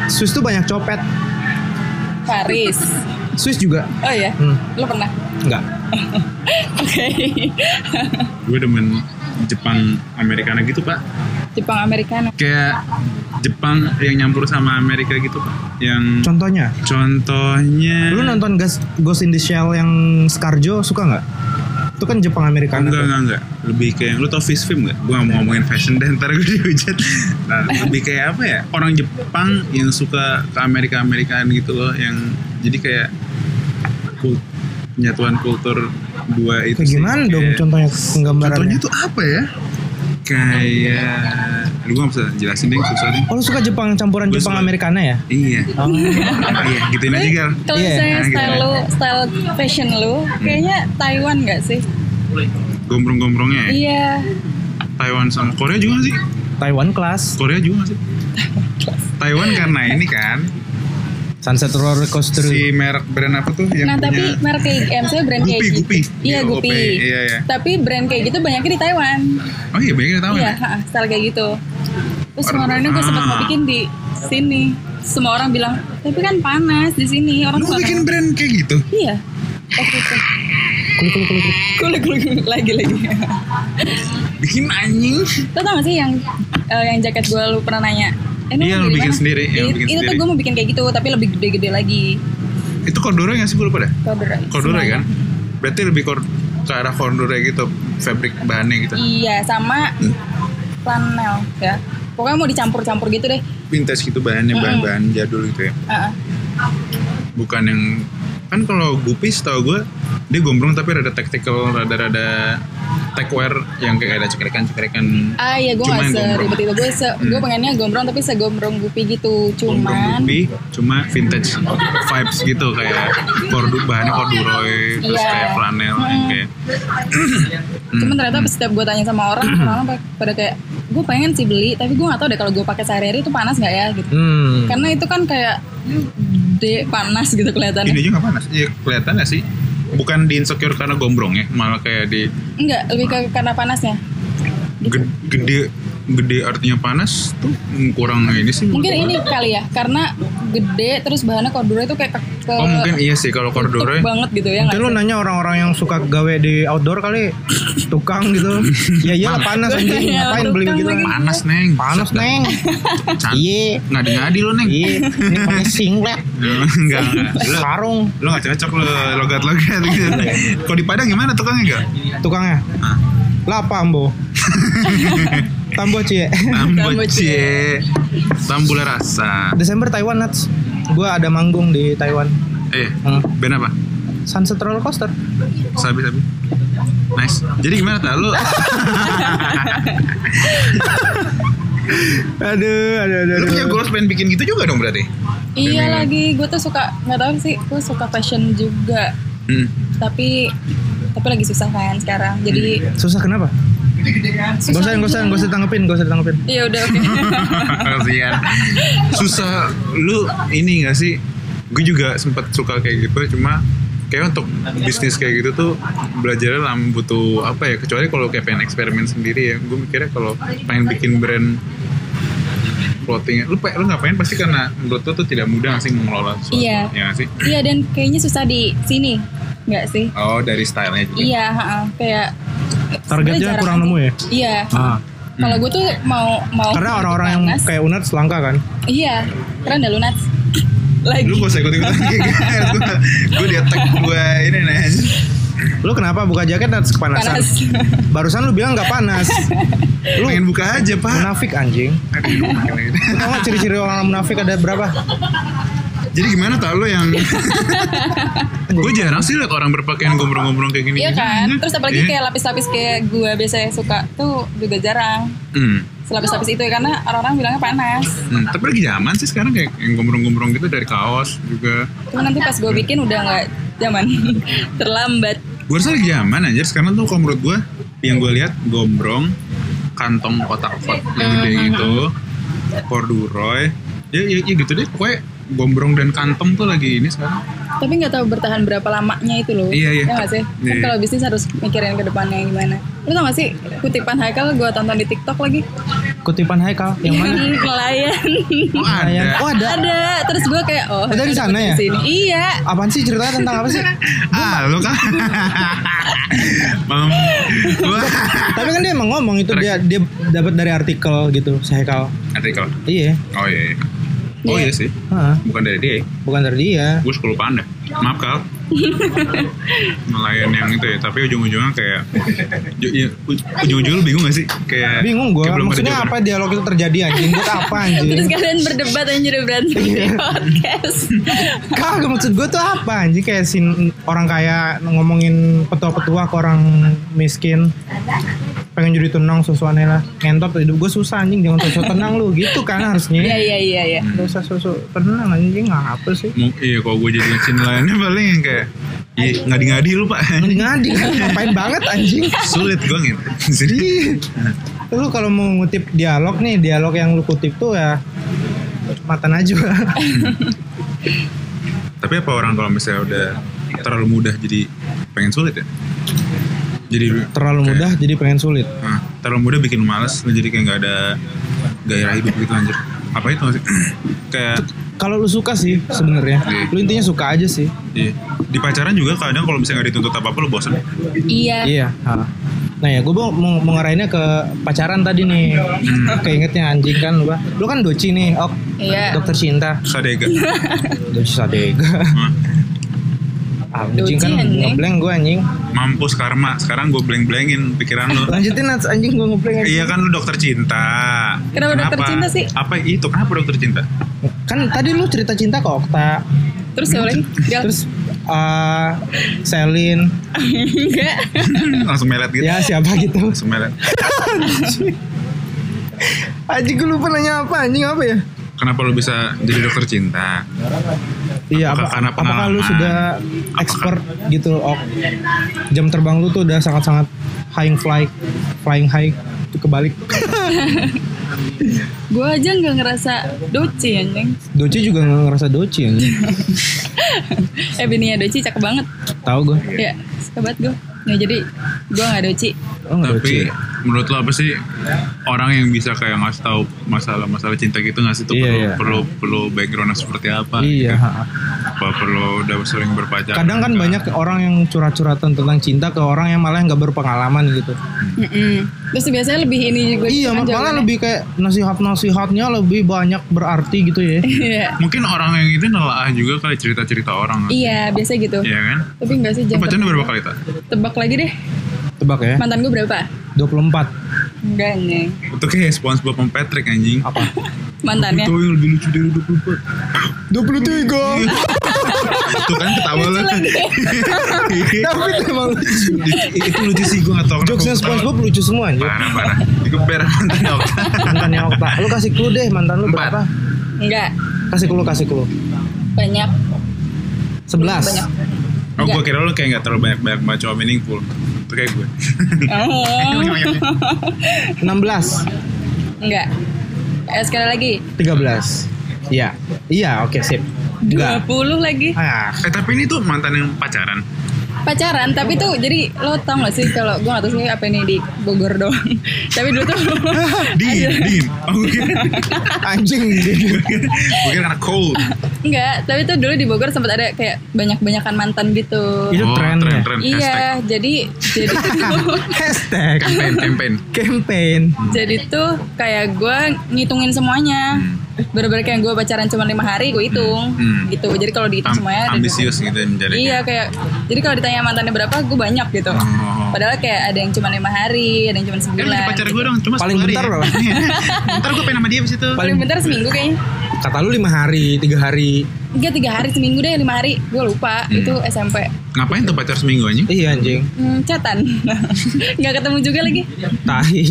Speaker 1: Swiss tuh banyak copet.
Speaker 3: Paris
Speaker 1: Swiss juga.
Speaker 3: oh ya
Speaker 1: Hmm.
Speaker 3: lo pernah
Speaker 1: Enggak. *laughs*
Speaker 3: oke
Speaker 2: Gue demen Jepang Americana gitu pak.
Speaker 3: Jepang Americana
Speaker 2: Kayak Jepang yang nyampur sama Amerika gitu pak. Yang
Speaker 1: Contohnya,
Speaker 2: contohnya.
Speaker 1: lu nonton Gas- Ghost in the Shell yang Scarjo suka nggak? Itu kan Jepang Americana.
Speaker 2: enggak, enggak, enggak. Lebih kayak, lu tau fish film gak? Gue gak mau ngomongin fashion deh, ntar gue dihujat. Nah, lebih kayak apa ya? Orang Jepang yang suka ke Amerika-Amerikaan gitu loh. Yang jadi kayak kul- penyatuan kultur dua itu
Speaker 1: Kayak
Speaker 2: sih.
Speaker 1: gimana dong
Speaker 2: Kayak-
Speaker 1: contohnya penggambarannya?
Speaker 2: Contohnya tuh apa ya? Kayak... Lu gak bisa jelasin deh, susah deh.
Speaker 1: Oh lu suka Jepang campuran
Speaker 2: Gua
Speaker 1: Jepang
Speaker 2: suka.
Speaker 1: Americana ya?
Speaker 2: Iya.
Speaker 1: Oh.
Speaker 2: iya, gituin aja, Gal.
Speaker 3: kalau
Speaker 1: Iya,
Speaker 3: misalnya
Speaker 2: nah, gitu.
Speaker 3: style lu style fashion lu kayaknya Taiwan nggak sih
Speaker 2: Gombrong-gombrongnya ya.
Speaker 3: iya
Speaker 2: Taiwan sama Korea juga gak sih?
Speaker 1: Taiwan class,
Speaker 2: Korea juga gak sih? *laughs* Taiwan karena ini kan
Speaker 1: Sunset Roller Coaster.
Speaker 2: si merek brand apa tuh yang
Speaker 3: nah tapi
Speaker 2: punya
Speaker 3: merek kayak eh, maksudnya brand
Speaker 2: Gupi,
Speaker 3: kayak gitu
Speaker 2: Gupi.
Speaker 3: iya
Speaker 2: Iya,
Speaker 3: Gupi.
Speaker 2: Iya, iya.
Speaker 3: tapi brand kayak gitu banyaknya di Taiwan
Speaker 2: oh iya banyak yang tahu
Speaker 3: iya
Speaker 2: ya
Speaker 3: style kayak gitu terus
Speaker 2: Orang-
Speaker 3: kemarin gue sempat mau bikin di sini semua orang bilang tapi kan panas di sini orang
Speaker 2: lu bikin brand kayak gitu
Speaker 3: iya oke oke
Speaker 1: Kulik kulik kulik. kulik.
Speaker 3: kulik lagi lagi
Speaker 2: bikin anjing
Speaker 3: Lo tau gak sih yang eh, yang jaket gue lu pernah nanya? Eh,
Speaker 2: Iya,
Speaker 3: beli
Speaker 2: bikin
Speaker 3: mana?
Speaker 2: sendiri, iya,
Speaker 3: It-
Speaker 2: bikin
Speaker 3: itu tuh
Speaker 2: sendiri.
Speaker 3: gue mau bikin kayak gitu, tapi lebih gede-gede lagi.
Speaker 2: itu corduroy nggak sih gue lupa
Speaker 3: Corduroy.
Speaker 2: corduroy
Speaker 3: semuanya.
Speaker 2: kan berarti lebih kor ke arah corduroy gitu fabric bahannya gitu
Speaker 3: Iya, sama
Speaker 2: Hmm.
Speaker 3: flanel ya. pokoknya mau dicampur-campur gitu deh
Speaker 2: vintage gitu bahannya bahan-bahan jadul gitu ya
Speaker 3: Heeh.
Speaker 2: bukan yang kan kalau gupis tau gue dia gombrong tapi rada tactical rada-rada techwear yang kayak ada cekrekan-cekrekan
Speaker 3: ah iya gue
Speaker 2: Cuma
Speaker 3: gak seribet itu gue se gue pengennya gombrong tapi segombrong gupi gitu
Speaker 2: gombrong
Speaker 3: cuman
Speaker 2: gupi cuma vintage vibes gitu kayak kordu bahannya corduroy terus
Speaker 3: Iya.
Speaker 2: kayak flanel yang kayak *clears throat*
Speaker 3: cuman ternyata pas setiap gue tanya sama orang *clears throat* orang pa- pada kayak gue pengen sih beli tapi gue gak tahu deh kalau gue pakai sehari-hari itu panas nggak ya? Gitu.
Speaker 1: Hmm.
Speaker 3: karena itu kan kayak de panas gitu kelihatannya.
Speaker 2: Ini juga panas. Iya kelihatan gak sih. Bukan di insecure karena gombrong ya malah kayak di
Speaker 3: enggak lebih ke karena panasnya.
Speaker 2: Gede gede, gede artinya panas tuh kurang ini sih
Speaker 3: mungkin ini kali ya karena gede terus bahannya corduroy itu kayak ke,
Speaker 2: oh mungkin iya sih kalau corduroy
Speaker 3: banget gitu ya nggak
Speaker 1: Mungkin lu nanya orang-orang yang suka gawe di outdoor kali tukang gitu. *laughs* ya iyalah panas anjing.
Speaker 3: Iya, *laughs*
Speaker 1: Ngapain beli gitu?
Speaker 2: panas neng
Speaker 1: Panas, Neng. Iya.
Speaker 2: ngadi-ngadi lo neng
Speaker 1: Iya, ini pakai singlet, *laughs*
Speaker 2: enggak
Speaker 1: sarung.
Speaker 2: lo gak cocok lo logat-logat gitu kalau di Padang gimana tukangnya enggak
Speaker 1: Tukangnya. Lapa Ambo. Tambo Cie.
Speaker 2: Tambo cie Tambula rasa
Speaker 1: Desember Taiwan Nats. Gua ada manggung di Taiwan.
Speaker 2: Eh
Speaker 1: Hmm.
Speaker 2: band apa?
Speaker 1: Sunset Roller Coaster.
Speaker 2: Sabi sabi Nice Jadi gimana tak lo *laughs*
Speaker 1: Aduh, aduh, aduh.
Speaker 2: Lu punya goals pengen bikin gitu juga dong berarti?
Speaker 3: iya
Speaker 2: Pengen-
Speaker 3: lagi gue tuh suka nggak tahu sih gue suka fashion juga
Speaker 2: Hmm.
Speaker 3: tapi tapi lagi susah kan sekarang jadi
Speaker 1: Susah kenapa? Gak usah, gak usah, gak usah tanggepin, gak usah tanggepin.
Speaker 3: iya udah oke *laughs*
Speaker 2: Kasihan. Susah lu ini gak sih? Gue juga sempat suka kayak gitu, cuma kayak untuk bisnis kayak gitu tuh belajarnya lama butuh apa ya? Kecuali kalau kayak pengen eksperimen sendiri ya. Gue mikirnya kalau pengen bikin brand clothing, lu pe- lu nggak pengen pasti karena menurut lu tuh tidak mudah sih mengelola sesuatu.
Speaker 3: Iya.
Speaker 2: Ya sih?
Speaker 3: iya dan kayaknya susah di sini nggak sih
Speaker 2: Oh dari stylenya juga.
Speaker 3: iya ha-ha. kayak
Speaker 1: Targetnya kurang nemu ya?
Speaker 3: iya
Speaker 1: Ah.
Speaker 3: kalau gue tuh mau mau
Speaker 1: Karena orang-orang yang kayak Unat langka kan?
Speaker 3: iya karena ada lunat *laughs* lagi
Speaker 2: Lu gak usah ikut-ikutan *laughs* gue di attack gue ini nih
Speaker 1: Lu kenapa buka jaket Nats kepanasan?
Speaker 3: panas *laughs*
Speaker 1: Barusan lu bilang nggak panas. Lu
Speaker 2: Pengen buka aja pak
Speaker 1: munafik anjing. Gak ciri-ciri orang munafik ada berapa?
Speaker 2: Jadi gimana tau lo yang *laughs* Gue jarang sih liat orang berpakaian gombrong-gombrong kayak gini
Speaker 3: iya kan? Terus apalagi
Speaker 2: Iya.
Speaker 3: kayak lapis-lapis kayak gue biasanya suka tuh juga jarang.
Speaker 2: Hmm.
Speaker 3: selapis-lapis itu ya karena orang-orang bilangnya panas.
Speaker 2: Hmm, Tapi lagi zaman sih sekarang kayak yang gombrong-gombrong gitu dari kaos juga.
Speaker 3: Cuma nanti pas gue bikin udah nggak zaman *laughs* terlambat.
Speaker 2: Gue rasa lagi zaman aja Sekarang tuh kalau menurut gue Yang gue lihat gombrong Kantong kotak kot yang gede
Speaker 3: Hmm.
Speaker 2: gitu Corduroy. Ya, ya, ya gitu deh. Pokoknya gombrong dan kantong tuh lagi ini sekarang
Speaker 3: tapi nggak tahu bertahan berapa lamanya itu loh
Speaker 2: Iya, iya.
Speaker 3: ya nggak sih
Speaker 2: Iya,
Speaker 3: kan
Speaker 2: iya.
Speaker 3: kalau bisnis harus mikirin ke depannya gimana lu tau gak sih kutipan Haikal gue tonton di TikTok lagi
Speaker 1: Kutipan Haikal yang mana? *laughs*
Speaker 3: nelayan
Speaker 2: Oh
Speaker 1: Nelayan.
Speaker 2: ada
Speaker 1: Oh ada.
Speaker 3: ada terus gue kayak oh
Speaker 1: Ada di sana ya?
Speaker 3: sini. iya
Speaker 1: Apaan sih ceritanya tentang apa sih? *laughs*
Speaker 2: Ah lo kan *laughs* Mam
Speaker 1: Tapi kan dia emang ngomong itu dia dia dapat dari artikel gitu, si Haikal.
Speaker 2: Artikel
Speaker 1: Iya.
Speaker 2: Oh iya iya. Oh
Speaker 3: Iya.
Speaker 2: iya sih
Speaker 1: Heeh.
Speaker 2: Bukan dari dia
Speaker 1: bukan dari dia.
Speaker 2: Gue suka lupa anda Maaf kal *laughs* Nelayan yang itu ya Tapi ujung-ujungnya kayak ju- ya, uj- Ujung-ujungnya lu bingung gak sih Kayak
Speaker 1: Bingung
Speaker 2: kayak ada
Speaker 1: Maksudnya apa dialog itu terjadi anjing? Buat apa
Speaker 3: terus
Speaker 1: anjing?
Speaker 3: kalian berdebat anjir berantem
Speaker 1: Iya.
Speaker 3: di podcast *laughs*
Speaker 1: Kagak maksud gue tuh apa anjing kayak sin orang kaya ngomongin petua-petua ke orang miskin pengen jadi tenang susuannya lah. Ngentot hidup gue susah anjing. Jangan sosok tenang lu. Gitu kan harusnya.
Speaker 3: Iya iya iya iya.
Speaker 1: Gak usah sosok tenang anjing. Apa sih.
Speaker 2: Mu- Iya kalau gue jadi scene lainnya paling yang kayak Iya ngadi-ngadi lu pak.
Speaker 1: Ngadi kan *laughs* ngapain banget anjing?
Speaker 2: Sulit gue gitu
Speaker 1: lu kalau mau ngutip dialog nih dialog yang lu kutip tuh ya mata najwa
Speaker 2: Tapi apa orang kalau misalnya udah terlalu mudah jadi pengen sulit ya? Jadi
Speaker 1: terlalu
Speaker 2: kayak-
Speaker 1: mudah jadi pengen sulit
Speaker 2: Nah, terlalu mudah bikin males lu jadi kayak nggak ada gairah hidup gitu anjir. Apa itu masih *clears throat* kayak
Speaker 1: kalau lu suka sih sebenarnya
Speaker 2: Iya.
Speaker 1: lu intinya suka aja sih
Speaker 2: iya. di pacaran juga kadang kalau misalnya nggak dituntut apa apa lu bosan.
Speaker 3: iya
Speaker 1: Iya. ha. Nah ya, gue mau, mau mau ngarahinnya ke pacaran tadi nih. Keingetnya anjing kan lu, Pak. lu kan doci nih, ok,
Speaker 3: iya
Speaker 1: dokter cinta,
Speaker 2: Sadega. *laughs*
Speaker 1: doci sadega. Ah, anjing kan
Speaker 3: anjing.
Speaker 1: ngeblank gue anjing.
Speaker 2: Mampus karma. Sekarang gue bleng-blengin pikiran lu.
Speaker 1: Lanjutin Nats, anjing gue ngeblank anjing.
Speaker 2: Iya kan lu dokter cinta.
Speaker 3: Kenapa dokter cinta sih?
Speaker 2: Apa itu? Kenapa dokter cinta?
Speaker 1: Kan tadi lu cerita cinta ke Okta.
Speaker 3: Terus ya lagi?
Speaker 1: Terus eh Selin.
Speaker 3: Enggak. *laughs*
Speaker 2: Langsung melet gitu.
Speaker 1: Ya siapa gitu.
Speaker 2: Langsung melet.
Speaker 1: Anjing gue lupa nanya apa anjing apa ya?
Speaker 2: Kenapa lu bisa jadi dokter cinta?
Speaker 1: Iya,
Speaker 2: Apakah
Speaker 1: apa,
Speaker 2: karena
Speaker 1: apakah lu sudah expert gitu, Ok? Jam terbang lu tuh udah sangat-sangat high fly, flying high, itu kebalik. *laughs*
Speaker 3: gue aja nggak ngerasa doci anjing.
Speaker 1: Doci juga nggak ngerasa doci anjing. *laughs*
Speaker 3: Eh bininya doci cakep banget.
Speaker 1: Tahu gue.
Speaker 3: Ya, suka banget gue. Ya jadi gue nggak doci.
Speaker 1: Oh nggak doci.
Speaker 2: Tapi menurut lo apa sih orang yang bisa kayak ngasih tahu masalah-masalah cinta gitu ngasih tuh
Speaker 1: Iya,
Speaker 2: perlu,
Speaker 1: iya.
Speaker 2: perlu perlu backgroundnya seperti apa?
Speaker 1: Iya.
Speaker 2: gitu? Apa perlu udah sering berpacaran?
Speaker 1: Kadang kan banyak orang yang curhat-curhatan tentang cinta ke orang yang malah nggak berpengalaman gitu.
Speaker 3: Mm-mm. Terus biasanya lebih ini juga.
Speaker 1: Iya,
Speaker 3: kan
Speaker 1: malah
Speaker 3: jawabannya.
Speaker 1: lebih kayak nasihat-nasihatnya lebih banyak berarti gitu ya.
Speaker 3: Iya.
Speaker 2: Mungkin orang yang itu nelaah juga kali cerita-cerita orang.
Speaker 3: Iya, biasa gitu.
Speaker 2: Iya kan?
Speaker 3: Tapi enggak sih
Speaker 2: pacaran berapa kali tak?
Speaker 3: Tebak lagi deh.
Speaker 1: Tebak ya.
Speaker 3: Mantan gue berapa?
Speaker 1: 24.
Speaker 3: Enggak nih.
Speaker 2: Itu kayak SpongeBob sama Patrick anjing.
Speaker 1: Apa? *laughs*
Speaker 3: Mantannya.
Speaker 2: Itu yang lebih lucu dari 24.
Speaker 1: 23.
Speaker 2: Tuh kan ketawa lah. *laughs*
Speaker 1: Tapi itu emang lucu.
Speaker 2: itu lucu sih gue gak tau
Speaker 1: Jokesnya. SpongeBob lucu semua anjir.
Speaker 2: Parah parah. Digeber mantannya Okta.
Speaker 1: Mantannya Okta. Lu kasih clue deh mantan lu
Speaker 2: Empat.
Speaker 1: berapa?
Speaker 3: Enggak.
Speaker 1: Kasih clue, kasih clue.
Speaker 3: Banyak.
Speaker 1: 11.
Speaker 3: Banyak.
Speaker 2: Oh gue kira lu kayak gak terlalu banyak-banyak baca meaningful. Itu kayak gue.
Speaker 3: Oh. *laughs*
Speaker 1: 16.
Speaker 3: Enggak. Eh, sekali lagi.
Speaker 1: 13. Iya. Iya, oke sip. Enggak.
Speaker 3: 20 lagi.
Speaker 1: Ah,
Speaker 2: Eh tapi ini tuh mantan yang pacaran.
Speaker 3: Pacaran, tapi tuh jadi lo tau gak sih kalau gue gak tau sih apa ini di Bogor doang. *laughs* tapi dulu tuh
Speaker 2: Dingin, dingin. Gue kira,
Speaker 1: anjing.
Speaker 2: kira karena cold.
Speaker 3: Enggak, tapi tuh dulu di Bogor sempat ada kayak banyak-banyakan mantan gitu.
Speaker 1: Itu
Speaker 2: oh,
Speaker 1: tren ya?
Speaker 2: tren,
Speaker 3: Iya,
Speaker 2: Hashtag.
Speaker 3: jadi jadi *laughs* tuh
Speaker 1: Hashtag
Speaker 2: Campaign, campaign.
Speaker 1: campaign.
Speaker 3: jadi tuh kayak gue ngitungin semuanya. Bener-bener kayak gue pacaran cuma lima hari gue hitung
Speaker 2: Hmm.
Speaker 3: gitu. Jadi kalau dihitung
Speaker 2: Am-
Speaker 3: semuanya ada
Speaker 2: ambisius gitu menjadi.
Speaker 3: Iya kayak jadi kalau ditanya mantannya berapa gue banyak gitu.
Speaker 2: Oh.
Speaker 3: Padahal kayak ada yang cuma lima hari, ada yang cuma
Speaker 2: Kan
Speaker 3: sebulan.
Speaker 2: jadi pacar gue dong, cuma
Speaker 1: Paling
Speaker 2: 10 hari
Speaker 1: bentar
Speaker 2: ya.
Speaker 1: berapa? *laughs*
Speaker 2: Ntar gue pengen sama dia abis itu.
Speaker 3: Paling bentar seminggu kayaknya.
Speaker 1: Kata lu 5 hari, 3 hari.
Speaker 3: Enggak tiga hari seminggu deh lima hari gue lupa
Speaker 2: Hmm.
Speaker 3: itu SMP
Speaker 2: Ngapain tuh pacar seminggu anjing?
Speaker 1: Iya anjing.
Speaker 3: hmm, chatan *laughs* nggak ketemu juga lagi
Speaker 1: Tahi.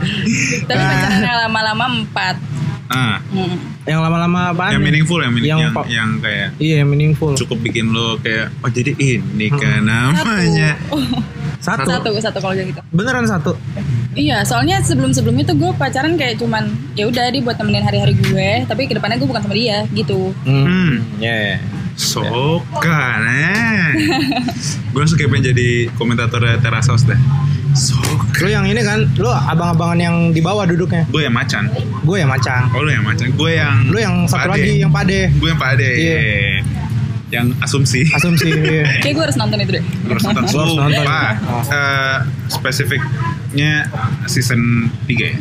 Speaker 1: *laughs*
Speaker 3: tapi pacaran yang lama-lama empat
Speaker 2: Ah,
Speaker 3: hmm.
Speaker 1: yang lama-lama apaan?
Speaker 2: yang
Speaker 1: nih?
Speaker 2: meaningful, yang,
Speaker 1: Yang
Speaker 2: yang, yang kayak
Speaker 1: Iya, yang meaningful.
Speaker 2: cukup bikin lo kayak oh jadi ini kan
Speaker 3: satu
Speaker 2: namanya.
Speaker 3: Oh,
Speaker 1: Satu.
Speaker 3: satu satu kalau kayak gitu
Speaker 1: Beneran satu.
Speaker 3: iya soalnya sebelum sebelumnya tuh gue pacaran kayak cuman ya udah dia buat temenin hari-hari gue tapi ke depannya gue bukan sama dia gitu
Speaker 2: Hmm.
Speaker 1: Ya.
Speaker 2: Sokan eh. *laughs* gue langsung kayak pengen jadi komentator teras house deh. Sokan.
Speaker 1: Lu yang ini kan, lu abang-abangan yang di bawah duduknya.
Speaker 2: Gue yang macan.
Speaker 1: Gue yang macang.
Speaker 2: Oh lu yang macan. Gue yang.
Speaker 1: Lu yang satu
Speaker 2: pade.
Speaker 1: lagi yang pade.
Speaker 2: Gue yang pade.
Speaker 1: Iya.
Speaker 2: Yang asumsi.
Speaker 1: Asumsi. *laughs* iya.
Speaker 3: kayak gue harus nonton itu deh
Speaker 2: Harus nonton.
Speaker 1: Lu harus nonton.
Speaker 2: Pak,
Speaker 1: Oh.
Speaker 2: eh, spesifiknya season 3 ya.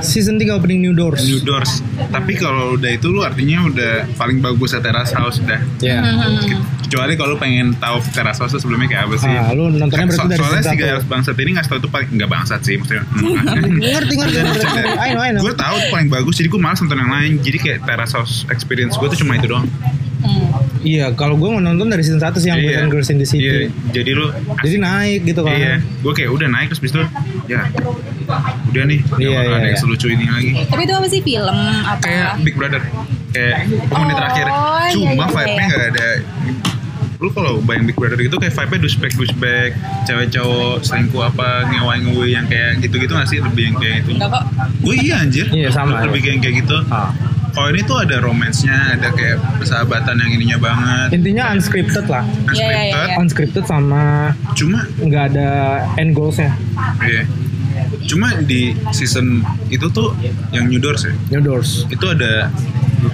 Speaker 1: Season 3 opening New Doors.
Speaker 2: New Doors. Tapi kalau udah itu lu artinya udah paling bagus ya Teras House udah.
Speaker 1: Ya.
Speaker 2: Kecuali kalau lu pengen tahu Teras House sebelumnya kayak apa sih.
Speaker 1: Ah, lu nontonnya berarti dari
Speaker 2: soalnya
Speaker 1: season
Speaker 2: si. Garis Bangsat ini ngasih tau tuh paling nggak bangsat sih maksudnya. *laughs*
Speaker 1: Ngerti ngerti ngerti. *laughs*
Speaker 2: Gue tahu paling bagus jadi gue malas nonton yang lain jadi kayak Teras House experience gue tuh cuma itu doang
Speaker 3: Hmm.
Speaker 1: Iya, kalau gue mau nonton dari season 1 sih yang Boys and Girls in the City.
Speaker 2: iya jadi lu
Speaker 1: Jadi naik gitu kan.
Speaker 2: iya gue kayak udah naik terus bis itu ya udah nih
Speaker 1: Iya,
Speaker 2: nggak bakal
Speaker 1: iya,
Speaker 2: ada yang
Speaker 1: iya.
Speaker 2: selucu ini lagi
Speaker 3: tapi itu apa sih film apa
Speaker 2: kayak Big Brother kayak penghuni
Speaker 3: Oh,
Speaker 2: terakhir
Speaker 3: iya,
Speaker 2: cuma
Speaker 3: iya,
Speaker 2: vibe-nya
Speaker 3: iya.
Speaker 2: nggak ada lu kalau bayang Big Brother gitu kayak vibe-nya douchebag douchebag cewek cowok selingkuh apa ngewai ngewai yang kayak gitu-gitu nggak sih lebih yang kayak itu
Speaker 3: enggak kok
Speaker 2: gue iya anjir
Speaker 1: Iya, sama.
Speaker 2: lebih kayak kayak gitu
Speaker 1: Ah.
Speaker 2: Kalau ini tuh ada romansnya ada kayak persahabatan yang ininya banget
Speaker 1: Intinya unscripted lah.
Speaker 3: Iya, iya, iya, iya.
Speaker 1: Unscripted sama
Speaker 2: cuma
Speaker 1: nggak ada end goalsnya.
Speaker 2: iya cuma di season itu tuh yang New Doors ya
Speaker 1: New Doors.
Speaker 2: itu ada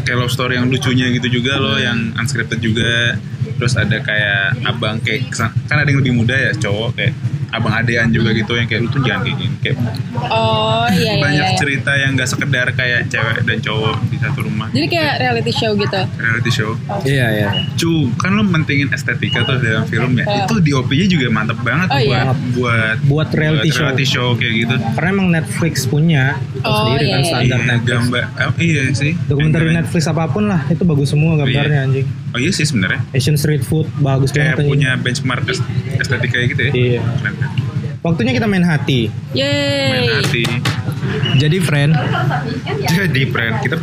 Speaker 2: kayak love story yang lucunya gitu juga loh yang unscripted juga terus ada kayak abang kayak kan ada yang lebih muda ya cowok kayak abang adean juga gitu yang kayak lu tuh jangan kayak gini kayak
Speaker 3: Oh iya iya.
Speaker 2: banyak
Speaker 3: iya.
Speaker 2: cerita yang gak sekedar kayak cewek dan cowok di satu rumah
Speaker 3: Jadi kayak reality show gitu.
Speaker 2: reality show
Speaker 1: Iya iya.
Speaker 2: cu kan lu mentingin estetika tuh dalam film ya
Speaker 3: Oh.
Speaker 2: itu di OP-nya juga mantep banget
Speaker 3: Oh,
Speaker 2: buat
Speaker 3: iya.
Speaker 2: buat
Speaker 1: Buat reality show.
Speaker 2: reality show kayak gitu
Speaker 1: Karena emang Netflix punya
Speaker 3: Oh,
Speaker 1: sendiri
Speaker 3: iya,
Speaker 1: kan
Speaker 3: iya.
Speaker 1: standar
Speaker 2: iya,
Speaker 1: Netflix.
Speaker 2: gambar oh, iya sih
Speaker 1: Dokumenter. Netflix apa pun lah itu bagus semua gambarnya anjing.
Speaker 2: Oh iya sih sebenarnya
Speaker 1: Asian street food bagus
Speaker 2: kayak
Speaker 1: banget anjing.
Speaker 2: punya benchmark est- estetika gitu ya
Speaker 1: Iya.
Speaker 2: Keren.
Speaker 1: Waktunya kita main hati.
Speaker 2: main
Speaker 3: Yeay.
Speaker 2: hati
Speaker 1: Jadi friend,
Speaker 2: jadi friend kita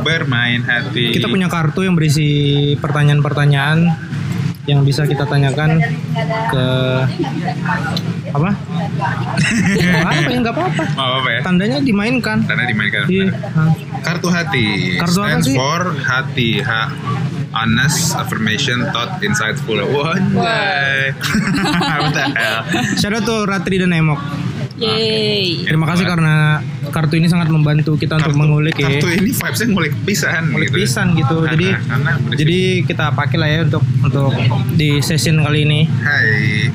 Speaker 2: bermain hati
Speaker 1: kita punya kartu yang berisi pertanyaan-pertanyaan yang bisa kita tanyakan ke apa? *laughs* apa ya nggak apa-apa.
Speaker 2: oh, apa ya
Speaker 1: Tandanya dimainkan.
Speaker 2: karena dimainkan
Speaker 1: Iya.
Speaker 2: Kartu hati
Speaker 1: Kartu apa sih?
Speaker 2: for hati H honest affirmation thought insightful Wajay *laughs* what the hell
Speaker 1: Shout out to Ratri dan Emok.
Speaker 3: Yeay.
Speaker 1: Terima kasih karena kartu ini sangat membantu kita untuk mengulik ya.
Speaker 2: kartu ini vibesnya ngulik pisan
Speaker 1: Ngulik
Speaker 2: gitu.
Speaker 1: pisan gitu.
Speaker 2: Karena-
Speaker 1: Jadi
Speaker 2: karena berisik.
Speaker 1: jadi kita pakai lah ya untuk untuk di session kali ini.
Speaker 2: Hai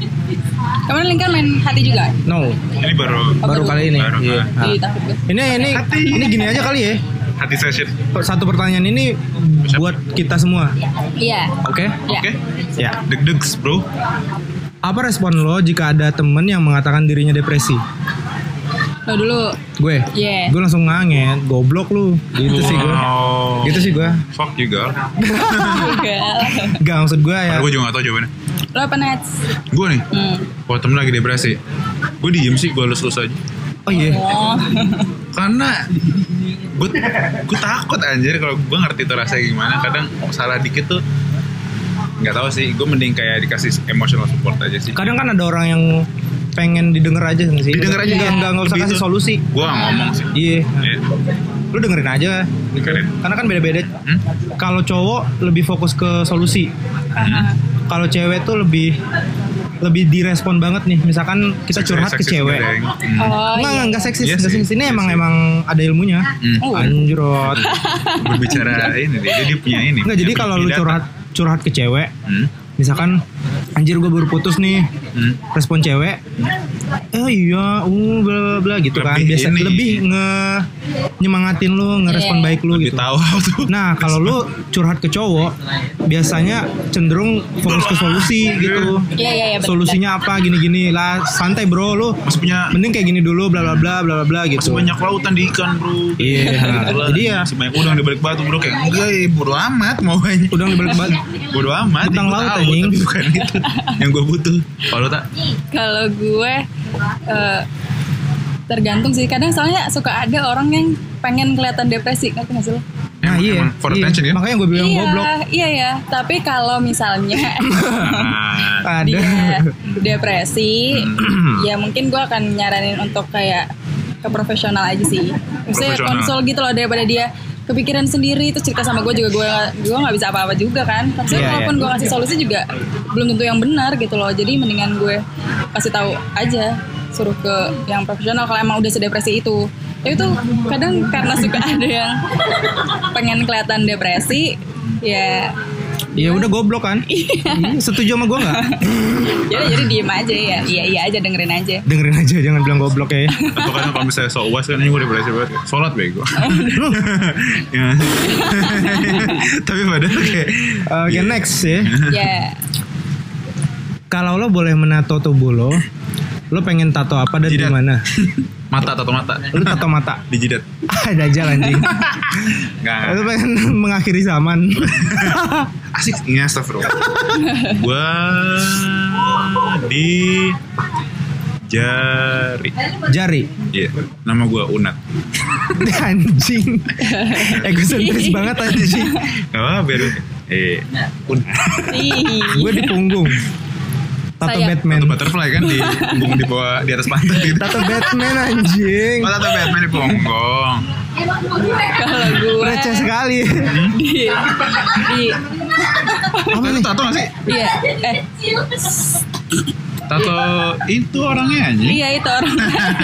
Speaker 3: Kemarin Link kan main hati juga.
Speaker 1: No,
Speaker 2: ini baru
Speaker 1: baru
Speaker 3: baru.
Speaker 1: kali ini.
Speaker 2: Baru,
Speaker 1: Iya.
Speaker 2: ah.
Speaker 1: Nah. Ini ini ini gini aja kali ya.
Speaker 2: Hati session
Speaker 1: Satu pertanyaan ini buat kita semua.
Speaker 3: Iya.
Speaker 1: Oke?
Speaker 3: Iya.
Speaker 2: oke
Speaker 1: Ya.
Speaker 2: deg-degs bro
Speaker 1: Apa respon lo jika ada temen yang mengatakan dirinya depresi?
Speaker 3: Lo dulu.
Speaker 1: Gue.
Speaker 3: Iya.
Speaker 1: Gue langsung nganget, goblok lu. Gitu sih gue.
Speaker 2: Wow.
Speaker 1: Gitu sih gue.
Speaker 2: fuck you girl *laughs*
Speaker 3: Juga.
Speaker 1: Gak maksud gue ya.
Speaker 2: Gue juga gak tau jawabannya
Speaker 3: Lo apa Nats?
Speaker 2: gue nih
Speaker 3: Hmm.
Speaker 2: kalau temen lagi depresi gue diem sih gue lulus-lulus aja
Speaker 1: Oh iya.
Speaker 3: Oh. *laughs*
Speaker 2: karena gue gue takut anjir kalau gue ngerti tuh rasanya gimana kadang salah dikit tuh nggak tahu sih gue mending kayak dikasih emotional support aja sih
Speaker 1: Kadang kan ada orang yang pengen didengar aja nggak sih.
Speaker 2: Didengar aja,
Speaker 1: Nggak-
Speaker 2: iya.
Speaker 1: nggak nggak usah
Speaker 2: Lebih
Speaker 1: kasih
Speaker 2: itu.
Speaker 1: solusi.
Speaker 2: gue gak ngomong sih
Speaker 1: Iya.
Speaker 2: Iya.
Speaker 1: Lu dengerin aja.
Speaker 2: Keren.
Speaker 1: Karena kan beda-beda.
Speaker 2: Hmm?
Speaker 1: Kalau cowok lebih fokus ke solusi.
Speaker 3: Aha.
Speaker 1: Kalau cewek tuh lebih lebih direspon banget nih. Misalkan kita
Speaker 2: Seksis-
Speaker 1: curhat ke
Speaker 2: seksis
Speaker 1: cewek.
Speaker 2: gitu, Deng. Hmm.
Speaker 3: Oh
Speaker 1: Enggak,
Speaker 3: iya.
Speaker 1: enggak, seksis,
Speaker 2: Iya
Speaker 1: seksis. Ini
Speaker 2: Iya
Speaker 1: emang
Speaker 2: sih.
Speaker 1: emang ada ilmunya.
Speaker 2: Hmm.
Speaker 3: Oh.
Speaker 1: Anjrot. *laughs*
Speaker 2: berbicara ini dia, dia punya ini
Speaker 1: Enggak, jadi kalau lu curhat curhat ke cewek,
Speaker 2: hmm?
Speaker 1: misalkan anjir gue baru putus nih,
Speaker 2: Hmm.
Speaker 1: respon cewek, eh iya, uh bla bla bla gitu kan.
Speaker 2: Lebih
Speaker 1: Biasa
Speaker 2: ini.
Speaker 1: lebih nge nyemangatin lu, ngerespon
Speaker 3: Iya.
Speaker 1: baik lu
Speaker 2: lebih
Speaker 1: gitu.
Speaker 2: tahu tuh
Speaker 1: Nah, kalau lu curhat ke cowok, biasanya cenderung fokus ke solusi gitu.
Speaker 3: Iya iya iya. bener.
Speaker 1: Solusinya apa gini-gini lah, santai bro lu.
Speaker 2: masih punya
Speaker 1: Mending kayak gini dulu bla bla bla bla bla bla
Speaker 2: masih
Speaker 1: gitu.
Speaker 2: banyak lautan di ikan bro
Speaker 1: Iya, nah,
Speaker 2: Itulah.
Speaker 1: jadi ya
Speaker 2: masih banyak udang di balik batu bro kayak enggak ya bodo amat mau banyak
Speaker 1: udah di balik batu.
Speaker 2: bodo amat
Speaker 1: Utang
Speaker 2: Gua
Speaker 1: laut,
Speaker 2: tahu,
Speaker 1: anjing.
Speaker 2: tapi bukan itu yang gue butuh kalau tak
Speaker 3: Kalau gue eh, tergantung sih. Kadang soalnya suka ada orang yang pengen kelihatan depresi, ngerti nggak sih lo?
Speaker 1: Nah, iya.
Speaker 2: emang for
Speaker 1: iya.
Speaker 2: attention ya?
Speaker 1: Makanya gue bilang
Speaker 3: iya,
Speaker 1: goblok.
Speaker 3: iya ya. Tapi kalau misalnya *laughs*
Speaker 1: Ada.
Speaker 3: dia depresi, ya mungkin gue akan nyaranin untuk kayak ke profesional aja sih. Maksudnya konsul gitu loh daripada dia kepikiran sendiri terus cerita sama gue juga gue gue nggak bisa apa-apa juga kan. Maksudnya
Speaker 1: Iya, iya.
Speaker 3: walaupun gue kasih solusi juga belum tentu yang benar gitu loh. Jadi mendingan gue kasih tahu aja suruh ke yang profesional kalau emang udah sedepresi itu. Ya itu kadang karena suka *laughs* ada yang pengen kelihatan depresi ya
Speaker 1: Ya udah goblok kan? Iya, Setuju sama gue nggak? *laughs*
Speaker 3: jadi jadi diem aja ya iya iya aja dengerin aja
Speaker 1: Dengerin aja, jangan bilang goblok ya.
Speaker 2: atau kan kalau misalnya sok uas kan ini gue depresi banget sholat bego *laughs* Ya. *laughs* tapi padahal kayak
Speaker 1: Oke next ya.
Speaker 3: ya
Speaker 1: Kalau lo boleh menato tubuh lo, lo pengen tato apa dan di
Speaker 2: Jidat.
Speaker 1: mana?
Speaker 2: Mata atau mata
Speaker 1: Lo tato mata.
Speaker 2: di jidat
Speaker 1: Ah, dajal anjing.
Speaker 2: nggak
Speaker 1: Lo pengen mengakhiri zaman.
Speaker 2: asik ini astagfirullah gua di jari
Speaker 1: Jari.
Speaker 2: iya nama gua Unat *laughs*
Speaker 1: anjing. Egosentris banget anjing.
Speaker 2: Gak apa biar eh Unat
Speaker 3: Ih.
Speaker 1: Gue di punggung. Tato
Speaker 3: Saya-
Speaker 1: Batman.
Speaker 2: Tato butterfly kan di punggung di bawah di atas pantat gitu
Speaker 1: Tato Batman anjing.
Speaker 2: Oh tato Batman di punggung
Speaker 3: kalau gue
Speaker 1: Receh sekali.
Speaker 3: di di
Speaker 1: Apa
Speaker 2: Itu
Speaker 1: nih?
Speaker 2: tato gak sih?
Speaker 3: iya eh
Speaker 2: Tato itu orangnya anjing
Speaker 3: iya itu orang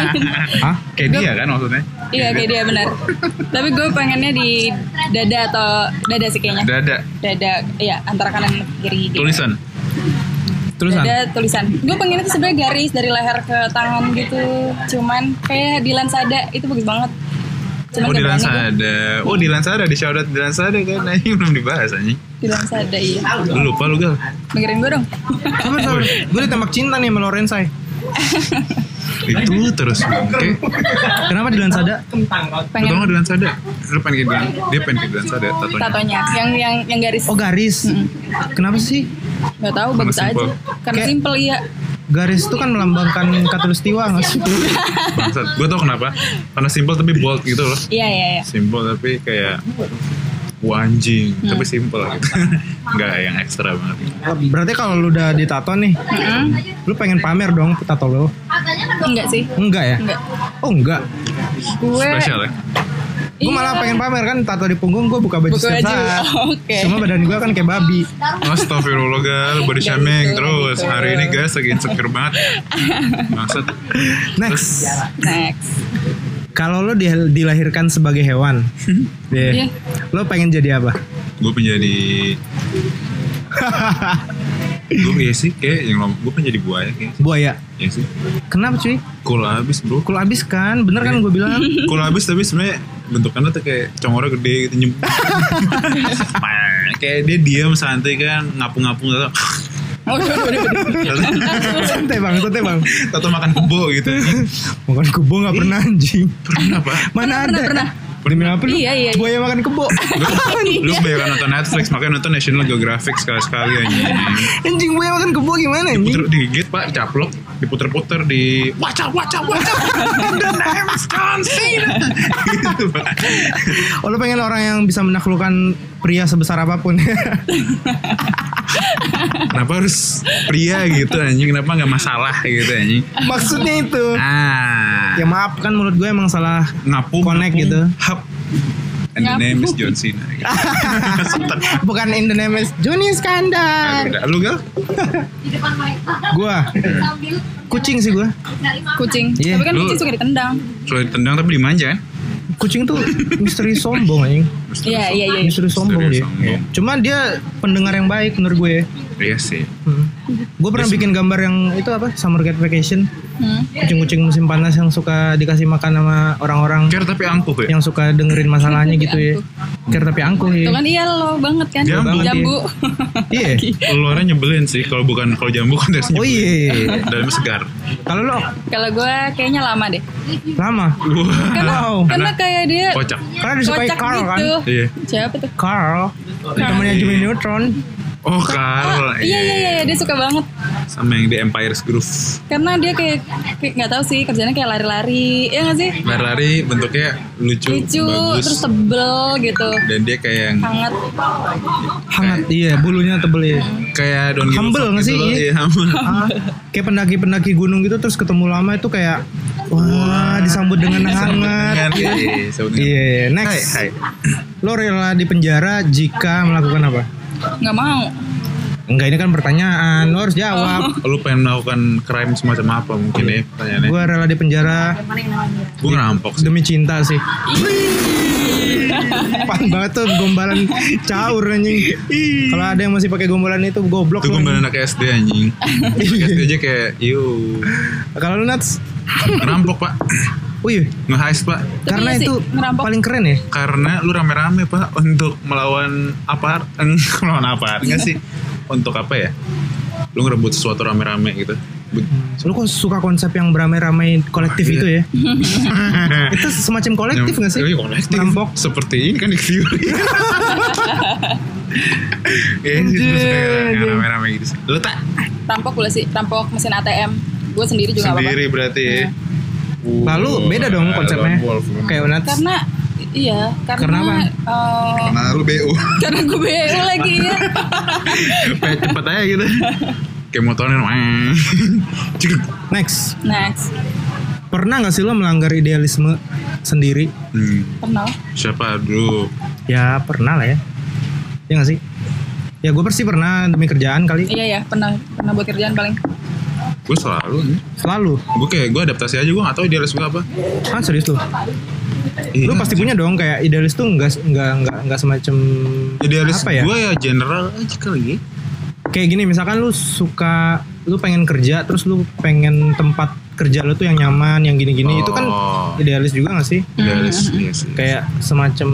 Speaker 3: *laughs*
Speaker 1: Hah?
Speaker 2: Kayak dia kan maksudnya
Speaker 3: iya kayak dia benar tapi gue pengennya di dada atau dada sih kayaknya
Speaker 2: Dada
Speaker 3: dada iya antara kanan kiri gitu.
Speaker 2: Tulisan
Speaker 1: Tulisan?
Speaker 3: Dada tulisan. Gue pengen itu sebenarnya garis dari leher ke tangan gitu. Cuman kayak di Lansada itu bagus banget. Cuman
Speaker 2: Oh di. Lansada. Oh di Lansada di shout out di Lansada kan anjing belum dibahas anjing.
Speaker 3: Di Lansada iya.
Speaker 2: Lu lupa lu gal.
Speaker 3: Dengerin gue dong.
Speaker 1: Sabar, sabar. Gue ditembak cinta nih sama Lorenzai. *laughs*
Speaker 2: Itu terus bangke.
Speaker 1: Kenapa di Lansada?
Speaker 2: Tau
Speaker 3: Pengen
Speaker 2: nggak di Lansada? Lu pengen ke Dilan- dia pengen ke Lansada tatonya.
Speaker 3: tatonya. Yang yang yang garis.
Speaker 1: Oh garis. Kenapa sih?
Speaker 3: Gak tahu bagus
Speaker 2: simple.
Speaker 3: aja. Karena
Speaker 1: Kayak-
Speaker 3: simple iya.
Speaker 1: Garis itu kan melambangkan katulistiwa nggak sih?
Speaker 2: Bangsat. Gue tau kenapa. Karena simple tapi bold gitu loh.
Speaker 3: Iya iya iya.
Speaker 2: Simple tapi kayak Wah anjing,
Speaker 3: Hmm.
Speaker 2: tapi simple gitu. *laughs* Enggak yang ekstra banget.
Speaker 1: Berarti kalau lu udah ditato nih,
Speaker 3: Mm-mm.
Speaker 1: lu pengen pamer dong tato lu?
Speaker 3: Enggak sih.
Speaker 1: Enggak ya?
Speaker 3: Enggak.
Speaker 1: Oh enggak.
Speaker 3: Gue
Speaker 2: Spesial ya.
Speaker 1: Gue malah pengen pamer kan tato di punggung gue buka baju
Speaker 3: Buka
Speaker 1: setiap
Speaker 3: baju.
Speaker 1: saat. *laughs*
Speaker 3: Oke.
Speaker 1: Cuma badan gue kan kayak babi.
Speaker 2: Astagfirullah gal, body shaming
Speaker 3: gitu,
Speaker 2: terus.
Speaker 3: gitu.
Speaker 2: Hari ini guys lagi insecure banget. Maksud
Speaker 1: Next.
Speaker 3: Next.
Speaker 1: Kalau lu di- dilahirkan sebagai hewan, *laughs*
Speaker 3: Iya.
Speaker 1: yeah. lo pengen jadi apa?
Speaker 2: gue menjadi *laughs* gue iya sih kayak yang lom gue pengen jadi buaya kayak
Speaker 1: Buaya.
Speaker 2: ya sih
Speaker 1: Kenapa cuy?
Speaker 2: cool abis bro
Speaker 1: Cool abis kan, bener kan gue bilang? *laughs*
Speaker 2: cool abis tapi sebenarnya bentukannya tuh kayak congornya gede gitu nyem kayak dia diam santai kan ngapung-ngapung gitu
Speaker 3: Oh, *laughs*
Speaker 1: santai bang, santai bang.
Speaker 2: atau makan kebo gitu
Speaker 1: Makan kebo nggak pernah anjing.
Speaker 2: pernah pak *laughs*
Speaker 1: Mana
Speaker 3: Pernah,
Speaker 1: ada?
Speaker 3: pernah,
Speaker 1: Demi apa lu?
Speaker 3: Iya, iya, iya.
Speaker 1: Buaya makan kebo. *laughs*
Speaker 2: lu kebanyakan nonton Netflix makanya nonton National Geographic sekali-sekali anjing
Speaker 1: anjing buaya makan kebo gimana anjing?
Speaker 2: diputer digigit pak dicaplok diputer-puter di waca waca waca the name is Wisconsin gitu pak
Speaker 1: Oh lu pengen orang yang bisa menaklukkan pria sebesar apa pun
Speaker 2: kenapa harus pria gitu anjing kenapa nggak masalah gitu anjing
Speaker 1: Maksudnya itu.
Speaker 2: ah
Speaker 1: Ya maaf kan menurut gue emang salah
Speaker 2: ngapung
Speaker 1: Connect
Speaker 2: ngapung,
Speaker 1: gitu.
Speaker 2: hap and the name is John Cena gitu. *laughs*
Speaker 1: Bukan in the name is Joni
Speaker 2: Ah,
Speaker 1: Iskandar.
Speaker 2: beda. lu gal
Speaker 1: Gua kucing sih gua.
Speaker 3: Kucing.
Speaker 1: Iya.
Speaker 3: Tapi kan
Speaker 2: Lu-
Speaker 3: kucing suka ditendang.
Speaker 2: selalu ditendang tapi dimanja kan
Speaker 1: Kucing tuh misteri sombong anjing.
Speaker 3: Iya, iya, iya.
Speaker 1: Misteri sombong
Speaker 2: Misteri
Speaker 1: dia.
Speaker 2: sombong.
Speaker 1: Cuma dia pendengar yang baik menurut gue.
Speaker 2: iya sih
Speaker 1: Hmm. Gue pernah bikin gambar yang itu apa? Summer Cat Vacation.
Speaker 3: Hmm.
Speaker 1: Kucing-kucing musim panas yang suka dikasih makan sama orang-orang
Speaker 2: care tapi angkuh ya
Speaker 1: yang suka dengerin masalahnya gitu ya. Care tapi angkuh
Speaker 3: Itu
Speaker 1: ya.
Speaker 3: kan iya lo banget kan.
Speaker 2: Jambu.
Speaker 3: Jambu. *laughs*
Speaker 1: Iya.
Speaker 2: luarnya nyebelin sih kalau bukan kalau jambu kan dari
Speaker 1: Oh iya. *laughs*
Speaker 2: dalamnya segar
Speaker 1: Kalau lo
Speaker 3: Kalau gue kayaknya lama deh.
Speaker 1: lama.
Speaker 3: Karena,
Speaker 1: Wow.
Speaker 3: karena kayak dia
Speaker 2: kocak
Speaker 1: Karena disukai
Speaker 3: kocak
Speaker 1: Carl kan.
Speaker 3: gitu.
Speaker 2: iya
Speaker 3: Siapa tuh?
Speaker 1: Carl, temennya Jimmy Neutron.
Speaker 2: Oh Carl
Speaker 3: Iya iya iya dia suka banget.
Speaker 2: sama yang di Empire's Groove
Speaker 3: Karena dia kayak kayak nggak tahu sih kerjanya kayak lari-lari, ya nggak sih?
Speaker 2: lari-lari bentuknya lucu,
Speaker 3: Lucu,
Speaker 2: bagus
Speaker 3: terus tebel gitu,
Speaker 2: dan dia kayak yang
Speaker 3: hangat.
Speaker 1: Hangat iya, bulunya tebel ya.
Speaker 2: kayak a
Speaker 1: Humble nggak
Speaker 2: gitu
Speaker 1: sih?
Speaker 2: Iya, humble. *laughs*
Speaker 1: Ah, kayak pendaki-pendaki gunung gitu terus ketemu lama itu kayak wah disambut dengan hangat.
Speaker 2: Iya, iya, dengan-
Speaker 1: Iya,
Speaker 2: Hai,
Speaker 1: next.
Speaker 2: hai.
Speaker 1: Lo rela di penjara jika melakukan apa?
Speaker 3: Nggak mau.
Speaker 1: Enggak, ini kan pertanyaan. Lo harus jawab.
Speaker 2: Lu pengen melakukan crime semacam apa mungkin ya pertanyaannya?
Speaker 1: Gue rela di penjara
Speaker 2: Gue ngerampok sih.
Speaker 1: demi cinta sih. Pan banget tuh gombalan caur anjing. Kalau ada yang masih pakai gombalan itu goblok.
Speaker 2: Itu gue anak SD anjing. SD aja kayak, yuk.
Speaker 1: Kalau lu Nats,
Speaker 2: Ngerampok pak.
Speaker 1: Wih,
Speaker 2: Nge-heist pak.
Speaker 3: Tapi
Speaker 1: karena
Speaker 3: iya sih,
Speaker 1: itu
Speaker 3: ngerampok.
Speaker 1: paling keren ya.
Speaker 2: Karena lu rame-rame pak untuk melawan apa? *laughs* melawan apa? Enggak sih. Untuk apa ya? Lu ngerebut sesuatu rame-rame gitu. Bu-
Speaker 1: Lu kok suka konsep yang beramai-ramai kolektif
Speaker 2: Iya.
Speaker 1: itu ya? *laughs* itu semacam kolektif gak sih?
Speaker 2: Iya, kolektif.
Speaker 1: Merampok.
Speaker 2: Seperti ini kan di Fury. *laughs* Iya sih, rame-rame gitu sih. Lu tak
Speaker 3: Rampok boleh sih, rampok mesin ATM. Gue sendiri juga nggak
Speaker 2: sendiri
Speaker 3: apa-apa.
Speaker 2: berarti ya.
Speaker 1: Lalu beda dong konsepnya. Kayak.
Speaker 3: Karena iya, karena
Speaker 1: Karena apa?
Speaker 3: eh,
Speaker 2: Nah lu BU *laughs*
Speaker 3: karena gue BU lagi ya. *laughs*
Speaker 2: Kayak cepet aja gitu Kayak motornya. *laughs*
Speaker 1: Next,
Speaker 3: Next,
Speaker 1: pernah gak sih lo melanggar idealisme sendiri?
Speaker 2: hmm.
Speaker 3: pernah.
Speaker 2: Siapa dulu
Speaker 1: Ya pernah lah ya. Ya gak sih? Ya gue pasti pernah demi kerjaan kali.
Speaker 3: Iya ya, pernah pernah buat kerjaan paling.
Speaker 2: Gue selalu nih
Speaker 1: Selalu.
Speaker 2: Gue kayak gue adaptasi aja gue gak tau idealis gue apa
Speaker 1: Ah serius lo?
Speaker 2: Iya.
Speaker 1: Lu pasti punya dong kayak idealis tuh nggak nggak nggak nggak semacam
Speaker 2: Idealis
Speaker 1: apa ya?
Speaker 2: gue ya general aja kali ya
Speaker 1: Kayak gini misalkan lu suka lu pengen kerja terus lu pengen tempat kerja lu tuh yang nyaman yang gini-gini itu kan
Speaker 2: Oh.
Speaker 1: idealis juga gak sih
Speaker 2: Idealis, iya sih.
Speaker 1: kayak semacam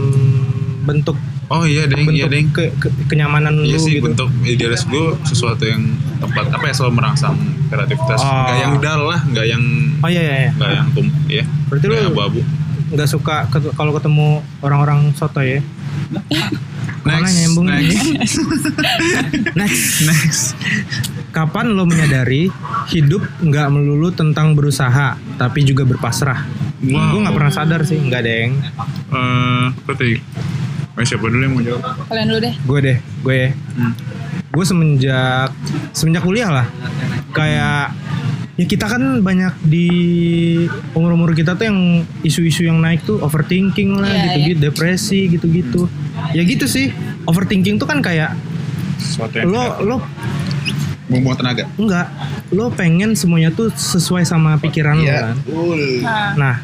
Speaker 1: bentuk
Speaker 2: Oh iya deng, iya
Speaker 1: bentuk
Speaker 2: deng.
Speaker 1: ke- ke- kenyamanan
Speaker 2: Iya
Speaker 1: lu
Speaker 2: sih
Speaker 1: gitu
Speaker 2: bentuk idealis gue sesuatu yang tempat apa ya selalu merangsang kreativitas.
Speaker 1: Oh.
Speaker 2: Gak yang dal lah, gak yang
Speaker 1: oh iya iya, iya.
Speaker 2: gak yang tum, ya.
Speaker 1: Berarti
Speaker 2: Gak
Speaker 1: lu-
Speaker 2: abu-abu.
Speaker 1: nggak suka ket- kalau ketemu orang-orang soto ya
Speaker 2: Next,
Speaker 1: nyambung
Speaker 2: next, *laughs*
Speaker 1: next
Speaker 2: next.
Speaker 1: kapan lo menyadari hidup nggak melulu tentang berusaha tapi juga berpasrah
Speaker 2: Wow.
Speaker 1: gue nggak pernah sadar sih nggak deng
Speaker 2: Eh, apa Eh, siapa dulu yang mau jawab?
Speaker 3: Kalian dulu deh.
Speaker 1: gue deh gue
Speaker 2: Hmm.
Speaker 1: gue semenjak semenjak kuliah lah. Kayak ya kita kan banyak di umur umur kita tuh yang isu-isu yang naik tuh overthinking lah
Speaker 3: Iya,
Speaker 1: gitu-gitu depresi gitu-gitu. Ya gitu sih. Overthinking tuh kan kayak
Speaker 2: Sesuatu yang
Speaker 1: lo lo
Speaker 2: buang tenaga.
Speaker 1: enggak. Lo pengen semuanya tuh sesuai sama pikiran lo kan?
Speaker 3: Nah,
Speaker 1: nah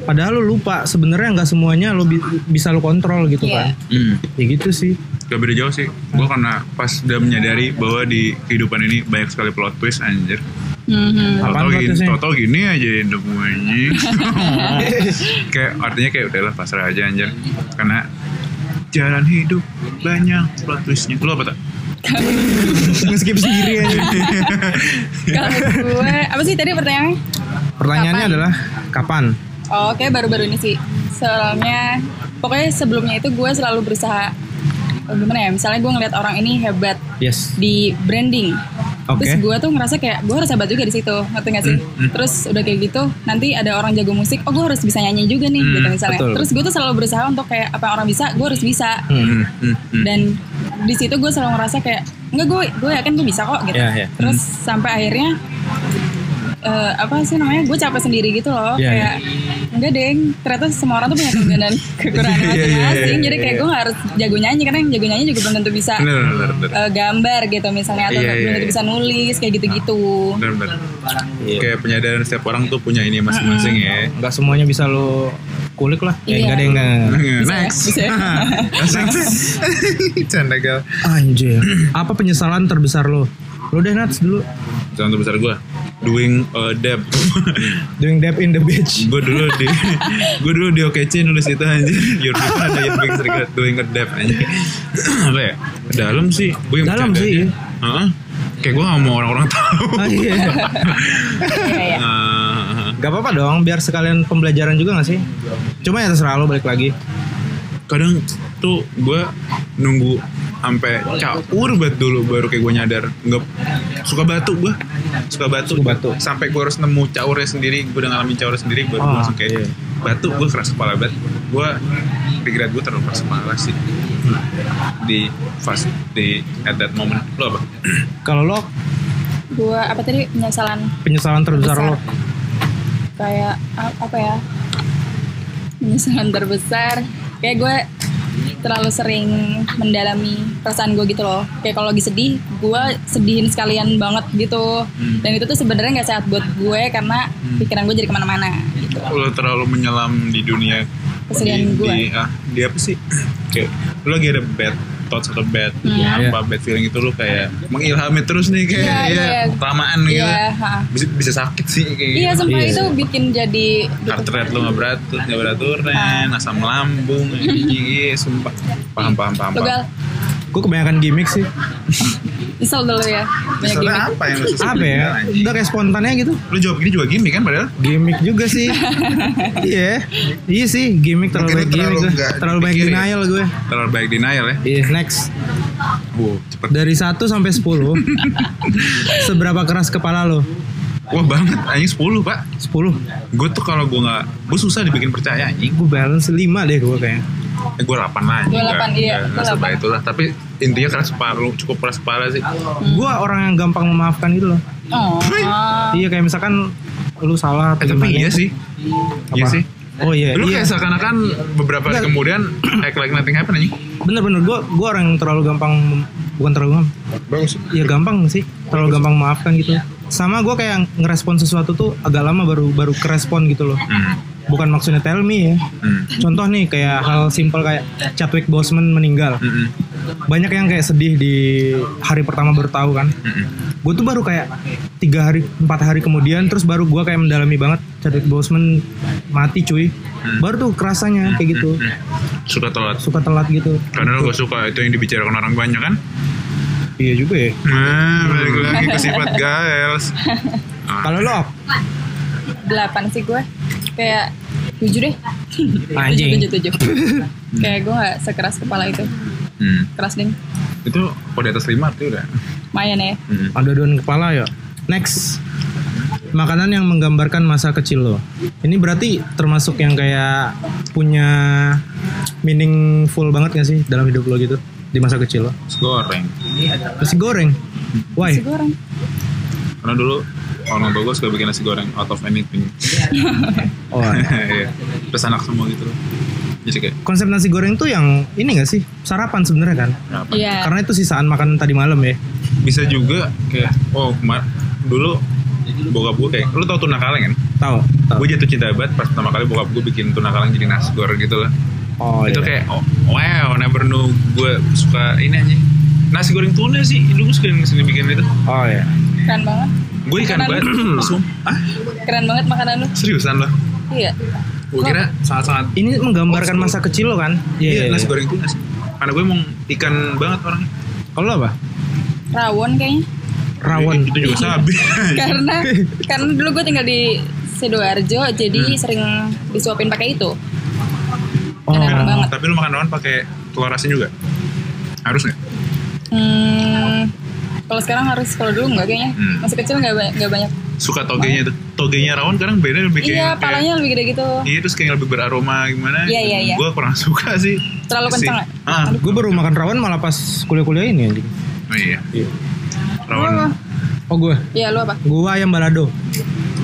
Speaker 1: padahal lo lupa sebenarnya nggak semuanya lo bi- bisa lo kontrol gitu
Speaker 3: Iya.
Speaker 1: kan
Speaker 2: Hmm.
Speaker 1: ya gitu sih
Speaker 2: Gak beda jauh sih. Gue karena pas udah menyadari bahwa di kehidupan ini banyak sekali plot twist anjir.
Speaker 3: mhm.
Speaker 1: Apaan
Speaker 2: Tau-tau gini, tau-tau gini aja hidup gue anjing. kayak artinya kayak udahlah pasrah aja anjir. Karena jalan hidup banyak plot twistnya. Lu apa tak? *laughs*
Speaker 1: ngeskip sendiri aja
Speaker 3: Kalau gue apa sih tadi pertanyaannya?
Speaker 1: pertanyaannya
Speaker 3: Kapan?
Speaker 1: adalah kapan
Speaker 3: Oh, oke baru-baru ini sih. Soalnya pokoknya sebelumnya itu gue selalu berusaha oh, gimana ya? Misalnya gue ngeliat orang ini hebat
Speaker 1: yes
Speaker 3: di branding.
Speaker 1: Oke.
Speaker 3: Terus gue tuh ngerasa kayak gue harus hebat juga di situ, ngerti gak sih? Terus udah kayak gitu, nanti ada orang jago musik, oh gue harus bisa nyanyi juga nih, gitu misalnya.
Speaker 1: betul.
Speaker 3: Terus gue tuh selalu berusaha untuk kayak apa yang orang bisa, gue harus bisa.
Speaker 1: Hmm.
Speaker 2: Hmm, hmm, hmm.
Speaker 3: Dan di situ gue selalu ngerasa kayak enggak gue gue yakin gue bisa kok gitu.
Speaker 1: Iya, iya.
Speaker 3: Terus sampai akhirnya eh, apa sih namanya? Gue capek sendiri gitu loh,
Speaker 1: Iya,
Speaker 3: kayak enggak deng. Ternyata semua orang tuh punya kelebihan dan *laughs* kekurangan
Speaker 2: Iya, iya,
Speaker 3: masing-masing.
Speaker 2: iya,
Speaker 3: Jadi kayak gue gak harus jago nyanyi karena yang jago nyanyi juga belum tentu bisa
Speaker 2: Bener, bener, bener.
Speaker 3: eh, gambar gitu misalnya atau
Speaker 2: Iya,
Speaker 3: belum tentu bisa nulis kayak gitu-gitu.
Speaker 2: Bener, bener.
Speaker 1: Iya.
Speaker 2: Kayak penyadaran setiap orang tuh punya ini masing-masing ya.
Speaker 1: nggak semuanya bisa lo kulik lah ya
Speaker 3: Iya.
Speaker 1: nggak ada yang
Speaker 2: Next.
Speaker 3: bisa. *laughs* *laughs*
Speaker 2: Canda gal.
Speaker 1: anjir *clears throat* apa penyesalan terbesar lo lo deh Nats dulu
Speaker 2: Contoh besar gue doing uh, debt. *laughs*
Speaker 1: doing dab in the beach
Speaker 2: gue dulu di gue dulu di OKC nulis itu anjir. Your people ada yang bikin regret doing a debt anjir. *clears throat* Apa ya? Dalam sih. Gue yang
Speaker 1: Dalam sih.
Speaker 2: aja. Heeh. Kayak gue gak mau orang-orang tahu.
Speaker 1: ah, iya *laughs*
Speaker 3: Iya, iya.
Speaker 2: Ah,
Speaker 1: Gak apa-apa dong, biar sekalian pembelajaran juga gak sih? Cuma ya terserah lo balik lagi.
Speaker 2: kadang tuh gue nunggu sampai caur banget dulu baru kayak gue nyadar. Nggak suka batuk gue suka batuk
Speaker 1: Suka batuk.
Speaker 2: sampai gue harus nemu caurnya sendiri gue udah ngalamin caurnya sendiri baru
Speaker 1: Oh,
Speaker 2: gue langsung kayak
Speaker 1: iya.
Speaker 2: batuk gue keras kepala banget. Gue regret gue terlalu keras kepala sih. Di fast di at that moment. Lo apa? *clears throat*
Speaker 1: Kalau lo?
Speaker 3: Gue apa tadi? Penyesalan.
Speaker 1: Penyesalan terbesar
Speaker 3: Besar.
Speaker 1: lo?
Speaker 3: kayak apa ya? Penyesalan terbesar. Kayak gue terlalu sering mendalami perasaan gue gitu loh. Kayak kalau lagi sedih gue sedihin sekalian banget gitu. Dan itu tuh sebenarnya nggak sehat buat gue karena pikiran gue jadi ke mana-mana gitu.
Speaker 2: Lo terlalu menyelam di dunia
Speaker 3: Kesedihan
Speaker 2: di,
Speaker 3: gua.
Speaker 2: di, ah, di apa sih? *clears throat* Kayak lo lagi ada bad thoughts atau bad
Speaker 3: Hmm.
Speaker 2: apa bad feeling itu lo kayak mengilhami terus nih kayak
Speaker 3: Iya,
Speaker 2: ya,
Speaker 3: iya.
Speaker 2: kelamaan gitu
Speaker 3: iya ha.
Speaker 2: bisa, bisa sakit sih kayak
Speaker 3: iya
Speaker 2: gitu.
Speaker 3: sumpah
Speaker 1: Iya.
Speaker 3: itu bikin jadi
Speaker 2: heart rate lo nggak beratur nggak beraturan asam lambung iya sumpah paham paham paham paham
Speaker 1: Gue kebanyakan gimmick sih.
Speaker 3: Misal dulu ya banyak
Speaker 2: Misalnya
Speaker 3: gimmick
Speaker 2: apa yang susah
Speaker 1: Apa ya? Udah kayak spontannya gitu.
Speaker 2: lo jawab gini juga gimmick kan padahal
Speaker 1: Gimmick juga sih. *laughs* iya. Iya sih, gimmick terlalu
Speaker 2: Mungkin
Speaker 1: banyak
Speaker 2: lu terlalu
Speaker 1: gimmick gue. Terlalu banyak
Speaker 2: dipikirin.
Speaker 1: denial gue.
Speaker 2: terlalu baik denial ya
Speaker 1: Iya, next.
Speaker 2: wow cepet
Speaker 1: Dari 1 sampai 10. *laughs* seberapa keras kepala lo?
Speaker 2: wah banget anjing 10 pak
Speaker 1: 10.
Speaker 2: gue tuh kalau gue nggak gue susah dibikin percaya anjing
Speaker 1: Gue balance 5 deh gue kayaknya.
Speaker 2: Eh, gue 8 lah anjing
Speaker 3: Gua delapan,
Speaker 2: Nggak-
Speaker 3: iya,
Speaker 2: nggak-
Speaker 3: gua
Speaker 2: nggak sebaik itulah. Tapi intinya keras kepala cukup keras kepala sih.
Speaker 1: Gue orang yang gampang memaafkan gitu loh.
Speaker 3: oh.
Speaker 1: Iya kayak misalkan lu salah
Speaker 2: eh, tapi iya sih. Iya
Speaker 1: Apa?
Speaker 2: sih.
Speaker 1: Oh iya,
Speaker 2: lu
Speaker 1: iya.
Speaker 2: kayak seakan-akan beberapa hari kemudian *clears throat* act like nothing happen anjing.
Speaker 1: Bener-bener gue gue orang yang terlalu gampang bukan terlalu gampang.
Speaker 2: bagus.
Speaker 1: Ya gampang sih, terlalu gampang memaafkan gitu. Sama gue kayak ngerespon sesuatu tuh agak lama baru baru kerespon gitu loh.
Speaker 2: hmm.
Speaker 1: Bukan maksudnya tell me ya.
Speaker 2: Hmm.
Speaker 1: Contoh nih kayak hal simpel kayak Chadwick Boseman meninggal.
Speaker 2: Hmm.
Speaker 1: banyak yang kayak sedih di hari pertama baru tahu kan. Gue tuh baru kayak tiga hari, empat hari kemudian, terus baru gue kayak mendalami banget Chadwick Boseman mati cuy. Baru tuh kerasanya kayak gitu,
Speaker 2: Suka telat.
Speaker 1: suka telat gitu.
Speaker 2: Karena lo gak suka itu yang dibicarakan orang banyak kan?
Speaker 1: Iya juga ya.
Speaker 2: Nah, balik lagi ke sifat *laughs* Gaels.
Speaker 1: Kalau lo?
Speaker 3: Delapan sih gue. Kayak tujuh deh.
Speaker 1: Anjing.
Speaker 3: Tujuh, tujuh, tujuh. Kayak gue gak sekeras kepala itu.
Speaker 2: Hmm.
Speaker 3: Keras ding.
Speaker 2: Itu kalau di atas lima tuh udah.
Speaker 3: Lumayan ya.
Speaker 2: Hmm.
Speaker 1: Ada daun kepala ya. Next. Makanan yang menggambarkan masa kecil lo. Ini berarti termasuk yang kayak punya meaningful banget gak sih dalam hidup lo gitu di masa kecil lo?
Speaker 2: Goreng.
Speaker 1: Nasi goreng. Why?
Speaker 3: Nasi goreng.
Speaker 2: Karena dulu orang tua gue suka bikin nasi goreng out of anything. *laughs*
Speaker 1: Oh, *laughs*
Speaker 2: Iya. Terus anak semua gitu loh. Jadi kayak
Speaker 1: konsep nasi goreng tuh yang ini gak sih sarapan sebenarnya kan?
Speaker 3: Iya.
Speaker 1: Karena itu sisaan makan tadi malam ya.
Speaker 2: Bisa juga kayak oh kemar dulu bokap gue kayak lu tau tuna kaleng kan?
Speaker 1: Tahu? Tahu.
Speaker 2: Gue jatuh cinta banget pas pertama kali bokap gue bikin tuna kaleng jadi nasi goreng gitu lah.
Speaker 1: Oh,
Speaker 2: itu
Speaker 1: iya.
Speaker 2: kayak oh, wow never knew gue suka ini aja nasi goreng tuna sih dulu gue suka sini bikin itu
Speaker 1: Oh ya.
Speaker 3: Keren banget.
Speaker 2: gue ikan banget
Speaker 3: lu. *clears throat*
Speaker 2: Sum- ah
Speaker 3: Keren banget makanan lu.
Speaker 2: seriusan loh
Speaker 3: Iya.
Speaker 2: gue kira sangat sangat
Speaker 1: Ini menggambarkan masa kecil lo kan?
Speaker 2: iya nasi goreng tuna sih karena gue emang ikan banget orangnya
Speaker 1: Kalau lo apa?
Speaker 3: Rawon kayaknya.
Speaker 1: Rawon.
Speaker 2: itu juga sabi *laughs*
Speaker 3: karena karena dulu gue tinggal di sidoarjo jadi sering disuapin pakai itu.
Speaker 1: Oh.
Speaker 3: Enak banget.
Speaker 2: tapi lu makan rawon pakai telur asin juga harus nggak
Speaker 3: Hmm, kalau sekarang harus kalau dulu nggak kayaknya
Speaker 2: Hmm.
Speaker 3: masih kecil nggak ba- nggak banyak.
Speaker 2: suka togenya tuh togenya rawon kadang beda lebih kayak
Speaker 3: iya,
Speaker 2: kayak-
Speaker 3: palanya lebih gede gitu.
Speaker 2: iya terus kayak lebih beraroma gimana
Speaker 3: Iya, iya, iya.
Speaker 2: gue kurang *laughs* suka sih
Speaker 3: Terlalu
Speaker 2: Si-
Speaker 3: kencang nggak?
Speaker 2: ah
Speaker 1: Gue baru makan rawon malah pas kuliah-kuliah ini anjing.
Speaker 2: oh iya
Speaker 1: Iya.
Speaker 2: rawon
Speaker 3: Oh,
Speaker 1: Oh gue,
Speaker 3: iya lu apa?
Speaker 1: gue ayam balado.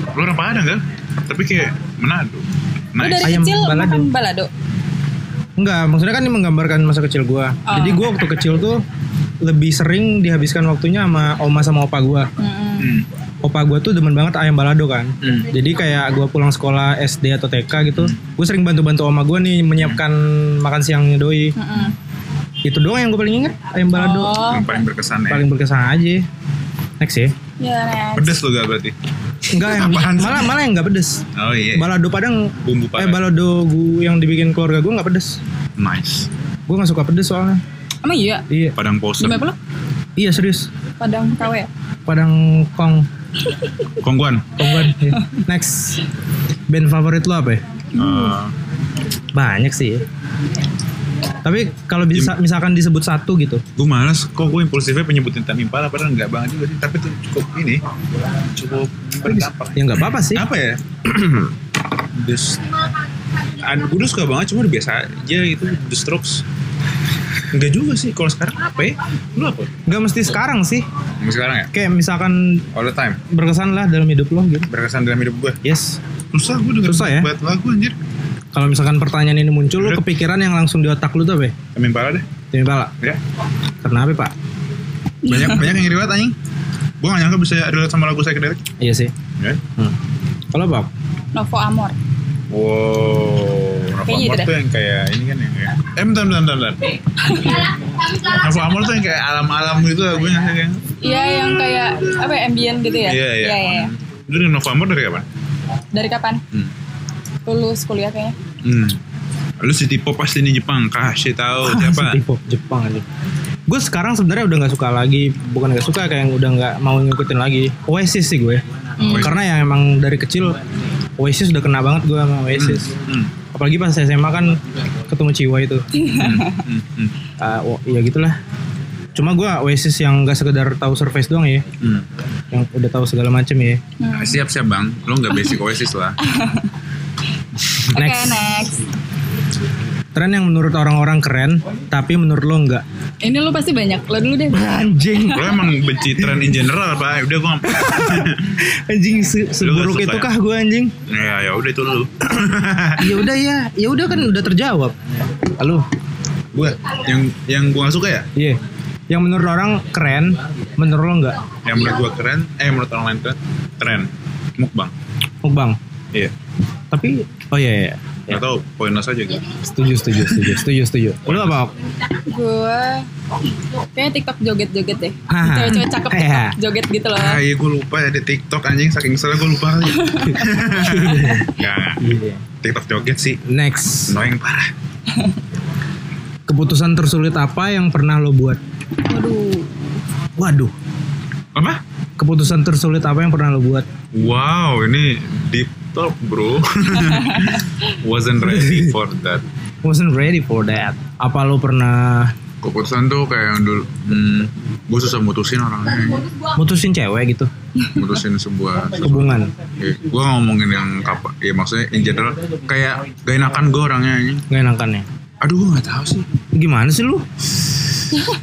Speaker 2: lu orang Padang kan tapi kayak Manado
Speaker 3: Lu dari
Speaker 2: nice
Speaker 1: Ayam
Speaker 3: kecil
Speaker 1: balado.
Speaker 3: makan balado.
Speaker 1: Enggak, maksudnya kan ini menggambarkan masa kecil gue.
Speaker 3: Oh.
Speaker 1: Jadi gue waktu kecil tuh lebih sering dihabiskan waktunya sama oma sama opa gue.
Speaker 3: Mm-mm.
Speaker 2: Hmm.
Speaker 1: Opa gue tuh demen banget ayam balado kan.
Speaker 2: Hmm.
Speaker 1: Jadi kayak gue pulang sekolah SD atau TK gitu, gue sering bantu-bantu oma gue nih menyiapkan makan siangnya doi.
Speaker 3: Mm-mm.
Speaker 1: Itu doang yang gue paling inget ayam balado.
Speaker 3: Oh,
Speaker 2: yang paling berkesan ya
Speaker 1: Paling berkesan aja. Next ya.
Speaker 3: ya next.
Speaker 2: pedes lu gak berarti
Speaker 1: Enggak yang malah malah yang nggak pedes.
Speaker 2: oh iya
Speaker 1: Balado Padang
Speaker 2: bumbu
Speaker 1: eh
Speaker 2: padang
Speaker 1: balado gu- yang dibikin keluarga gue nggak pedes.
Speaker 2: nice
Speaker 1: Gue nggak suka pedes soalnya.
Speaker 3: Emang iya?
Speaker 1: Iya.
Speaker 2: padang posen
Speaker 3: apa lu?
Speaker 1: Iya serius.
Speaker 3: Padang KW ya?
Speaker 1: Padang Kong.
Speaker 2: kongguan
Speaker 1: Kongguan. iya. Next. Band favorit lo apa ya?
Speaker 2: Eh,
Speaker 1: Banyak sih. Tapi kalau bisa misalkan disebut satu gitu.
Speaker 2: gue malas kok gue impulsifnya penyebutin Tame Impala padahal nggak banget juga sih tapi tuh cukup ini cukup berdampak
Speaker 1: Ya nggak apa-apa sih.
Speaker 2: apa ya Ad, gue udah suka banget cuma biasa aja itu The Strokes Enggak juga sih kalau sekarang apa ya lu apa
Speaker 1: Nggak mesti sekarang sih.
Speaker 2: Sampai sekarang ya
Speaker 1: Kayak misalkan
Speaker 2: all the time
Speaker 1: berkesan lah dalam hidup lo gitu.
Speaker 2: berkesan dalam hidup gue
Speaker 1: Yes.
Speaker 2: susah gue denger
Speaker 1: Susah ya?
Speaker 2: buat lagu anjir
Speaker 1: Kalau misalkan pertanyaan ini muncul,
Speaker 2: Udah.
Speaker 1: kepikiran yang langsung di otak lu tuh apa? ya?
Speaker 2: Tame Impala deh
Speaker 1: Tim Pala.
Speaker 2: ya
Speaker 1: Kenapa pak?
Speaker 2: banyak *laughs* banyak yang relate anjing gue gak nyangka bisa relate sama lagu psychedelic
Speaker 1: Iya sih.
Speaker 2: ya
Speaker 1: Hmm. Kalau Bob?
Speaker 3: Novo Amor.
Speaker 2: Wow, Nova
Speaker 3: Kayaknya
Speaker 2: Amor
Speaker 3: itu
Speaker 2: tuh yang kayak ini kan yang kayak Eh bentar bentar bentar, bentar. Nova Amor tuh yang kayak alam-alam gitu lagunya kayak
Speaker 3: Iya yang kayak apa ya, ambient gitu ya?
Speaker 2: Iya iya
Speaker 3: Iya iya. iya.
Speaker 2: Lu dengan Nova Amor dari kapan?
Speaker 3: Dari kapan?
Speaker 2: Hmm.
Speaker 3: Lulus kuliah kayaknya.
Speaker 2: hmm. Lu si Tipo pasti di Jepang kasih tahu siapa?
Speaker 1: Hip hop Jepang aja. Gue sekarang sebenarnya udah nggak suka lagi, bukan nggak suka kayak yang udah nggak mau ngikutin lagi. Oasis sih gue.
Speaker 3: Hmm.
Speaker 1: Karena ya emang dari kecil Oasis udah kena banget gue sama Oasis.
Speaker 2: Hmm.
Speaker 1: Apalagi pas SMA kan ketemu Ciwa itu.
Speaker 2: Hmm. Hmm.
Speaker 1: Ah, oh, ya gitulah. Cuma gue Oasis yang nggak sekedar tahu surface doang ya,
Speaker 2: Hmm.
Speaker 1: yang udah tahu segala macem ya.
Speaker 2: Nah, siap siap bang, lu nggak basic *laughs* Oasis lah.
Speaker 3: Oke
Speaker 1: Next.
Speaker 3: next.
Speaker 1: Tren yang menurut orang-orang keren, tapi menurut lo enggak.
Speaker 3: Ini lu pasti banyak. Lo dulu deh.
Speaker 1: Anjing,
Speaker 2: Lu emang benci tren in general pak? Udah gua *laughs*
Speaker 1: anjing se- seburuk itu
Speaker 2: ya?
Speaker 1: kah gue anjing?
Speaker 2: ya ya udah itu lu. *laughs*
Speaker 1: ya udah ya, ya udah kan udah terjawab. Halo,
Speaker 2: gua yang yang gua gak suka ya?
Speaker 1: iya. Yang menurut orang keren, menurut lo enggak?
Speaker 2: Yang menurut gua keren, eh menurut orang lain keren, tren mukbang.
Speaker 1: Mukbang.
Speaker 2: Iya.
Speaker 1: Tapi, oh iya, iya.
Speaker 2: Gak tau, pointless aja gitu.
Speaker 1: Setuju, setuju, setuju, setuju, setuju. Lu apa?
Speaker 3: Gue kayak TikTok joget-joget deh.
Speaker 1: Hah.
Speaker 3: Cewek-cewek cakep
Speaker 1: Iya.
Speaker 3: TikTok joget gitu loh.
Speaker 2: Ah iya gue lupa ya di TikTok anjing saking salah gue lupa kali. *laughs* Gak, TikTok joget sih.
Speaker 1: Next.
Speaker 2: Annoying parah.
Speaker 1: Keputusan tersulit apa yang pernah lo buat?
Speaker 3: Waduh.
Speaker 1: Waduh.
Speaker 2: Apa?
Speaker 1: Keputusan tersulit apa yang pernah lo buat?
Speaker 2: Wow, ini deep talk bro. *laughs* Wasn't ready for that.
Speaker 1: Wasn't ready for that. Apa lo pernah
Speaker 2: Keputusan tuh kayak yang dulu, hmm, gue susah mutusin orangnya,
Speaker 1: mutusin cewek gitu?
Speaker 2: mutusin sebuah *laughs*
Speaker 1: Hubungan.
Speaker 2: Ya, gue ngomongin yang kapan, ya maksudnya in general kayak gak enakan gue orangnya ini.
Speaker 1: Gak enakan ya?
Speaker 2: Aduh gue gak tahu sih.
Speaker 1: Gimana sih lu?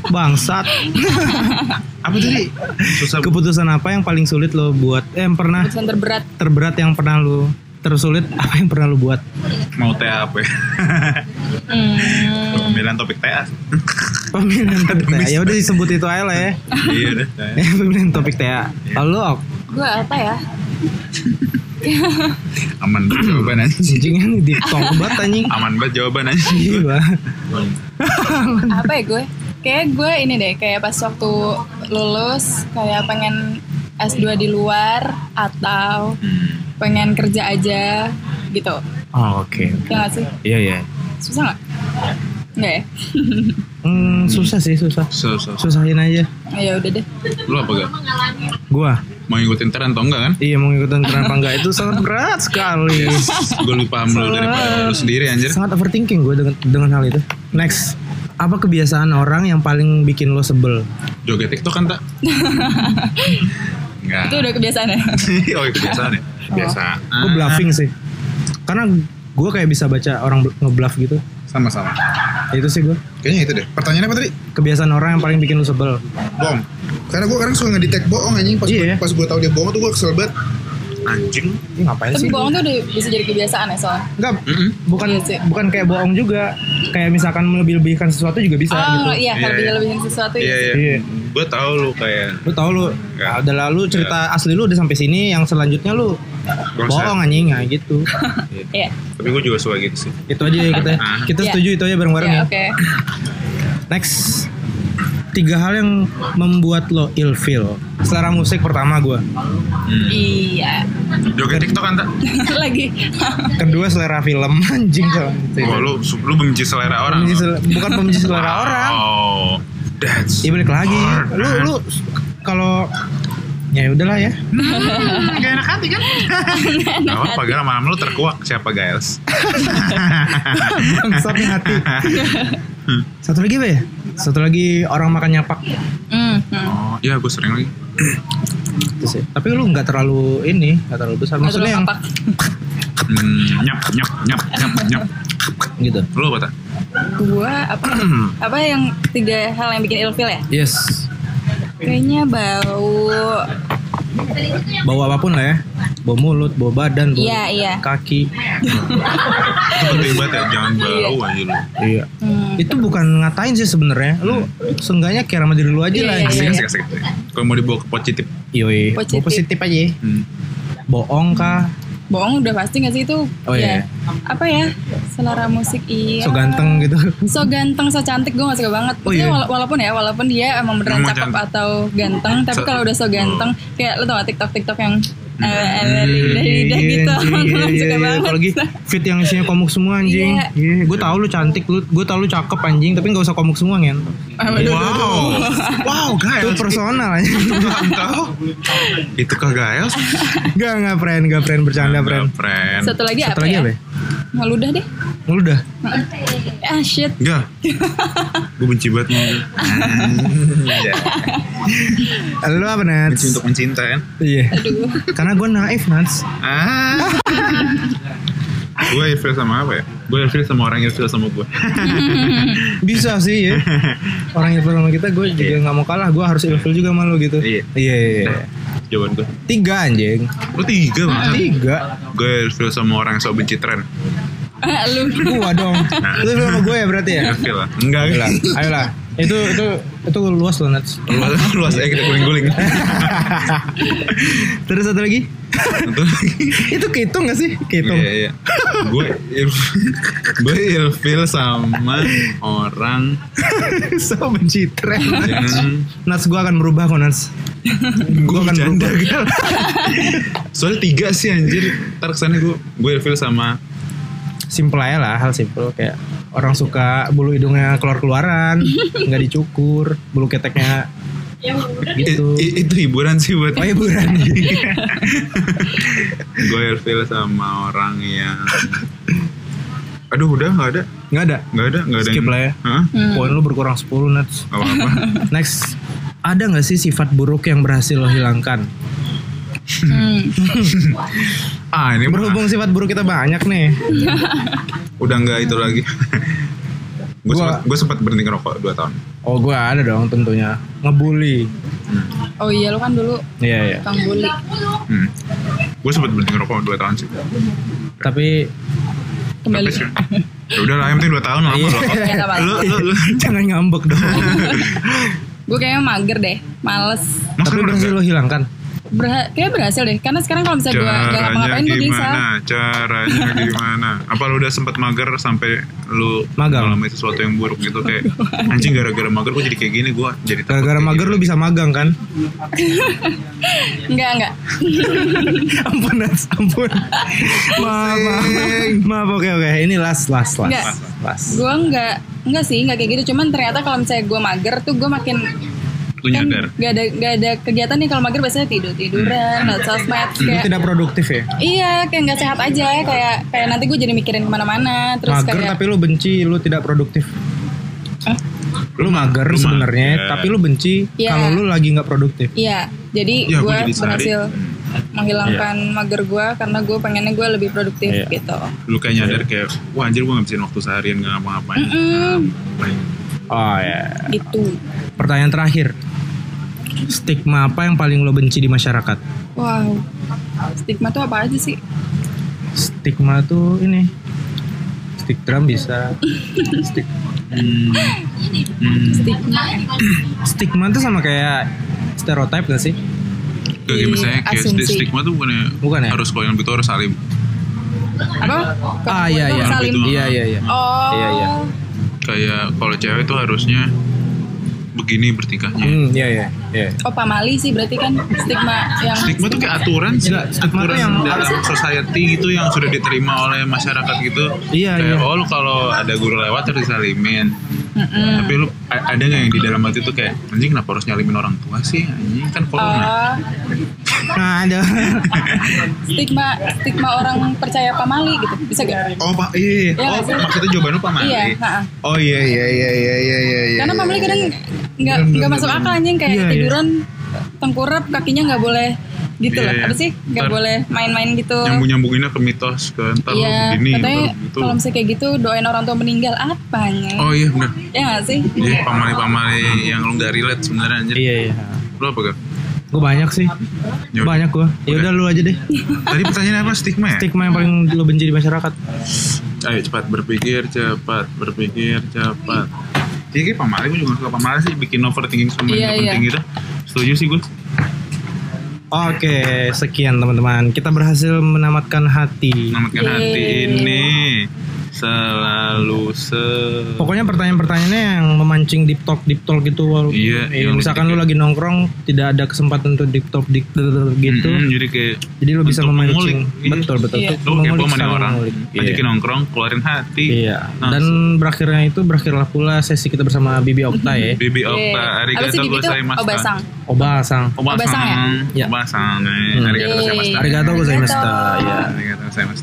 Speaker 1: Bangsat.
Speaker 2: Apa tadi? Susah.
Speaker 1: Keputusan apa yang paling sulit lo buat? Eh, yang pernah
Speaker 3: Keputusan terberat.
Speaker 1: terberat yang pernah lo tersulit apa yang pernah lo buat?
Speaker 2: Mau TA apa ya?
Speaker 3: Hmm.
Speaker 2: Pemilihan topik TA.
Speaker 1: Pemilihan topik TA. Ya udah disebut itu aja lah ya.
Speaker 2: iya deh.
Speaker 1: Eh, *laughs* pemilihan topik TA. Lalu Ok,
Speaker 3: Gue apa ya?
Speaker 2: Aman banget jawaban anjing.
Speaker 1: anjing yang di tong banget anjing.
Speaker 2: Aman banget jawaban anjing.
Speaker 1: Gila.
Speaker 3: apa ya gue? Kayak gue ini deh, kayak pas waktu lulus kayak pengen S2 di luar atau
Speaker 2: Hmm.
Speaker 3: pengen kerja aja gitu.
Speaker 1: Oh, oke.
Speaker 3: Ya gak sih?
Speaker 1: Iya, iya.
Speaker 3: Susah gak? Enggak ya?
Speaker 1: Hmm, *laughs* susah sih, susah.
Speaker 2: So.
Speaker 1: Susahin aja.
Speaker 3: ya udah deh.
Speaker 2: Lu apa gak?
Speaker 1: Gua,
Speaker 2: Mau ngikutin tren atau enggak kan?
Speaker 1: iya mau ngikutin tren apa enggak itu sangat berat sekali.
Speaker 2: gue lebih paham lu daripada lu sendiri anjir.
Speaker 1: Sangat overthinking gue dengan dengan hal itu. Next, apa kebiasaan orang yang paling bikin lo sebel?
Speaker 2: Joget TikTok kan tak? Enggak. *laughs*
Speaker 3: Itu udah kebiasaan ya? *laughs*
Speaker 2: oh iya, kebiasaan ya? Biasa.
Speaker 1: Gue bluffing sih. Karena gue kayak bisa baca orang bl- ngebluff gitu.
Speaker 2: Sama-sama.
Speaker 1: Itu sih gue.
Speaker 2: Kayaknya itu deh. Pertanyaannya apa tadi?
Speaker 1: Kebiasaan orang yang paling bikin lo sebel.
Speaker 2: Bohong. Karena gue kadang suka ngedetect bohong anjing. Pas,
Speaker 1: Iya.
Speaker 2: pas gue tahu dia bohong tuh gue kesel banget. Anjing.
Speaker 1: Ini ngapain
Speaker 3: Tapi
Speaker 1: sih?
Speaker 3: bohong tuh udah bisa jadi kebiasaan ya soalnya.
Speaker 1: Enggak,
Speaker 2: Mm-mm.
Speaker 1: bukan
Speaker 3: Iya sih.
Speaker 1: bukan kayak bohong juga. Kayak misalkan melebih-lebihkan sesuatu juga bisa gitu.
Speaker 3: oh iya,
Speaker 2: Iya,
Speaker 3: kalau
Speaker 2: iya.
Speaker 3: lebihin sesuatu
Speaker 2: Iya,
Speaker 3: ya.
Speaker 2: iya.
Speaker 1: Iya.
Speaker 2: Gue tahu lu kayak
Speaker 1: Lu tau lu
Speaker 2: Enggak.
Speaker 1: udah lalu cerita asli lu udah sampai sini, yang selanjutnya lu
Speaker 2: usah.
Speaker 1: bohong anjing nah gitu. *laughs*
Speaker 3: Iya.
Speaker 2: Tapi gue juga suka gitu sih.
Speaker 1: itu aja ya kita. *laughs* Kita
Speaker 3: Iya.
Speaker 1: setuju itu aja bareng-bareng
Speaker 3: Iya,
Speaker 1: ya.
Speaker 3: oke. *laughs*
Speaker 1: Next. Tiga hal yang membuat lo ilfeel. Selera musik pertama gua.
Speaker 2: Hmm.
Speaker 3: Iya.
Speaker 2: Joget TikTok kan tak? *laughs*
Speaker 3: Lagi.
Speaker 1: Kedua selera film *laughs* anjing kalau gitu.
Speaker 2: Oh, lu, lu benci selera orang.
Speaker 1: Pembenci
Speaker 2: lu?
Speaker 1: sel- bukan pembenci selera *laughs* orang.
Speaker 2: Oh, that's
Speaker 1: Iya balik lagi.
Speaker 2: hard,
Speaker 1: Lu
Speaker 2: man.
Speaker 1: lu kalau ya udahlah ya.
Speaker 2: Gak enak hati kan? Gak apa-apa, Gal. Malam lu terkuak siapa, guys?
Speaker 1: Bangsat nih hati. Satu lagi apa ya? Satu lagi orang makan nyapak.
Speaker 3: Hmm, hmm.
Speaker 2: Oh, iya gue sering lagi.
Speaker 1: Itu sih. Tapi lu nggak terlalu ini, nggak terlalu besar. Maksudnya
Speaker 3: terlalu
Speaker 1: yang.
Speaker 2: Hmm, nyap, nyap, nyap, nyap, nyap.
Speaker 1: gitu.
Speaker 2: Lu apa, tak?
Speaker 3: Gua apa? *clears throat* apa yang tiga hal yang bikin ilfil ya?
Speaker 1: Yes.
Speaker 3: Kayaknya bau.
Speaker 1: Bau apa pun lah ya. Bau mulut, bau badan, bau
Speaker 3: Iya, iya.
Speaker 1: kaki.
Speaker 2: Itu penting banget ya, jangan bau aja lu.
Speaker 1: Iya.
Speaker 3: Hmm.
Speaker 1: Itu bukan ngatain sih sebenarnya. Lu seenggaknya care sama diri lu aja
Speaker 3: Iya,
Speaker 1: lah.
Speaker 3: iya,
Speaker 2: Asik,
Speaker 3: iya.
Speaker 2: asik, asik. Kalau mau dibawa ke positif.
Speaker 1: Yoi.
Speaker 3: Positif.
Speaker 1: positif aja.
Speaker 2: Hmm.
Speaker 1: Bohong kah?
Speaker 3: Bohong udah pasti gak sih itu?
Speaker 1: Oh, iya.
Speaker 3: Ya. Apa ya? Selera musik iya.
Speaker 1: So ganteng gitu.
Speaker 3: So ganteng, so cantik gue gak suka banget.
Speaker 1: Oh,
Speaker 3: Maksudnya
Speaker 1: iya.
Speaker 3: wala- walaupun ya, walaupun dia emang beneran cakep
Speaker 2: cantik.
Speaker 3: atau ganteng, tapi
Speaker 2: So-
Speaker 3: kalau udah so ganteng, kayak lu tau gak TikTok TikTok yang lidah gitu, *laughs* suka banget.
Speaker 1: Apalagi fit yang isinya komuk semua anjing.
Speaker 3: Iya.
Speaker 1: Iya, gue tau lu cantik, lu gue tau lu cakep anjing, tapi nggak usah komuk semua kan.
Speaker 2: Wow, wow, guys.
Speaker 1: Itu personal anjing. *laughs*
Speaker 2: Tahu? Itu kah guys?
Speaker 1: Enggak, enggak friend, enggak friend bercanda friend.
Speaker 3: Satu lagi
Speaker 1: Satu
Speaker 3: apa
Speaker 1: lagi
Speaker 3: ya? Ngeludah deh.
Speaker 1: Lu udah.
Speaker 3: Ah shit.
Speaker 2: Enggak. *laughs* Gue benci banget mau. Iya. *laughs*
Speaker 1: Lu apa Nats?
Speaker 2: Benci untuk mencinta kan?
Speaker 1: Iya.
Speaker 3: Aduh.
Speaker 1: Karena gue naif Nats.
Speaker 2: Ah. gue ilfil sama apa ya? Gue ilfil sama orang ilfil sama gue. *laughs*
Speaker 1: Bisa sih ya. Orang yang sama kita gue juga nggak mau kalah. Gue harus ilfil juga sama lu gitu.
Speaker 2: Iya.
Speaker 1: Iya. iya, iya.
Speaker 2: Jawaban gue.
Speaker 1: Tiga anjing.
Speaker 2: Lu tiga banget.
Speaker 1: Tiga.
Speaker 2: Gue ilfil sama orang yang sok benci tren.
Speaker 3: Ah, lu.
Speaker 1: Gua dong. Lu sama gue ya berarti ya.
Speaker 2: Ilfil lah. Enggak
Speaker 1: Ayolah, ayolah. Itu itu Itu luas loh Nats.
Speaker 2: luas luas ya kita guling-guling *laughs*
Speaker 1: Terus satu lagi? Itu kehitung gak sih? Kehitung.
Speaker 2: Iya, iya. Gue gue ilfil sama orang *laughs*
Speaker 1: tren.
Speaker 2: yang
Speaker 1: Nats gue akan berubah kok Nats.
Speaker 2: gue
Speaker 1: akan berubah.
Speaker 2: Soalnya tiga sih anjir. Ntar ke sana gue gue ilfil sama
Speaker 1: Simple aja lah, hal simple kayak orang suka bulu hidungnya keluar-keluaran, *laughs* nggak dicukur, bulu keteknya gitu.
Speaker 2: I- i- itu hiburan sih buat
Speaker 1: Oh hiburan. *laughs* *laughs*
Speaker 2: gue ilfil sama orang yang aduh udah nggak ada
Speaker 1: Nggak ada.
Speaker 2: nggak ada nggak ada
Speaker 1: Skip
Speaker 2: yang-
Speaker 1: lah ya.
Speaker 2: Hah?
Speaker 1: Poin lu berkurang 10 Nats.
Speaker 2: Gak apa-apa
Speaker 1: Next, ada nggak sih sifat buruk yang berhasil lo hilangkan?
Speaker 3: Hmm.
Speaker 2: Ah ini
Speaker 1: Berhubung sifat buruk kita banyak nih. *laughs*
Speaker 2: udah nggak itu lagi gue *laughs*
Speaker 1: Gua-
Speaker 2: sempat, gue sempat berhenti ngerokok 2 tahun
Speaker 1: Oh gue ada dong tentunya. Ngebully.
Speaker 3: Oh iya lu kan dulu
Speaker 1: Iya iya.
Speaker 3: tukang bully.
Speaker 2: hmm. gue sempat berhenti ngerokok 2 tahun sih
Speaker 1: Tapi
Speaker 3: Kembali.
Speaker 2: Tapi sih, ya udah lah yang penting 2 tahun lama
Speaker 1: Iya.
Speaker 2: loh
Speaker 3: Ya, nggak apa-apa.
Speaker 2: lu, lu, lu. *laughs*
Speaker 1: jangan ngambek dong.
Speaker 3: Gue kayaknya mager deh, males.
Speaker 2: Masa
Speaker 1: Tapi
Speaker 2: lu
Speaker 1: berhasil lo hilangkan.
Speaker 3: Berha kayaknya berhasil deh, karena sekarang kalau misalnya gue gak ngapa-ngapain gue bisa.
Speaker 2: gimana? Caranya gimana? Apa lu udah sempat mager sampai lu
Speaker 1: Magang.
Speaker 2: ngalamin sesuatu yang buruk gitu kayak anjing gara-gara mager gue jadi kayak gini gue jadi
Speaker 1: Gara-gara
Speaker 2: kayak
Speaker 1: mager
Speaker 2: gini.
Speaker 1: lu bisa magang kan?
Speaker 3: Enggak, enggak. *laughs*
Speaker 1: ampun Nats, ampun. maaf, maaf. Maaf, oke oke. Ini last last last. Last.
Speaker 3: Gue enggak, enggak sih, enggak kayak gitu. Cuman ternyata kalau misalnya gue mager tuh gue makin
Speaker 2: lu
Speaker 3: kan
Speaker 2: nyadar
Speaker 3: gak ada gak ada kegiatan nih kalau mager biasanya tidur tiduran liat sosmed
Speaker 1: Lu
Speaker 3: kayak
Speaker 1: tidak produktif ya?
Speaker 3: iya kayak nggak sehat aja kayak kayak nanti gue jadi mikirin ke mana-mana terus
Speaker 1: mager
Speaker 3: kayak
Speaker 1: tapi lu benci, lu tidak produktif.
Speaker 3: Hah?
Speaker 1: Lu mager sebenarnya, tapi lu benci
Speaker 3: Iya.
Speaker 1: kalau lu lagi nggak produktif.
Speaker 3: iya jadi
Speaker 2: Ya, gua
Speaker 3: gue berhasil menghilangkan mager gue karena gue pengennya gue lebih produktif
Speaker 1: Iya.
Speaker 3: gitu
Speaker 2: lu kayak nyadar kayak wah anjir gue ngabisin waktu seharian gak ngapa-ngapain
Speaker 3: Mm-mm.
Speaker 2: Ngapain.
Speaker 1: Oh ya.
Speaker 3: gitu
Speaker 1: Pertanyaan terakhir. Stigma apa yang paling lo benci di masyarakat?
Speaker 3: wow stigma tuh apa aja sih
Speaker 1: Stigma tuh ini. Stick drum bisa. Stick.
Speaker 2: Hmm. Hmm.
Speaker 3: stigma ya. *clears throat*
Speaker 1: Stigma tuh sama kayak stereotype gak sih?
Speaker 2: Gak kayak misalnya kayak
Speaker 3: Asumsi.
Speaker 2: stigma tuh bukannya
Speaker 1: Bukan ya?
Speaker 2: harus kalau yang itu harus salim
Speaker 3: apa
Speaker 1: Ah iya iya.
Speaker 3: Salim.
Speaker 1: Iya iya iya.
Speaker 3: oh
Speaker 1: Iya, iya.
Speaker 2: kayak kalau cewek tuh harusnya begini bertingkahnya
Speaker 1: Hmm, iya iya iya.
Speaker 3: oh pamali sih berarti kan stigma yang
Speaker 2: Stigma tuh kayak aturan sih,
Speaker 1: Enggak, stigma
Speaker 2: aturan
Speaker 1: yang-
Speaker 2: dalam society gitu yang sudah diterima oleh masyarakat gitu.
Speaker 1: Iya,
Speaker 2: kayak
Speaker 1: iya.
Speaker 2: oh lu kalau ada guru lewat harus disalimin.
Speaker 3: Mm-mm.
Speaker 2: Tapi lu ada nggak yang di dalam hati tuh kayak anjing kenapa harus nyalimin orang tua sih? Anjing kan corona.
Speaker 3: Oh,
Speaker 1: Nah, ada.
Speaker 3: stigma stigma orang percaya pamali gitu bisa gak?
Speaker 2: Oh pak, iya, iya.
Speaker 3: Iya
Speaker 2: oh
Speaker 3: sih?
Speaker 2: maksudnya jawaban lu pak Mali.
Speaker 3: Iya.
Speaker 2: Oh iya iya iya iya iya iya. iya,
Speaker 3: Karena
Speaker 2: iya.
Speaker 3: pamali kadang nggak nggak masuk akal anjing kayak
Speaker 1: Iya, iya.
Speaker 3: tiduran tengkurap kakinya nggak boleh gitu
Speaker 2: Iya,
Speaker 3: loh.
Speaker 2: iya.
Speaker 3: Apa sih? Nggak boleh main-main gitu.
Speaker 2: nyambung nyambunginnya ke mitos ke ntar lu
Speaker 3: Iya,
Speaker 2: begini
Speaker 3: katanya
Speaker 2: gitu.
Speaker 3: kalau misalnya kayak gitu doain orang tua meninggal apanya?
Speaker 2: Oh iya benar.
Speaker 3: Ya nggak sih?
Speaker 2: Iya pamali pamali yang lu nggak relate sebenarnya anjir.
Speaker 1: iya iya.
Speaker 2: Lu apa gak?
Speaker 1: Gue banyak sih.
Speaker 2: Ya udah.
Speaker 1: Banyak gue. Ya udah lu aja deh.
Speaker 2: Tadi pertanyaannya apa stigma ya?
Speaker 1: Stigma yang paling lo benci di masyarakat.
Speaker 2: Ayo cepat berpikir, cepat berpikir, cepat. Iya kayak pamali gue juga suka pamali sih bikin overthinking sama
Speaker 3: Iya,
Speaker 2: yang
Speaker 3: iya.
Speaker 2: penting gitu. Setuju sih gue.
Speaker 1: Oke, sekian teman-teman. Kita berhasil menamatkan hati.
Speaker 2: Selamatkan
Speaker 3: Yeay.
Speaker 2: hati ini selalu se
Speaker 1: Pokoknya pertanyaan-pertanyaannya yang memancing deep talk deep talk gitu. wal-
Speaker 2: Iya,
Speaker 1: eh,
Speaker 2: yang
Speaker 1: misalkan lu lagi nongkrong tidak ada kesempatan untuk deep talk deep gitu.
Speaker 2: Mm-mm, jadi kayak
Speaker 1: Jadi lu bisa memancing.
Speaker 2: mengulik. Iya.
Speaker 1: Betul betul.
Speaker 3: Iya.
Speaker 2: Lu kepo sama orang,
Speaker 1: mengulik.
Speaker 2: ajakin
Speaker 1: Iya.
Speaker 2: nongkrong, keluarin hati.
Speaker 1: Iya.
Speaker 2: Langsung.
Speaker 1: Dan berakhirnya itu berakhirlah pula sesi kita bersama Bibi Okta ya.
Speaker 2: Bibi
Speaker 3: Iya.
Speaker 2: Okta,
Speaker 3: Apa
Speaker 2: arigato gozaimasu.
Speaker 3: Obasang.
Speaker 1: Obasang.
Speaker 3: Obasang ya?
Speaker 1: Iya.
Speaker 2: Obasang.
Speaker 1: Hmm.
Speaker 2: Arigato
Speaker 3: Yeay.
Speaker 2: gozaimasu.
Speaker 1: Arigato gozaimashita. Ya.
Speaker 2: Arigato gozaimasu.